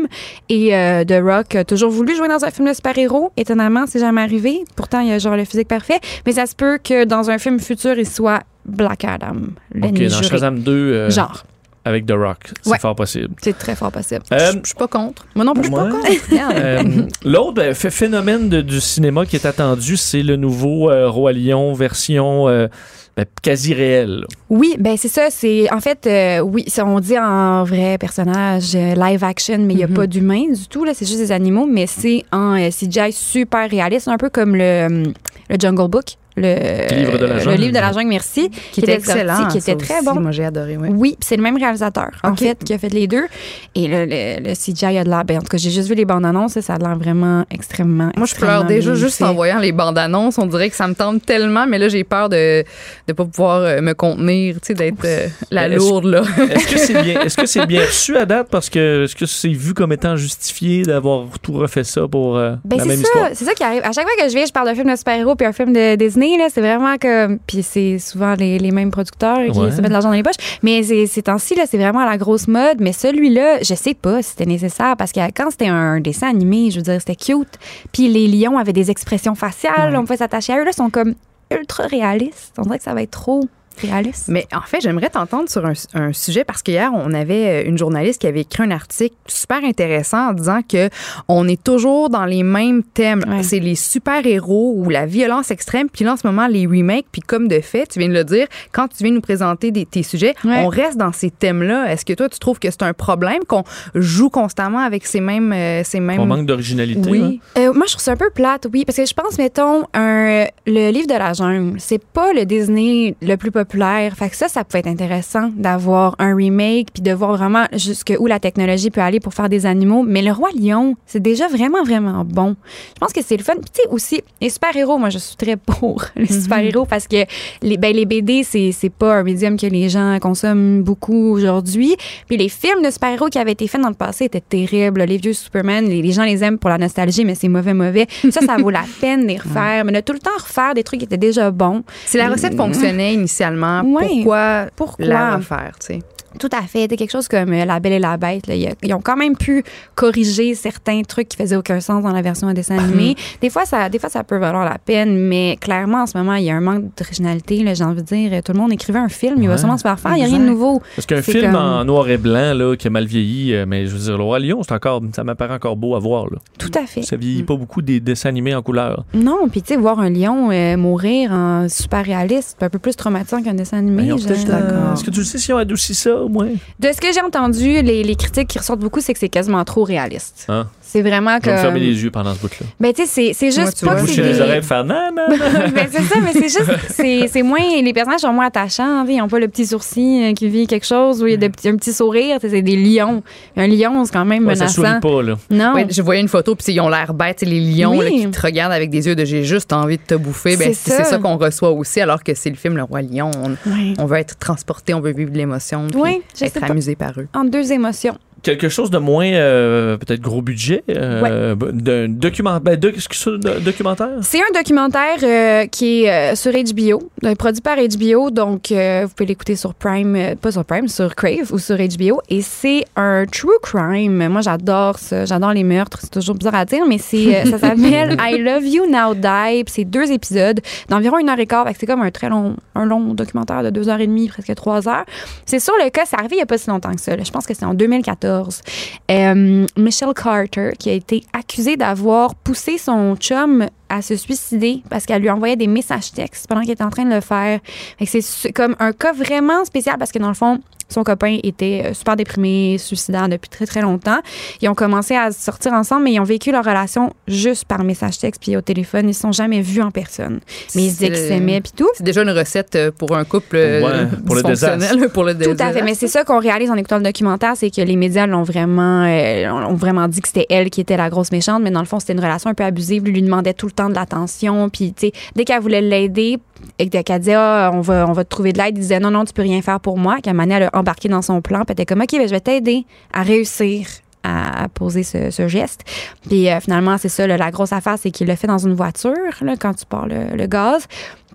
et euh, The Rock a toujours voulu jouer dans un film de super-héros. Étonnamment, c'est jamais arrivé. Pourtant, il y a genre le physique parfait, mais ça se peut que dans un film futur, il soit Black Adam, ok, l'ennemi dans juré. Shazam 2, euh, Genre, avec The Rock. C'est Ouais. fort possible. c'est très fort possible. Euh, Je suis pas contre. Moi non plus, je suis pas contre. Euh, L'autre ben, ph- phénomène de- du cinéma qui est attendu, c'est le nouveau euh, Roi Lion version euh, ben, quasi réelle. Oui, ben c'est ça. C'est en fait, euh, oui, on dit en vrai personnage live action, mais il n'y a Mhm. pas d'humains du tout. Là, c'est juste des animaux, mais c'est en euh, CGI super réaliste, un peu comme le, le Jungle Book, le Livre de la le jungle. livre de la jungle. Merci. qui était excellent. qui était très aussi. bon. Moi, j'ai adoré, oui. Oui, puis c'est le même réalisateur, en Ok. fait, qui a fait les deux. Et le, le, le CGI a de l'air. Ben, en tout cas, j'ai juste vu les bandes annonces, ça a l'air vraiment extrêmement. Moi, je pleure déjà juste en voyant les bandes annonces. On dirait que ça me tente tellement, mais là, j'ai peur de ne pas pouvoir euh, me contenir, tu sais, d'être euh, la lourde, là. Est-ce que c'est bien, est-ce que c'est bien (laughs) reçu à date? Parce que est-ce que c'est vu comme étant justifié d'avoir tout refait ça pour euh, Ben la c'est même ça, histoire? c'est ça qui arrive. À chaque fois que je viens, je parle d'un film de super-héros puis un film de Disney, c'est vraiment comme. Puis c'est souvent les, les mêmes producteurs qui Ouais. se mettent de l'argent dans les poches. Mais c'est- ces temps-ci, là, c'est vraiment la grosse mode. Mais celui-là, je sais pas si c'était nécessaire parce que quand c'était un dessin animé, je veux dire, c'était cute. Puis les lions avaient des expressions faciales, on pouvait s'attacher à eux. Là, ils sont comme ultra réalistes. On dirait que ça va être trop Mais en fait, j'aimerais t'entendre sur un, un sujet parce qu'hier, on avait euh, une journaliste qui avait écrit un article super intéressant en disant que on est toujours dans les mêmes thèmes. Ouais. C'est les super-héros ou la violence extrême. Puis là, en ce moment, les remakes. Puis comme de fait, tu viens de le dire, quand tu viens nous présenter des, tes sujets, Ouais. on reste dans ces thèmes-là. Est-ce que toi, tu trouves que c'est un problème qu'on joue constamment avec ces mêmes... euh, ces mêmes... On manque d'originalité. hein? Oui. Euh, moi, je trouve ça un peu plate, oui, parce que je pense, mettons, un, le livre de la jungle, c'est pas le Disney le plus populaire. Fait que ça, ça peut être intéressant d'avoir un remake puis de voir vraiment jusqu'où la technologie peut aller pour faire des animaux. Mais le Roi Lion, c'est déjà vraiment, vraiment bon. Je pense que c'est le fun. Puis, tu sais, aussi, les super-héros, moi, je suis très (laughs) pour les super-héros parce que les, ben, les BD, c'est pas un médium que les gens consomment beaucoup aujourd'hui. Puis les films de super-héros qui avaient été faits dans le passé étaient terribles. Les vieux Superman, les, les gens les aiment pour la nostalgie, mais c'est mauvais, mauvais. Ça, ça vaut la (laughs) peine de les refaire. Mais de tout le temps refaire des trucs qui étaient déjà bons. Si la recette fonctionnait initialement, Ouais. pourquoi, Pourquoi? la refaire, tu sais? Tout à fait. C'est quelque chose comme euh, La Belle et la Bête. là. Ils ont quand même pu corriger certains trucs qui faisaient aucun sens dans la version en dessin animé. des, fois, ça, des fois, ça peut valoir la peine, mais clairement, en ce moment, il y a un manque d'originalité. là. J'ai envie de dire, tout le monde écrivait un film, il va sûrement se faire faire. Il n'y a rien de nouveau. Parce qu'un film comme- en noir et blanc là, qui a mal vieilli, euh, mais je veux dire, le Roi Lion, c'est encore, ça m'apparaît encore beau à voir. Là. Tout à fait. Ça vieillit pas beaucoup des dessins animés en couleur. Non, puis tu sais, voir un lion euh, mourir en super réaliste, c'est un peu plus traumatisant qu'un dessin animé. Ben, euh, Est-ce que tu le sais si on adouci ça? Au moins? De ce que j'ai entendu, les, les critiques qui ressortent beaucoup, c'est que c'est quasiment trop réaliste. Hein? C'est vraiment Je vais me comme. fermer les yeux pendant ce bout-là. Ben, tu sais, c'est- juste tu pas que c'est Boucher les oreilles faire nan, nan, nan. (laughs) ben, c'est ça, mais c'est juste, c'est c'est moins, les personnages sont moins attachants. Ils n'ont pas le petit sourcil euh, qui vit quelque chose ou il y a petits- un petit sourire. tu sais, C'est des lions. Un lion, c'est quand même Ouais, ça menaçant. sourit pas, là. Non. Ouais, je voyais une photo, puis ils ont l'air bêtes, tu sais, les lions Oui. là, qui te regardent avec des yeux de j'ai juste envie de te bouffer. Ben, C'est ça. ça qu'on reçoit aussi, alors que c'est le film Le Roi Lion. On, Ouais. on veut être transporté, on veut vivre de l'émotion, Oui, être amusé par eux. En deux émotions. Quelque chose de moins, euh, peut-être gros budget, euh, d'un. Ben, doc- documentaire? C'est un documentaire euh, qui est euh, sur HBO, produit par HBO, donc vous pouvez l'écouter sur Prime, pas sur Prime, sur Crave ou sur HBO. Et c'est un true crime. Moi, j'adore ça, j'adore les meurtres. C'est toujours bizarre à dire, mais c'est, ça (laughs) s'appelle I Love You Now Die. C'est deux épisodes d'environ une heure et quart. C'est comme un très long, un long documentaire de deux heures et demie, presque trois heures. C'est sur le cas, c'est arrivé il n'y a pas si longtemps que ça. là. Je pense que c'est en 2014. Euh, Michelle Carter, qui a été accusée d'avoir poussé son chum à se suicider parce qu'elle lui envoyait des messages textes pendant qu'il était en train de le faire. C'est comme un cas vraiment spécial parce que dans le fond, Son copain était euh, super déprimé, suicidaire depuis très, très longtemps. Ils ont commencé à sortir ensemble, mais ils ont vécu leur relation juste par message texte puis au téléphone. Ils se sont jamais vus en personne. Mais ils disaient qu'ils s'aimaient puis tout. C'est déjà une recette euh, pour un couple ouais, pour le désastre. (laughs) pour le Tout à fait. Mais c'est ça qu'on réalise en écoutant le documentaire, c'est que les médias l'ont vraiment, ont vraiment dit que c'était elle qui était la grosse méchante, mais dans le fond, c'était une relation un peu abusive. Lui, lui demandait tout le temps de l'attention. Puis, tu sais, dès qu'elle voulait l'aider, et qu'elle disait, ah, on va, on va te trouver de l'aide, il disait, non, non, tu peux rien faire pour moi. Qu'à un elle a embarqué dans son plan. Puis elle était comme, OK, ben, je vais t'aider à réussir à, poser ce, geste. Puis euh, finalement, c'est ça, la grosse affaire, c'est qu'il l'a fait dans une voiture, là, quand tu parles le, gaz.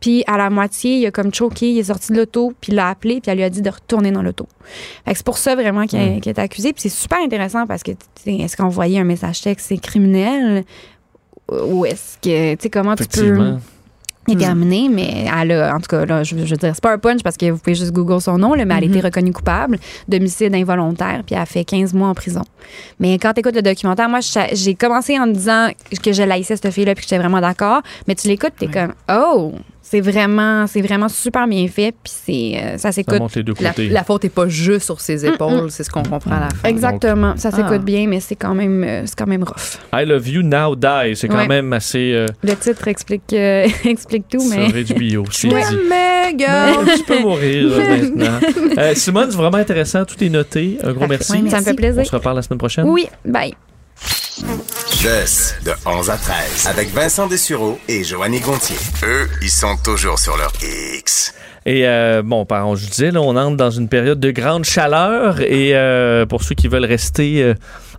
Puis à la moitié, il a comme choqué, il est sorti de l'auto, puis il l'a appelé, puis elle lui a dit de retourner dans l'auto. c'est pour ça vraiment qu'il mm. est accusé. Puis c'est super intéressant parce que est-ce qu'envoyer un message texte, c'est criminel? Ou est-ce que, tu sais, comment tu peux est terminée, mais elle a, en tout cas, là, je, veux dire, c'est pas un punch parce que vous pouvez juste Google son nom, là, mais elle a été mm-hmm. reconnue coupable d'homicide involontaire, puis elle a fait 15 mois en prison. Mais quand tu écoutes le documentaire, moi, j'ai commencé en disant que je laissais cette fille-là, puis que j'étais vraiment d'accord, mais tu l'écoutes, t'es comme, oh, c'est vraiment, c'est vraiment super bien fait. Puis c'est, euh, ça s'écoute. La, la, faute est pas juste sur ses épaules, c'est ce qu'on comprend à la fin. Exactement. ça s'écoute ah. bien, mais c'est quand même, euh, c'est quand même rough. I love you now die, c'est quand même assez. Euh, Le titre explique, (laughs) explique tout, mais. Ça du bio. Je mais tu peux mourir (laughs) maintenant. Simone, c'est vraiment intéressant. Tout est noté. Un gros merci. Ça me fait plaisir. On se reparle la semaine prochaine. Oui, bye. Jess, de 11 à 13, avec Vincent Dessureau et Joanny Gontier. Eux, ils sont toujours sur leur X. Et euh, bon, par je disais, là, on entre dans une période de grande chaleur et euh, pour ceux qui veulent rester euh,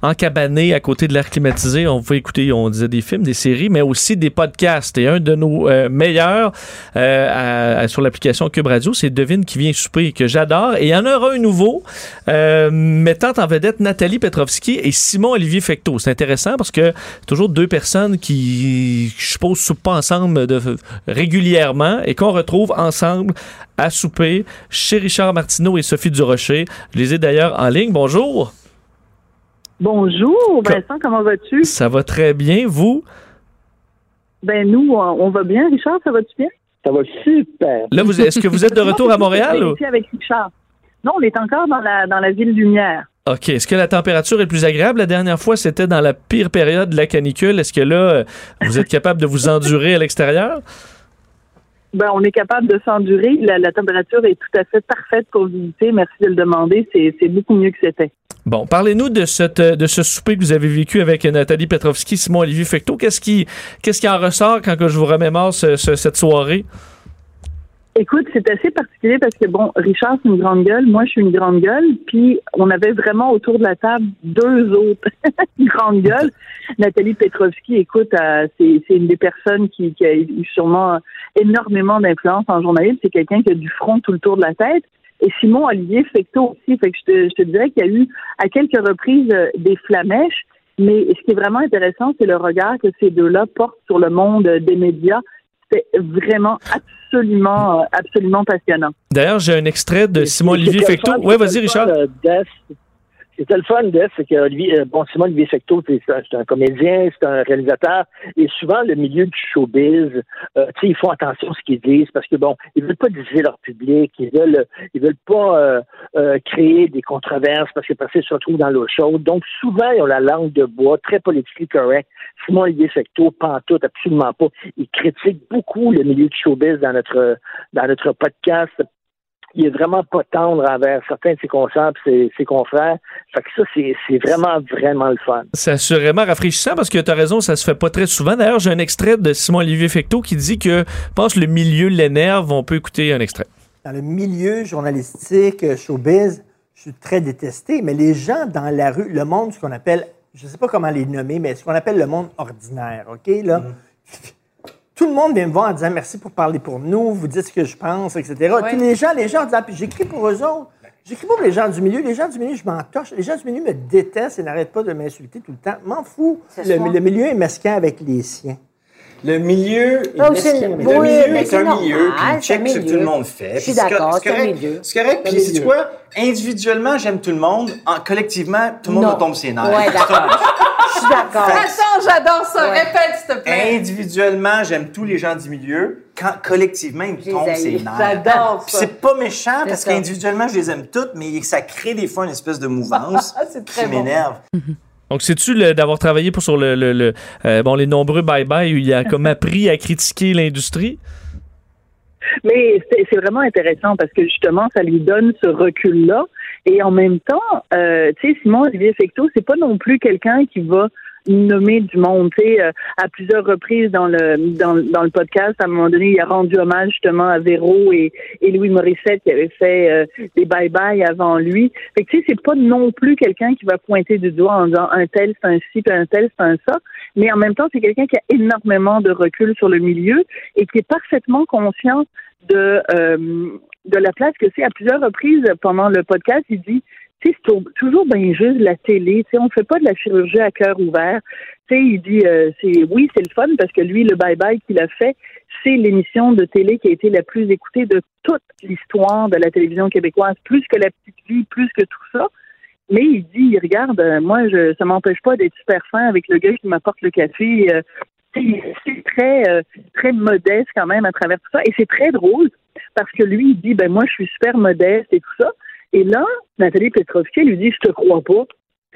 encabané à côté de l'air climatisé. On peut écouter, on disait des films, des séries, mais aussi des podcasts. Et un de nos euh, meilleurs euh, sur l'application Cube Radio, c'est Devine qui vient souper, que j'adore. Et il y en aura un nouveau, euh, mettant en vedette Nathalie Petrovski et Simon-Olivier Fecteau. C'est intéressant parce que toujours deux personnes qui, je suppose, soupent pas ensemble régulièrement et qu'on retrouve ensemble à souper chez Richard Martineau et Sophie Durocher. Je les ai d'ailleurs en ligne. Bonjour. Bonjour, Vincent, comment vas-tu? Ça va très bien, vous? Ben nous, on va bien. Richard, ça va-tu bien? Ça va super. Là, vous, est-ce que vous êtes de retour à Montréal? Ou? avec Richard. Non, on est encore dans la, dans la ville lumière. OK. Est-ce que la température est plus agréable? La dernière fois, c'était dans la pire période de la canicule. Est-ce que là, vous êtes capable de vous endurer à l'extérieur? Ben, on est capable de s'endurer. La, température est tout à fait parfaite pour visiter. Merci de le demander. C'est beaucoup mieux que c'était. Bon, parlez-nous de, ce souper que vous avez vécu avec Nathalie Petrovski, Simon-Olivier Fecteau. Qu'est-ce qui en ressort quand je vous remémore cette soirée? Écoute, c'est assez particulier parce que, bon, Richard, c'est une grande gueule, moi, je suis une grande gueule, puis on avait vraiment autour de la table deux autres (laughs) grandes gueules. Nathalie Petrovski, écoute, euh, c'est une des personnes qui, a eu sûrement énormément d'influence en journalisme. C'est quelqu'un qui a du front tout le tour de la tête. Et Simon Olivier Fecto aussi. Fait que je te, je te dirais qu'il y a eu à quelques reprises euh, des flamèches. Mais ce qui est vraiment intéressant, c'est le regard que ces deux-là portent sur le monde des médias c'était vraiment absolument, euh, absolument passionnant. D'ailleurs, j'ai un extrait de Simon-Olivier Fecteau. Oui, vas-y, Richard. C'était le fun de, c'est que euh, bon, Simon Olivier Fecteau, c'est un, comédien, c'est un réalisateur, et souvent le milieu du showbiz, euh, tu sais, ils font attention à ce qu'ils disent parce que bon, ils veulent pas diviser leur public, ils veulent, ils veulent pas euh, euh, créer des controverses parce que parce qu'ils se retrouvent dans l'eau chaude. Donc souvent ils ont la langue de bois, très politiquement correct. Simon Olivier Fecteau, pantoute, absolument pas. Il critique beaucoup le milieu du showbiz dans notre dans notre podcast il est vraiment pas tendre envers certains de ses consoeurs et ses, confrères. Fait que ça, c'est vraiment, vraiment le fun. C'est assurément rafraîchissant parce que tu as raison, ça se fait pas très souvent. D'ailleurs, j'ai un extrait de Simon-Olivier Fecteau qui dit que, je pense, le milieu l'énerve. On peut écouter un extrait. Dans le milieu journalistique, euh, showbiz, je suis très détesté, mais les gens dans la rue, le monde, ce qu'on appelle, je sais pas comment les nommer, mais ce qu'on appelle le monde ordinaire, OK, là, mm. Tout le monde vient me voir en disant merci pour parler pour nous, vous dites ce que je pense, etc. Puis les gens, les gens disent, puis j'écris pour eux autres. J'écris pas pour les gens du milieu. Les gens du milieu, je m'en touche. Les gens du milieu me détestent et n'arrêtent pas de m'insulter tout le temps. M'en fous. Le, le, milieu est mesquin avec les siens. Le milieu, oh, est le milieu est un milieu, puis check ce que tout le monde fait. Je suis d'accord, c'est un milieu. C'est correct, puis c'est quoi? Individuellement, j'aime tout le monde. En, collectivement, tout le monde me tombe ses nerfs. Ouais, d'accord. Je suis d'accord. Attends, j'adore ça. Répète, s'il te plaît. Individuellement, j'aime tous les gens du milieu. quand collectivement ils me tombent ses nerfs. J'adore Puis ça. c'est pas méchant parce qu'individuellement je les aime toutes, mais ça crée des fois une espèce de mouvance (laughs) qui bon. m'énerve. Donc, le- d'avoir travaillé pour sur le, le- le- euh, bon, les nombreux bye-bye où il a comme appris à critiquer l'industrie? Mais c'est c'est vraiment intéressant parce que justement, ça lui donne ce recul-là. Et en même temps, euh, tu sais, Simon Olivier Fecteau, c'est pas non plus quelqu'un qui va nommer du monde. Tu sais, euh, à plusieurs reprises dans le dans, dans le podcast, à un moment donné, il a rendu hommage justement à Véro et, et Louis Morissette qui avaient fait euh, des bye-bye avant lui. Fait que tu sais, c'est pas non plus quelqu'un qui va pointer du doigt en disant un tel c'est un ci, puis un tel c'est un ça. Mais en même temps, c'est quelqu'un qui a énormément de recul sur le milieu et qui est parfaitement conscient de euh, de la place que c'est à plusieurs reprises pendant le podcast. Il dit, c'est tou- toujours bien juste la télé. Tu sais, on fait pas de la chirurgie à cœur ouvert. Tu sais, il dit, euh, c'est oui, c'est le fun parce que lui, le bye bye qu'il a fait, c'est l'émission de télé qui a été la plus écoutée de toute l'histoire de la télévision québécoise, plus que la petite vie, plus que tout ça. Mais il dit, regarde, euh, moi, je, ça m'empêche pas d'être super fin avec le gars qui m'apporte le café. euh, c'est c'est très euh, très modeste quand même à travers tout ça et c'est très drôle parce que lui il dit ben moi je suis super modeste et tout ça et là Nathalie Petrovski lui dit je te crois pas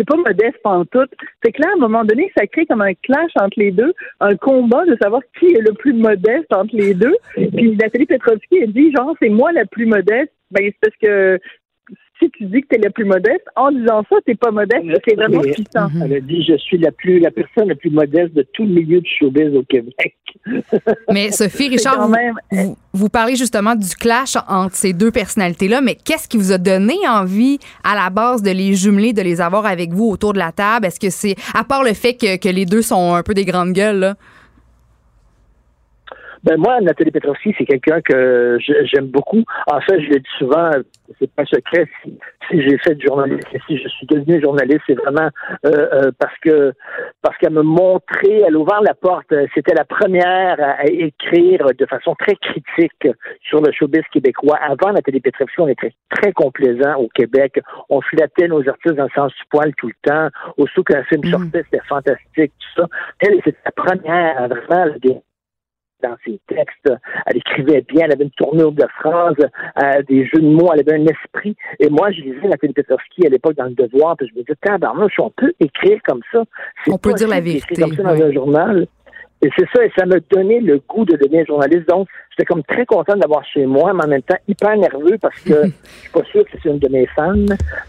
c'est pas modeste tout. C'est que là, à un moment donné, ça crée comme un clash entre les deux, un combat de savoir qui est le plus modeste entre les deux. Puis Nathalie Petrovski, elle dit, genre, c'est moi la plus modeste. Ben, c'est parce que si tu dis que t'es la plus modeste, en disant ça, t'es pas modeste. C'est vraiment Mais puissant. Elle a dit Je suis la plus la personne la plus modeste de tout le milieu du showbiz au Québec. (laughs) Mais Sophie, Richard, quand vous, même- vous, vous parlez justement du clash entre ces deux personnalités-là, mais qu'est-ce qui vous a donné envie à la base de les jumeler, de les avoir avec vous autour de la table? Est-ce que c'est, à part le fait que, que les deux sont un peu des grandes gueules, là? Ben moi, Nathalie Petrovski, c'est quelqu'un que j'aime beaucoup. En fait, je le dis souvent, c'est pas un secret. Si, si j'ai fait du journalisme, et si je suis devenu journaliste, c'est vraiment euh, euh, parce que parce qu'elle me montrait, elle a ouvert la porte. C'était la première à, à écrire de façon très critique sur le showbiz québécois. Avant Nathalie Petrovski, on était très complaisant au Québec. On flattait nos artistes dans le sens du poil tout le temps. Aussitôt qu'un film sortait, c'était fantastique, tout ça. Elle, c'était la première à vraiment dans ses textes. Elle écrivait bien, elle avait une tournure de phrases, euh, des jeux de mots, elle avait un esprit. Et moi, je lisais Nathalie Petrovski à l'époque dans Le Devoir, puis je me disais, tabarnouche, on peut écrire comme ça. On peut dire la vérité, comme ça dans ouais. un journal. Et c'est ça, et ça m'a donné le goût de devenir journaliste. Donc, j'étais comme très content d'avoir chez moi, mais en même temps hyper nerveux parce que (laughs) je suis pas sûr que c'est une de mes fans.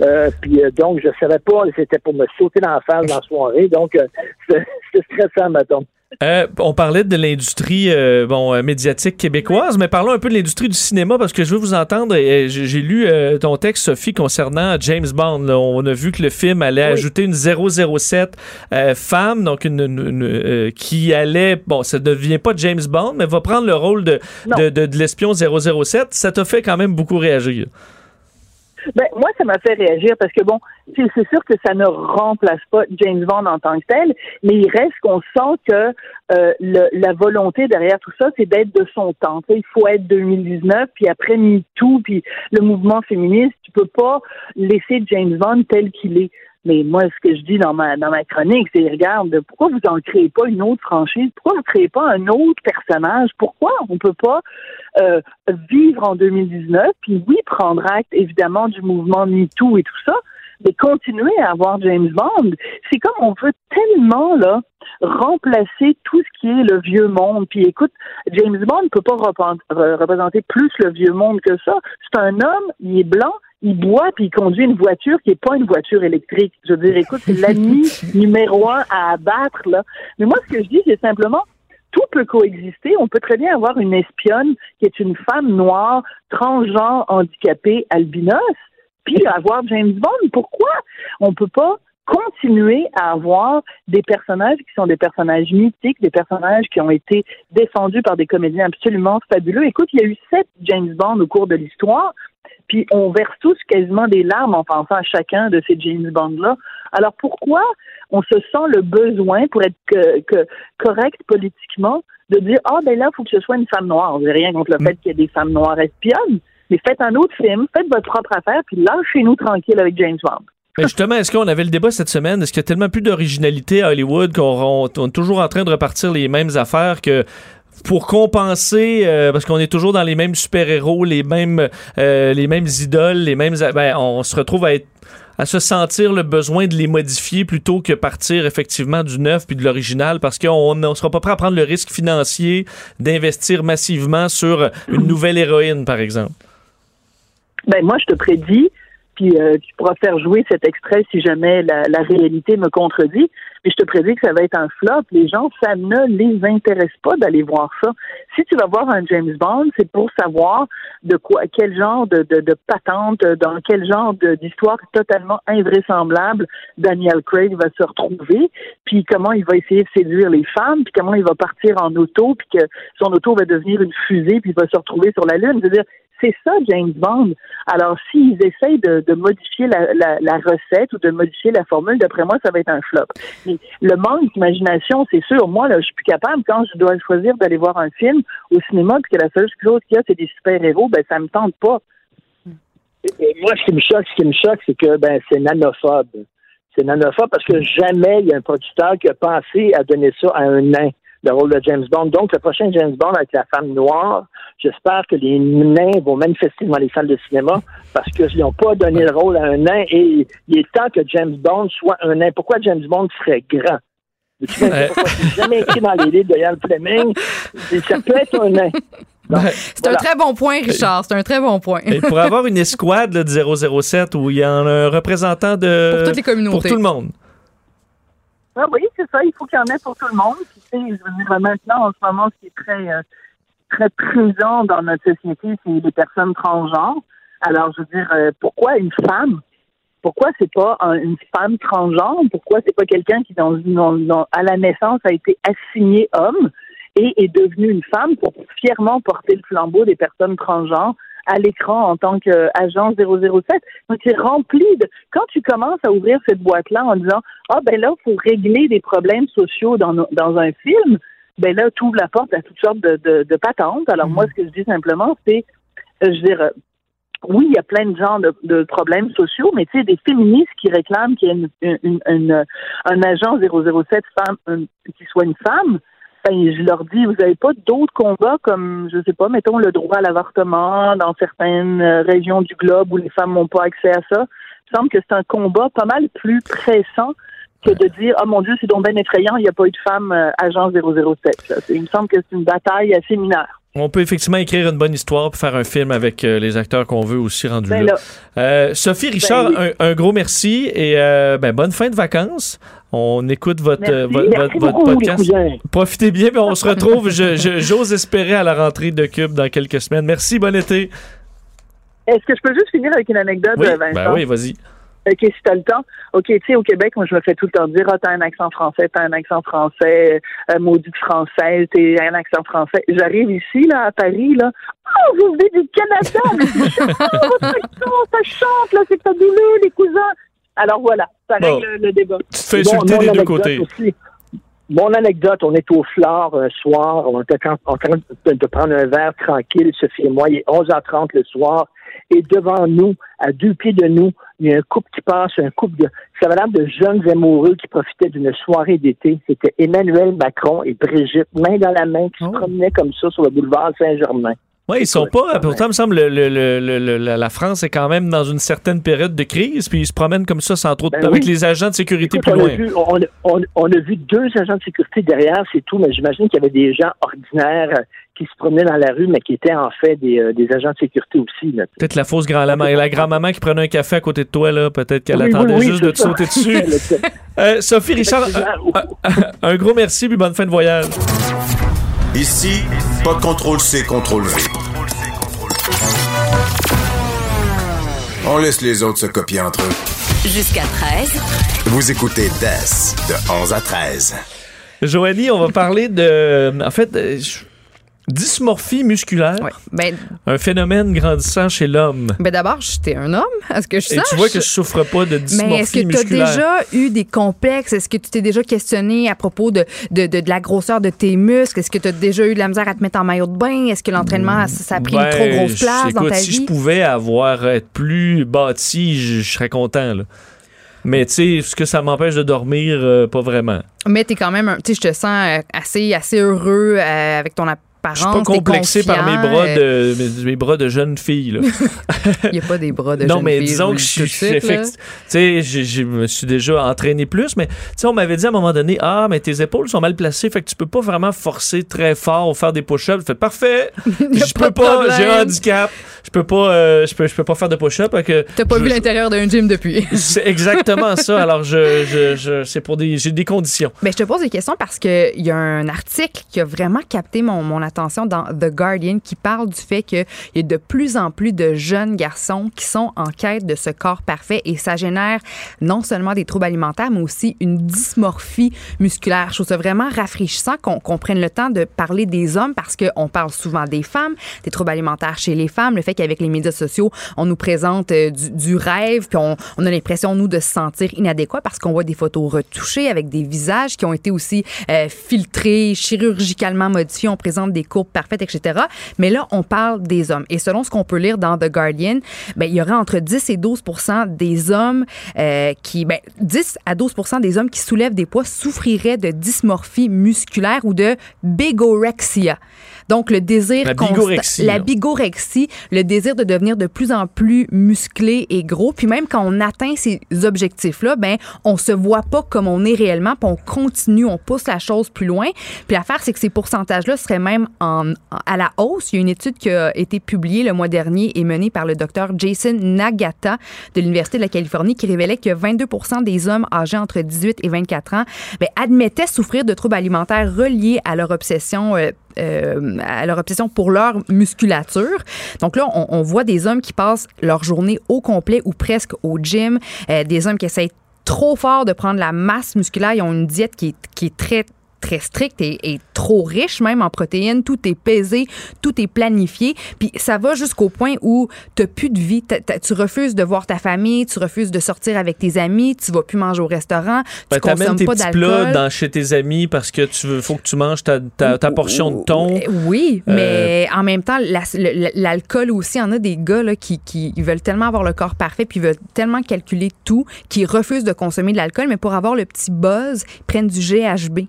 Euh, puis euh, donc, je savais pas, c'était pour me sauter dans la face dans la soirée. Donc, euh, (laughs) c'était stressant, mettons. Euh, on parlait de l'industrie euh, bon euh, médiatique québécoise, mais parlons un peu de l'industrie du cinéma parce que je veux vous entendre. et, J'ai lu euh, ton texte, Sophie, concernant James Bond. là. On a vu que le film allait ajouter une 007 euh, femme, donc une, une- une, euh, qui allait, bon, ça ne devient pas James Bond, mais va prendre le rôle de, de, de- de l'espion 007. Ça t'a fait quand même beaucoup réagir. Ben, moi, ça m'a fait réagir parce que, bon, c'est sûr que ça ne remplace pas James Bond en tant que tel, mais il reste qu'on sent que euh, le- la volonté derrière tout ça, c'est d'être de son temps. Il faut être 2019, puis après MeToo, puis le mouvement féministe, tu peux pas laisser James Bond tel qu'il est. Mais moi, ce que je dis dans ma dans ma chronique, c'est regarde, pourquoi vous en créez pas une autre franchise? Pourquoi vous créez pas un autre personnage? Pourquoi on peut pas euh, vivre en 2019 Puis oui, prendre acte évidemment du mouvement MeToo et tout ça, mais continuer à avoir James Bond? C'est comme on veut tellement là remplacer tout ce qui est le vieux monde. Puis écoute, James Bond ne peut pas représenter plus le vieux monde que ça. C'est un homme, il est blanc, il boit puis il conduit une voiture qui est pas une voiture électrique. Je veux dire, écoute, c'est l'ami (laughs) numéro un à abattre là. Mais moi, ce que je dis, c'est simplement tout peut coexister. On peut très bien avoir une espionne qui est une femme noire, transgenre, handicapée, albinos, puis avoir James Bond. Pourquoi on peut pas continuer à avoir des personnages qui sont des personnages mythiques, des personnages qui ont été défendus par des comédiens absolument fabuleux? Écoute, il y a eu sept James Bond au cours de l'histoire, puis on verse tous quasiment des larmes en pensant à chacun de ces James Bond-là. Alors pourquoi on se sent le besoin, pour être que, que- correct politiquement, de dire ah ben là, il faut que ce soit une femme noire. J'ai rien contre le fait qu'il y ait des femmes noires espionnes, mais faites un autre film, faites votre propre affaire, puis lâchez-nous tranquille avec James Bond. (laughs) Mais justement, est-ce qu'on avait le débat cette semaine? Est-ce qu'il y a tellement plus d'originalité à Hollywood qu'on on- on est toujours en train de repartir les mêmes affaires que pour compenser, euh, parce qu'on est toujours dans les mêmes super-héros, les mêmes, euh, les mêmes idoles, les mêmes, ben, on se retrouve à être à se sentir le besoin de les modifier plutôt que partir effectivement du neuf puis de l'original parce qu'on ne sera pas prêt à prendre le risque financier d'investir massivement sur une nouvelle héroïne, par exemple. Ben moi, je te prédis puis euh, tu pourras faire jouer cet extrait si jamais la, la, réalité me contredit. Mais je te prédis que ça va être un flop. Les gens, ça ne les intéresse pas d'aller voir ça. Si tu vas voir un James Bond, c'est pour savoir de quoi, quel genre de, de, de patente, dans quel genre d'histoire totalement invraisemblable Daniel Craig va se retrouver, puis comment il va essayer de séduire les femmes, puis comment il va partir en auto, puis que son auto va devenir une fusée, puis il va se retrouver sur la Lune. C'est ça, James Bond. Alors, s'ils essayent de, modifier la, recette ou de modifier la formule, d'après moi, ça va être un flop. Le manque d'imagination, c'est sûr. Moi, là, je suis plus capable, quand je dois choisir d'aller voir un film au cinéma, puis que la seule chose qu'il y a, c'est des super-héros, ben, ça me tente pas. moi, ce qui me choque, ce qui me choque, c'est que, ben, c'est nanophobe. C'est nanophobe parce que jamais il y a un producteur qui a pensé à donner ça à un nain le rôle de James Bond. Donc, le prochain James Bond avec la femme noire, j'espère que les nains vont manifester dans les salles de cinéma parce qu'ils n'ont pas donné le rôle à un nain et il est temps que James Bond soit un nain. Pourquoi James Bond serait grand? Tu jamais écrit dans les livres de Yann Fleming? Ça peut être un nain. C'est un très bon point, Richard. C'est un très bon point. Et pour avoir une escouade de 007 où il y a un représentant de. Pour toutes les communautés. Pour tout le monde. Ah oui, c'est ça. Il faut qu'il y en ait pour tout le monde. Tu sais, je veux dire, maintenant, en ce moment, ce qui est très, euh, très présent dans notre société, c'est les personnes transgenres. Alors, je veux dire, euh, pourquoi une femme? Pourquoi c'est pas une femme transgenre? Pourquoi c'est pas quelqu'un qui, à la naissance, a été assigné homme et est devenu une femme pour fièrement porter le flambeau des personnes transgenres? À l'écran en tant qu'agent 007. Donc, c'est rempli de... Quand tu commences à ouvrir cette boîte-là en disant, ah, ben là, il faut régler des problèmes sociaux dans, dans un film, ben là, tu ouvres la porte à toutes sortes de, de, patentes. Alors, moi, ce que je dis simplement, c'est, euh, je veux dire, oui, il y a plein de genres de, problèmes sociaux, mais tu sais, des féministes qui réclament qu'il y ait une, une, un agent 007 femme, qui soit une femme, ben, je leur dis, vous n'avez pas d'autres combats comme, je sais pas, mettons le droit à l'avortement dans certaines euh, régions du globe où les femmes n'ont pas accès à ça. Il me semble que c'est un combat pas mal plus pressant que de dire, oh mon Dieu, c'est donc bien effrayant, il n'y a pas eu de femme euh, agent 007. Il me semble que c'est une bataille assez mineure. On peut effectivement écrire une bonne histoire pour faire un film avec euh, les acteurs qu'on veut aussi rendus ben là. Sophie ben Richard, un, gros merci et ben, bonne fin de vacances. On écoute votre, votre, podcast. Profitez bien, mais on se retrouve, j'ose espérer, à la rentrée de Cube dans quelques semaines. Merci, bon été. Est-ce que je peux juste finir avec une anecdote, oui, Vincent? Ben oui, vas-y. OK, si t'as le temps. OK, tu sais, au Québec, moi, je me fais tout le temps dire, ah, t'as un accent français, t'as un accent français, euh, maudite française, t'as un accent français. J'arrive ici, là, à Paris, là. Oh, vous venez du Canada! oh, ça chante, là, c'est fabuleux, les cousins. Alors voilà, ça règle le débat. Tu te fais insulter des deux côtés. Mon anecdote, on est au Flore un soir, on est en train de prendre un verre tranquille, Sophie et moi, il est 11h30 le soir, et devant nous, à deux pieds de nous, il y a un couple qui passe, un couple de, ça va de jeunes amoureux qui profitaient d'une soirée d'été. C'était Emmanuel Macron et Brigitte, main dans la main, qui se oh. promenaient comme ça sur le boulevard Saint-Germain. Oui, ils sont pas. Pourtant, il me semble le, la France est quand même dans une certaine période de crise, puis ils se promènent comme ça sans trop de... Ben avec les agents de sécurité plus on loin. A vu, on, a vu deux agents de sécurité derrière, c'est tout, mais j'imagine qu'il y avait des gens ordinaires euh, qui se promenaient dans la rue, mais qui étaient en fait des, euh, agents de sécurité aussi. Peut-être la fausse grand-maman. La grand-maman qui prenait un café à côté de toi, là, peut-être qu'elle attendait juste de te sauter dessus. (laughs) Euh, Sophie Richard, un, gros merci, puis bonne fin de voyage. Ici, pas de contrôle C, contrôle V. On laisse les autres se copier entre eux. Jusqu'à 13. Vous écoutez DES de 11 à 13. Joanie, on va parler de. En fait, euh, Dysmorphie musculaire. Ben, un phénomène grandissant chez l'homme. Ben d'abord, j'étais un homme. Est-ce que je Et tu vois que je souffre pas de dysmorphie musculaire. Mais est-ce que tu as déjà eu des complexes? Est-ce que tu t'es déjà questionné à propos de, de, de, la grosseur de tes muscles? Est-ce que tu as déjà eu de la misère à te mettre en maillot de bain? Est-ce que l'entraînement, ça, a pris une trop grosse place dans ta vie? Si je pouvais avoir être plus bâti, je, serais content. Là. Mais tu sais, est-ce que ça m'empêche de dormir? Euh, pas vraiment. Mais t'es quand même, tu sais, je te sens euh, assez, assez heureux euh, avec ton je suis pas complexé par mes bras de mes, bras de jeune fille. (laughs) Il n'y a pas des bras de jeune fille. Non, mais disons que je suis. Tu sais, je me suis déjà entraîné plus, mais tu sais, on m'avait dit à un moment donné, ah, mais tes épaules sont mal placées, fait que tu peux pas vraiment forcer très fort ou faire des push-ups. Fait parfait. (laughs) je peux pas, j'ai un handicap. Je peux pas, euh, je peux, je peux pas faire de push-up. T'as pas vu l'intérieur d'un gym depuis. (laughs) c'est exactement ça. Alors, je, je, je c'est pour des, j'ai des conditions. Mais je te pose des questions parce qu'il y a un article qui a vraiment capté mon, mon attention dans The Guardian qui parle du fait qu'il y a de plus en plus de jeunes garçons qui sont en quête de ce corps parfait et ça génère non seulement des troubles alimentaires, mais aussi une dysmorphie musculaire. Je trouve ça vraiment rafraîchissant qu'on prenne le temps de parler des hommes parce qu'on parle souvent des femmes, des troubles alimentaires chez les femmes, le fait qu'avec les médias sociaux, on nous présente euh, du, rêve, puis on, on a l'impression, nous, de se sentir inadéquat parce qu'on voit des photos retouchées avec des visages qui ont été aussi euh, filtrés, chirurgicalement modifiés. On présente des courbes parfaites, etc. Mais là, on parle des hommes. Et selon ce qu'on peut lire dans The Guardian, ben, il y aurait entre 10 et 12% des hommes euh, qui, ben, 10 à 12% des hommes qui soulèvent des poids souffriraient de dysmorphie musculaire ou de bigorexia. Donc, le désir la bigorexie, la bigorexie, le désir de devenir de plus en plus musclé et gros. Puis même quand on atteint ces objectifs-là, ben, on se voit pas comme on est réellement, puis on continue, on pousse la chose plus loin. Puis l'affaire, c'est que ces pourcentages-là seraient même en, à la hausse. Il y a une étude qui a été publiée le mois dernier et menée par le docteur Jason Nagata de l'Université de la Californie qui révélait que 22 des hommes âgés entre 18 et 24 ans ben, admettaient souffrir de troubles alimentaires reliés à leur obsession euh, euh, à leur obsession pour leur musculature. Donc là, on, voit des hommes qui passent leur journée au complet ou presque au gym, euh, des hommes qui essayent trop fort de prendre la masse musculaire. Ils ont une diète qui est, qui est très très strict et, trop riche même en protéines. Tout est pesé, tout est planifié. Puis ça va jusqu'au point où tu plus de vie. tu refuses de voir ta famille, tu refuses de sortir avec tes amis, tu vas plus manger au restaurant, tu ben, consommes tes pas d'alcool. dans chez tes amis parce que tu veux, faut que tu manges ta, ta, portion de thon. Oui, euh, mais en même temps, l'alcool aussi, il y en a des gars là, qui, qui veulent tellement avoir le corps parfait puis veulent tellement calculer tout qu'ils refusent de consommer de l'alcool, mais pour avoir le petit buzz, ils prennent du GHB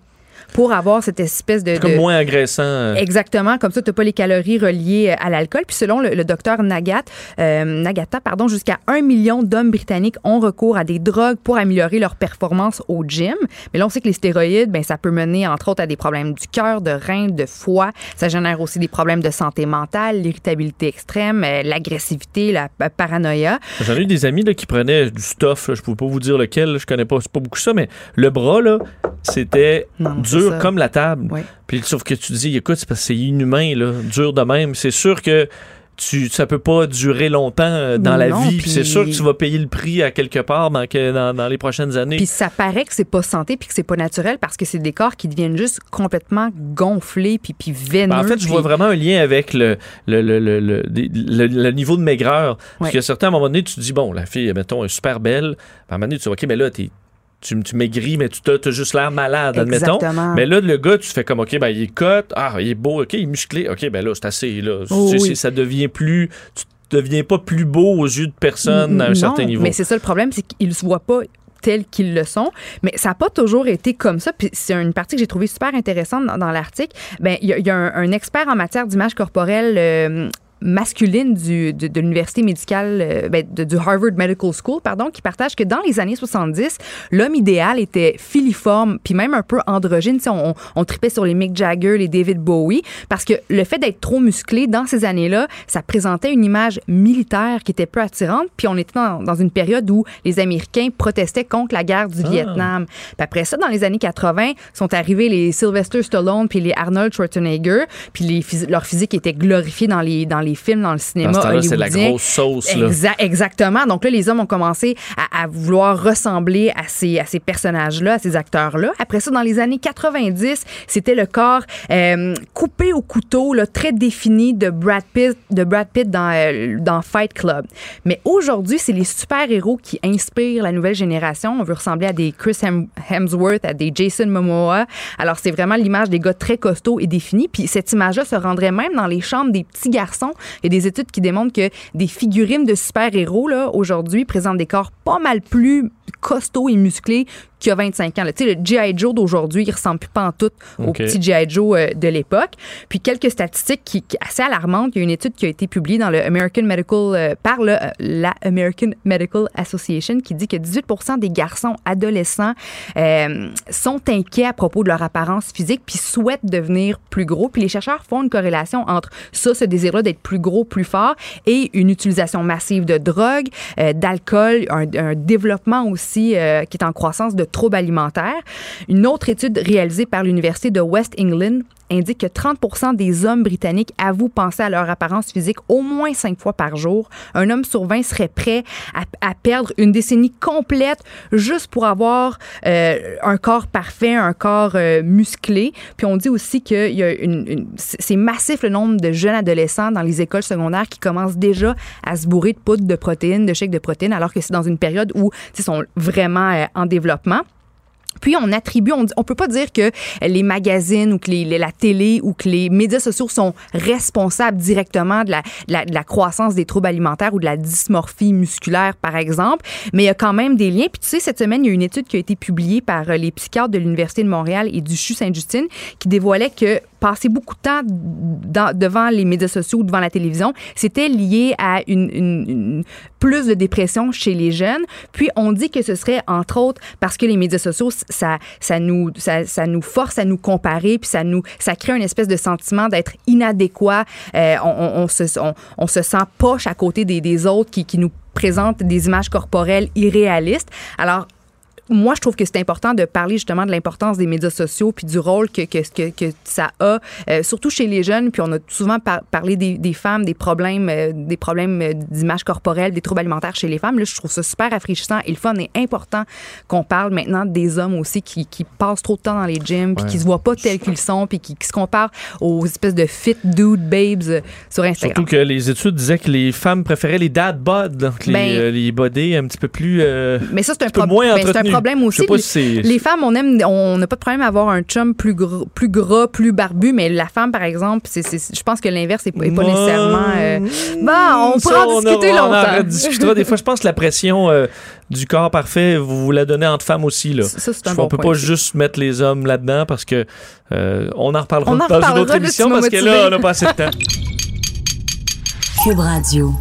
pour avoir cette espèce de... Comme moins agressant. Euh. Exactement. Comme ça, tu n'as pas les calories reliées euh, à l'alcool. Puis selon le, docteur Nagat, euh, Nagata, pardon, jusqu'à un million d'hommes britanniques ont recours à des drogues pour améliorer leur performance au gym. Mais là, on sait que les stéroïdes, ben, ça peut mener, entre autres, à des problèmes du cœur, de rein, de foie. Ça génère aussi des problèmes de santé mentale, l'irritabilité extrême, l'agressivité, la paranoïa. J'en ai eu des amis là, qui prenaient du stuff. je ne peux pas vous dire lequel. Je connais pas, pas beaucoup ça, mais le bras, là, c'était dur comme la table. Puis sauf que tu dis, écoute, c'est parce que c'est inhumain, là, dur de même. C'est sûr que tu, ça peut pas durer longtemps euh, dans la vie. Puis c'est sûr que tu vas payer le prix à quelque part dans, dans, les prochaines années. Puis ça paraît que c'est pas santé puis que c'est pas naturel parce que c'est des corps qui deviennent juste complètement gonflés puis, puis. Ben, en fait, je vois vraiment un lien avec le, le, le, le, niveau de maigreur. Parce que certains, à un moment donné, tu te dis, bon, la fille, mettons, est super belle. À un moment donné, tu dis, OK, mais là, t'es tu, tu maigris, mais tu as, juste l'air malade, admettons. Mais là, le gars, tu fais comme, OK, ben, il est cote, ah, il est beau, OK, il est musclé, OK, ben là, c'est assez, là. Oh ça devient plus, tu deviens pas plus beau aux yeux de personne à un certain niveau. Mais c'est ça le problème, c'est qu'ils se voient pas tels qu'ils le sont. Mais ça n'a pas toujours été comme ça. Puis c'est une partie que j'ai trouvée super intéressante dans, l'article. Ben il y, a, un, expert en matière d'image corporelle, euh, masculine du, de, l'université médicale, euh, ben, du Harvard Medical School, pardon, qui partage que dans les années 70, l'homme idéal était filiforme, puis même un peu androgyne. On, on tripait sur les Mick Jagger, les David Bowie, parce que le fait d'être trop musclé dans ces années-là, ça présentait une image militaire qui était peu attirante. Puis on était dans, dans une période où les Américains protestaient contre la guerre du ah. Vietnam. Puis après ça, dans les années 80, sont arrivés les Sylvester Stallone puis les Arnold Schwarzenegger, puis les, leur physique était glorifiée dans les dans les films dans le cinéma c'est la grosse sauce. Là. exactement. Donc là, les hommes ont commencé à, vouloir ressembler à ces, à ces personnages-là, à ces acteurs-là. Après ça, dans les années 90, c'était le corps euh, coupé au couteau, là, très défini de Brad Pitt, de Brad Pitt dans, euh, dans Fight Club. Mais aujourd'hui, c'est les super-héros qui inspirent la nouvelle génération. On veut ressembler à des Chris Hemsworth, à des Jason Momoa. Alors, c'est vraiment l'image des gars très costauds et définis. Puis cette image-là se rendrait même dans les chambres des petits garçons Il y a des études qui démontrent que des figurines de super-héros, aujourd'hui, présentent des corps pas mal plus costauds et musclés qui a 25 ans. Tu sais, le G.I. Joe d'aujourd'hui, il ressemble plus pas en tout au petit G.I. Joe euh, de l'époque. Puis quelques statistiques qui, assez alarmantes. Il y a une étude qui a été publiée dans le American Medical euh, par le, euh, la American Medical Association qui dit que 18 des garçons adolescents sont inquiets à propos de leur apparence physique puis souhaitent devenir plus gros. Puis les chercheurs font une corrélation entre ça, ce désir-là d'être plus gros, plus fort, et une utilisation massive de drogue, d'alcool, un, un, développement aussi qui est en croissance de troubles alimentaires. Une autre étude réalisée par l'Université de West England indique que 30 des hommes britanniques avouent penser à leur apparence physique au moins cinq fois par jour. Un homme sur 20 serait prêt à, perdre une décennie complète juste pour avoir euh, un corps parfait, un corps euh, musclé. Puis on dit aussi que une, c'est massif le nombre de jeunes adolescents dans les écoles secondaires qui commencent déjà à se bourrer de poudre de protéines, de chèques de protéines, alors que c'est dans une période où ils sont vraiment euh, en développement. Puis on attribue, on, on peut pas dire que les magazines ou que la télé ou que les médias sociaux sont responsables directement de la, croissance des troubles alimentaires ou de la dysmorphie musculaire, par exemple, mais il y a quand même des liens. Puis tu sais, cette semaine, il y a une étude qui a été publiée par euh, les psychiatres de l'Université de Montréal et du CHU Sainte-Justine qui dévoilait que passer beaucoup de temps devant les médias sociaux ou devant la télévision, c'était lié à une, plus de dépression chez les jeunes. Puis on dit que ce serait entre autres parce que les médias sociaux ça, ça, nous, ça, ça, nous force à nous comparer, puis ça, nous, ça crée une espèce de sentiment d'être inadéquat. Euh, on, on, se, on, se sent poche à côté des, des autres qui, qui nous présentent des images corporelles irréalistes. Alors, moi, je trouve que c'est important de parler justement de l'importance des médias sociaux puis du rôle que, que, que, que ça a, euh, surtout chez les jeunes. Puis on a souvent parlé des, des, femmes, des problèmes, euh, des problèmes euh, d'image corporelle, des troubles alimentaires chez les femmes. Là, je trouve ça super rafraîchissant et le fun est important qu'on parle maintenant des hommes aussi qui, qui passent trop de temps dans les gyms puis qui se voient pas tels qu'ils sont puis qui, se comparent aux espèces de fit dude babes sur Instagram. Surtout que les études disaient que les femmes préféraient les dad bod, donc les, ben les un petit peu plus. mais ça, c'est un, ben, problème aussi. les, femmes, on aime, on n'a pas de problème à avoir un chum plus gras, plus gras, plus barbu, mais la femme, par exemple, c'est, je pense que l'inverse n'est pas, nécessairement. Euh, bon, on pourra en discuter longtemps. On discutera des fois. Je pense que la pression euh, du corps parfait, vous, vous la donnez entre femmes aussi là. Ça, c'est un on peut pas juste mettre les hommes là-dedans parce que euh, on en reparlera dans une autre émission parce que là, on n'a pas assez de temps. Cube Radio.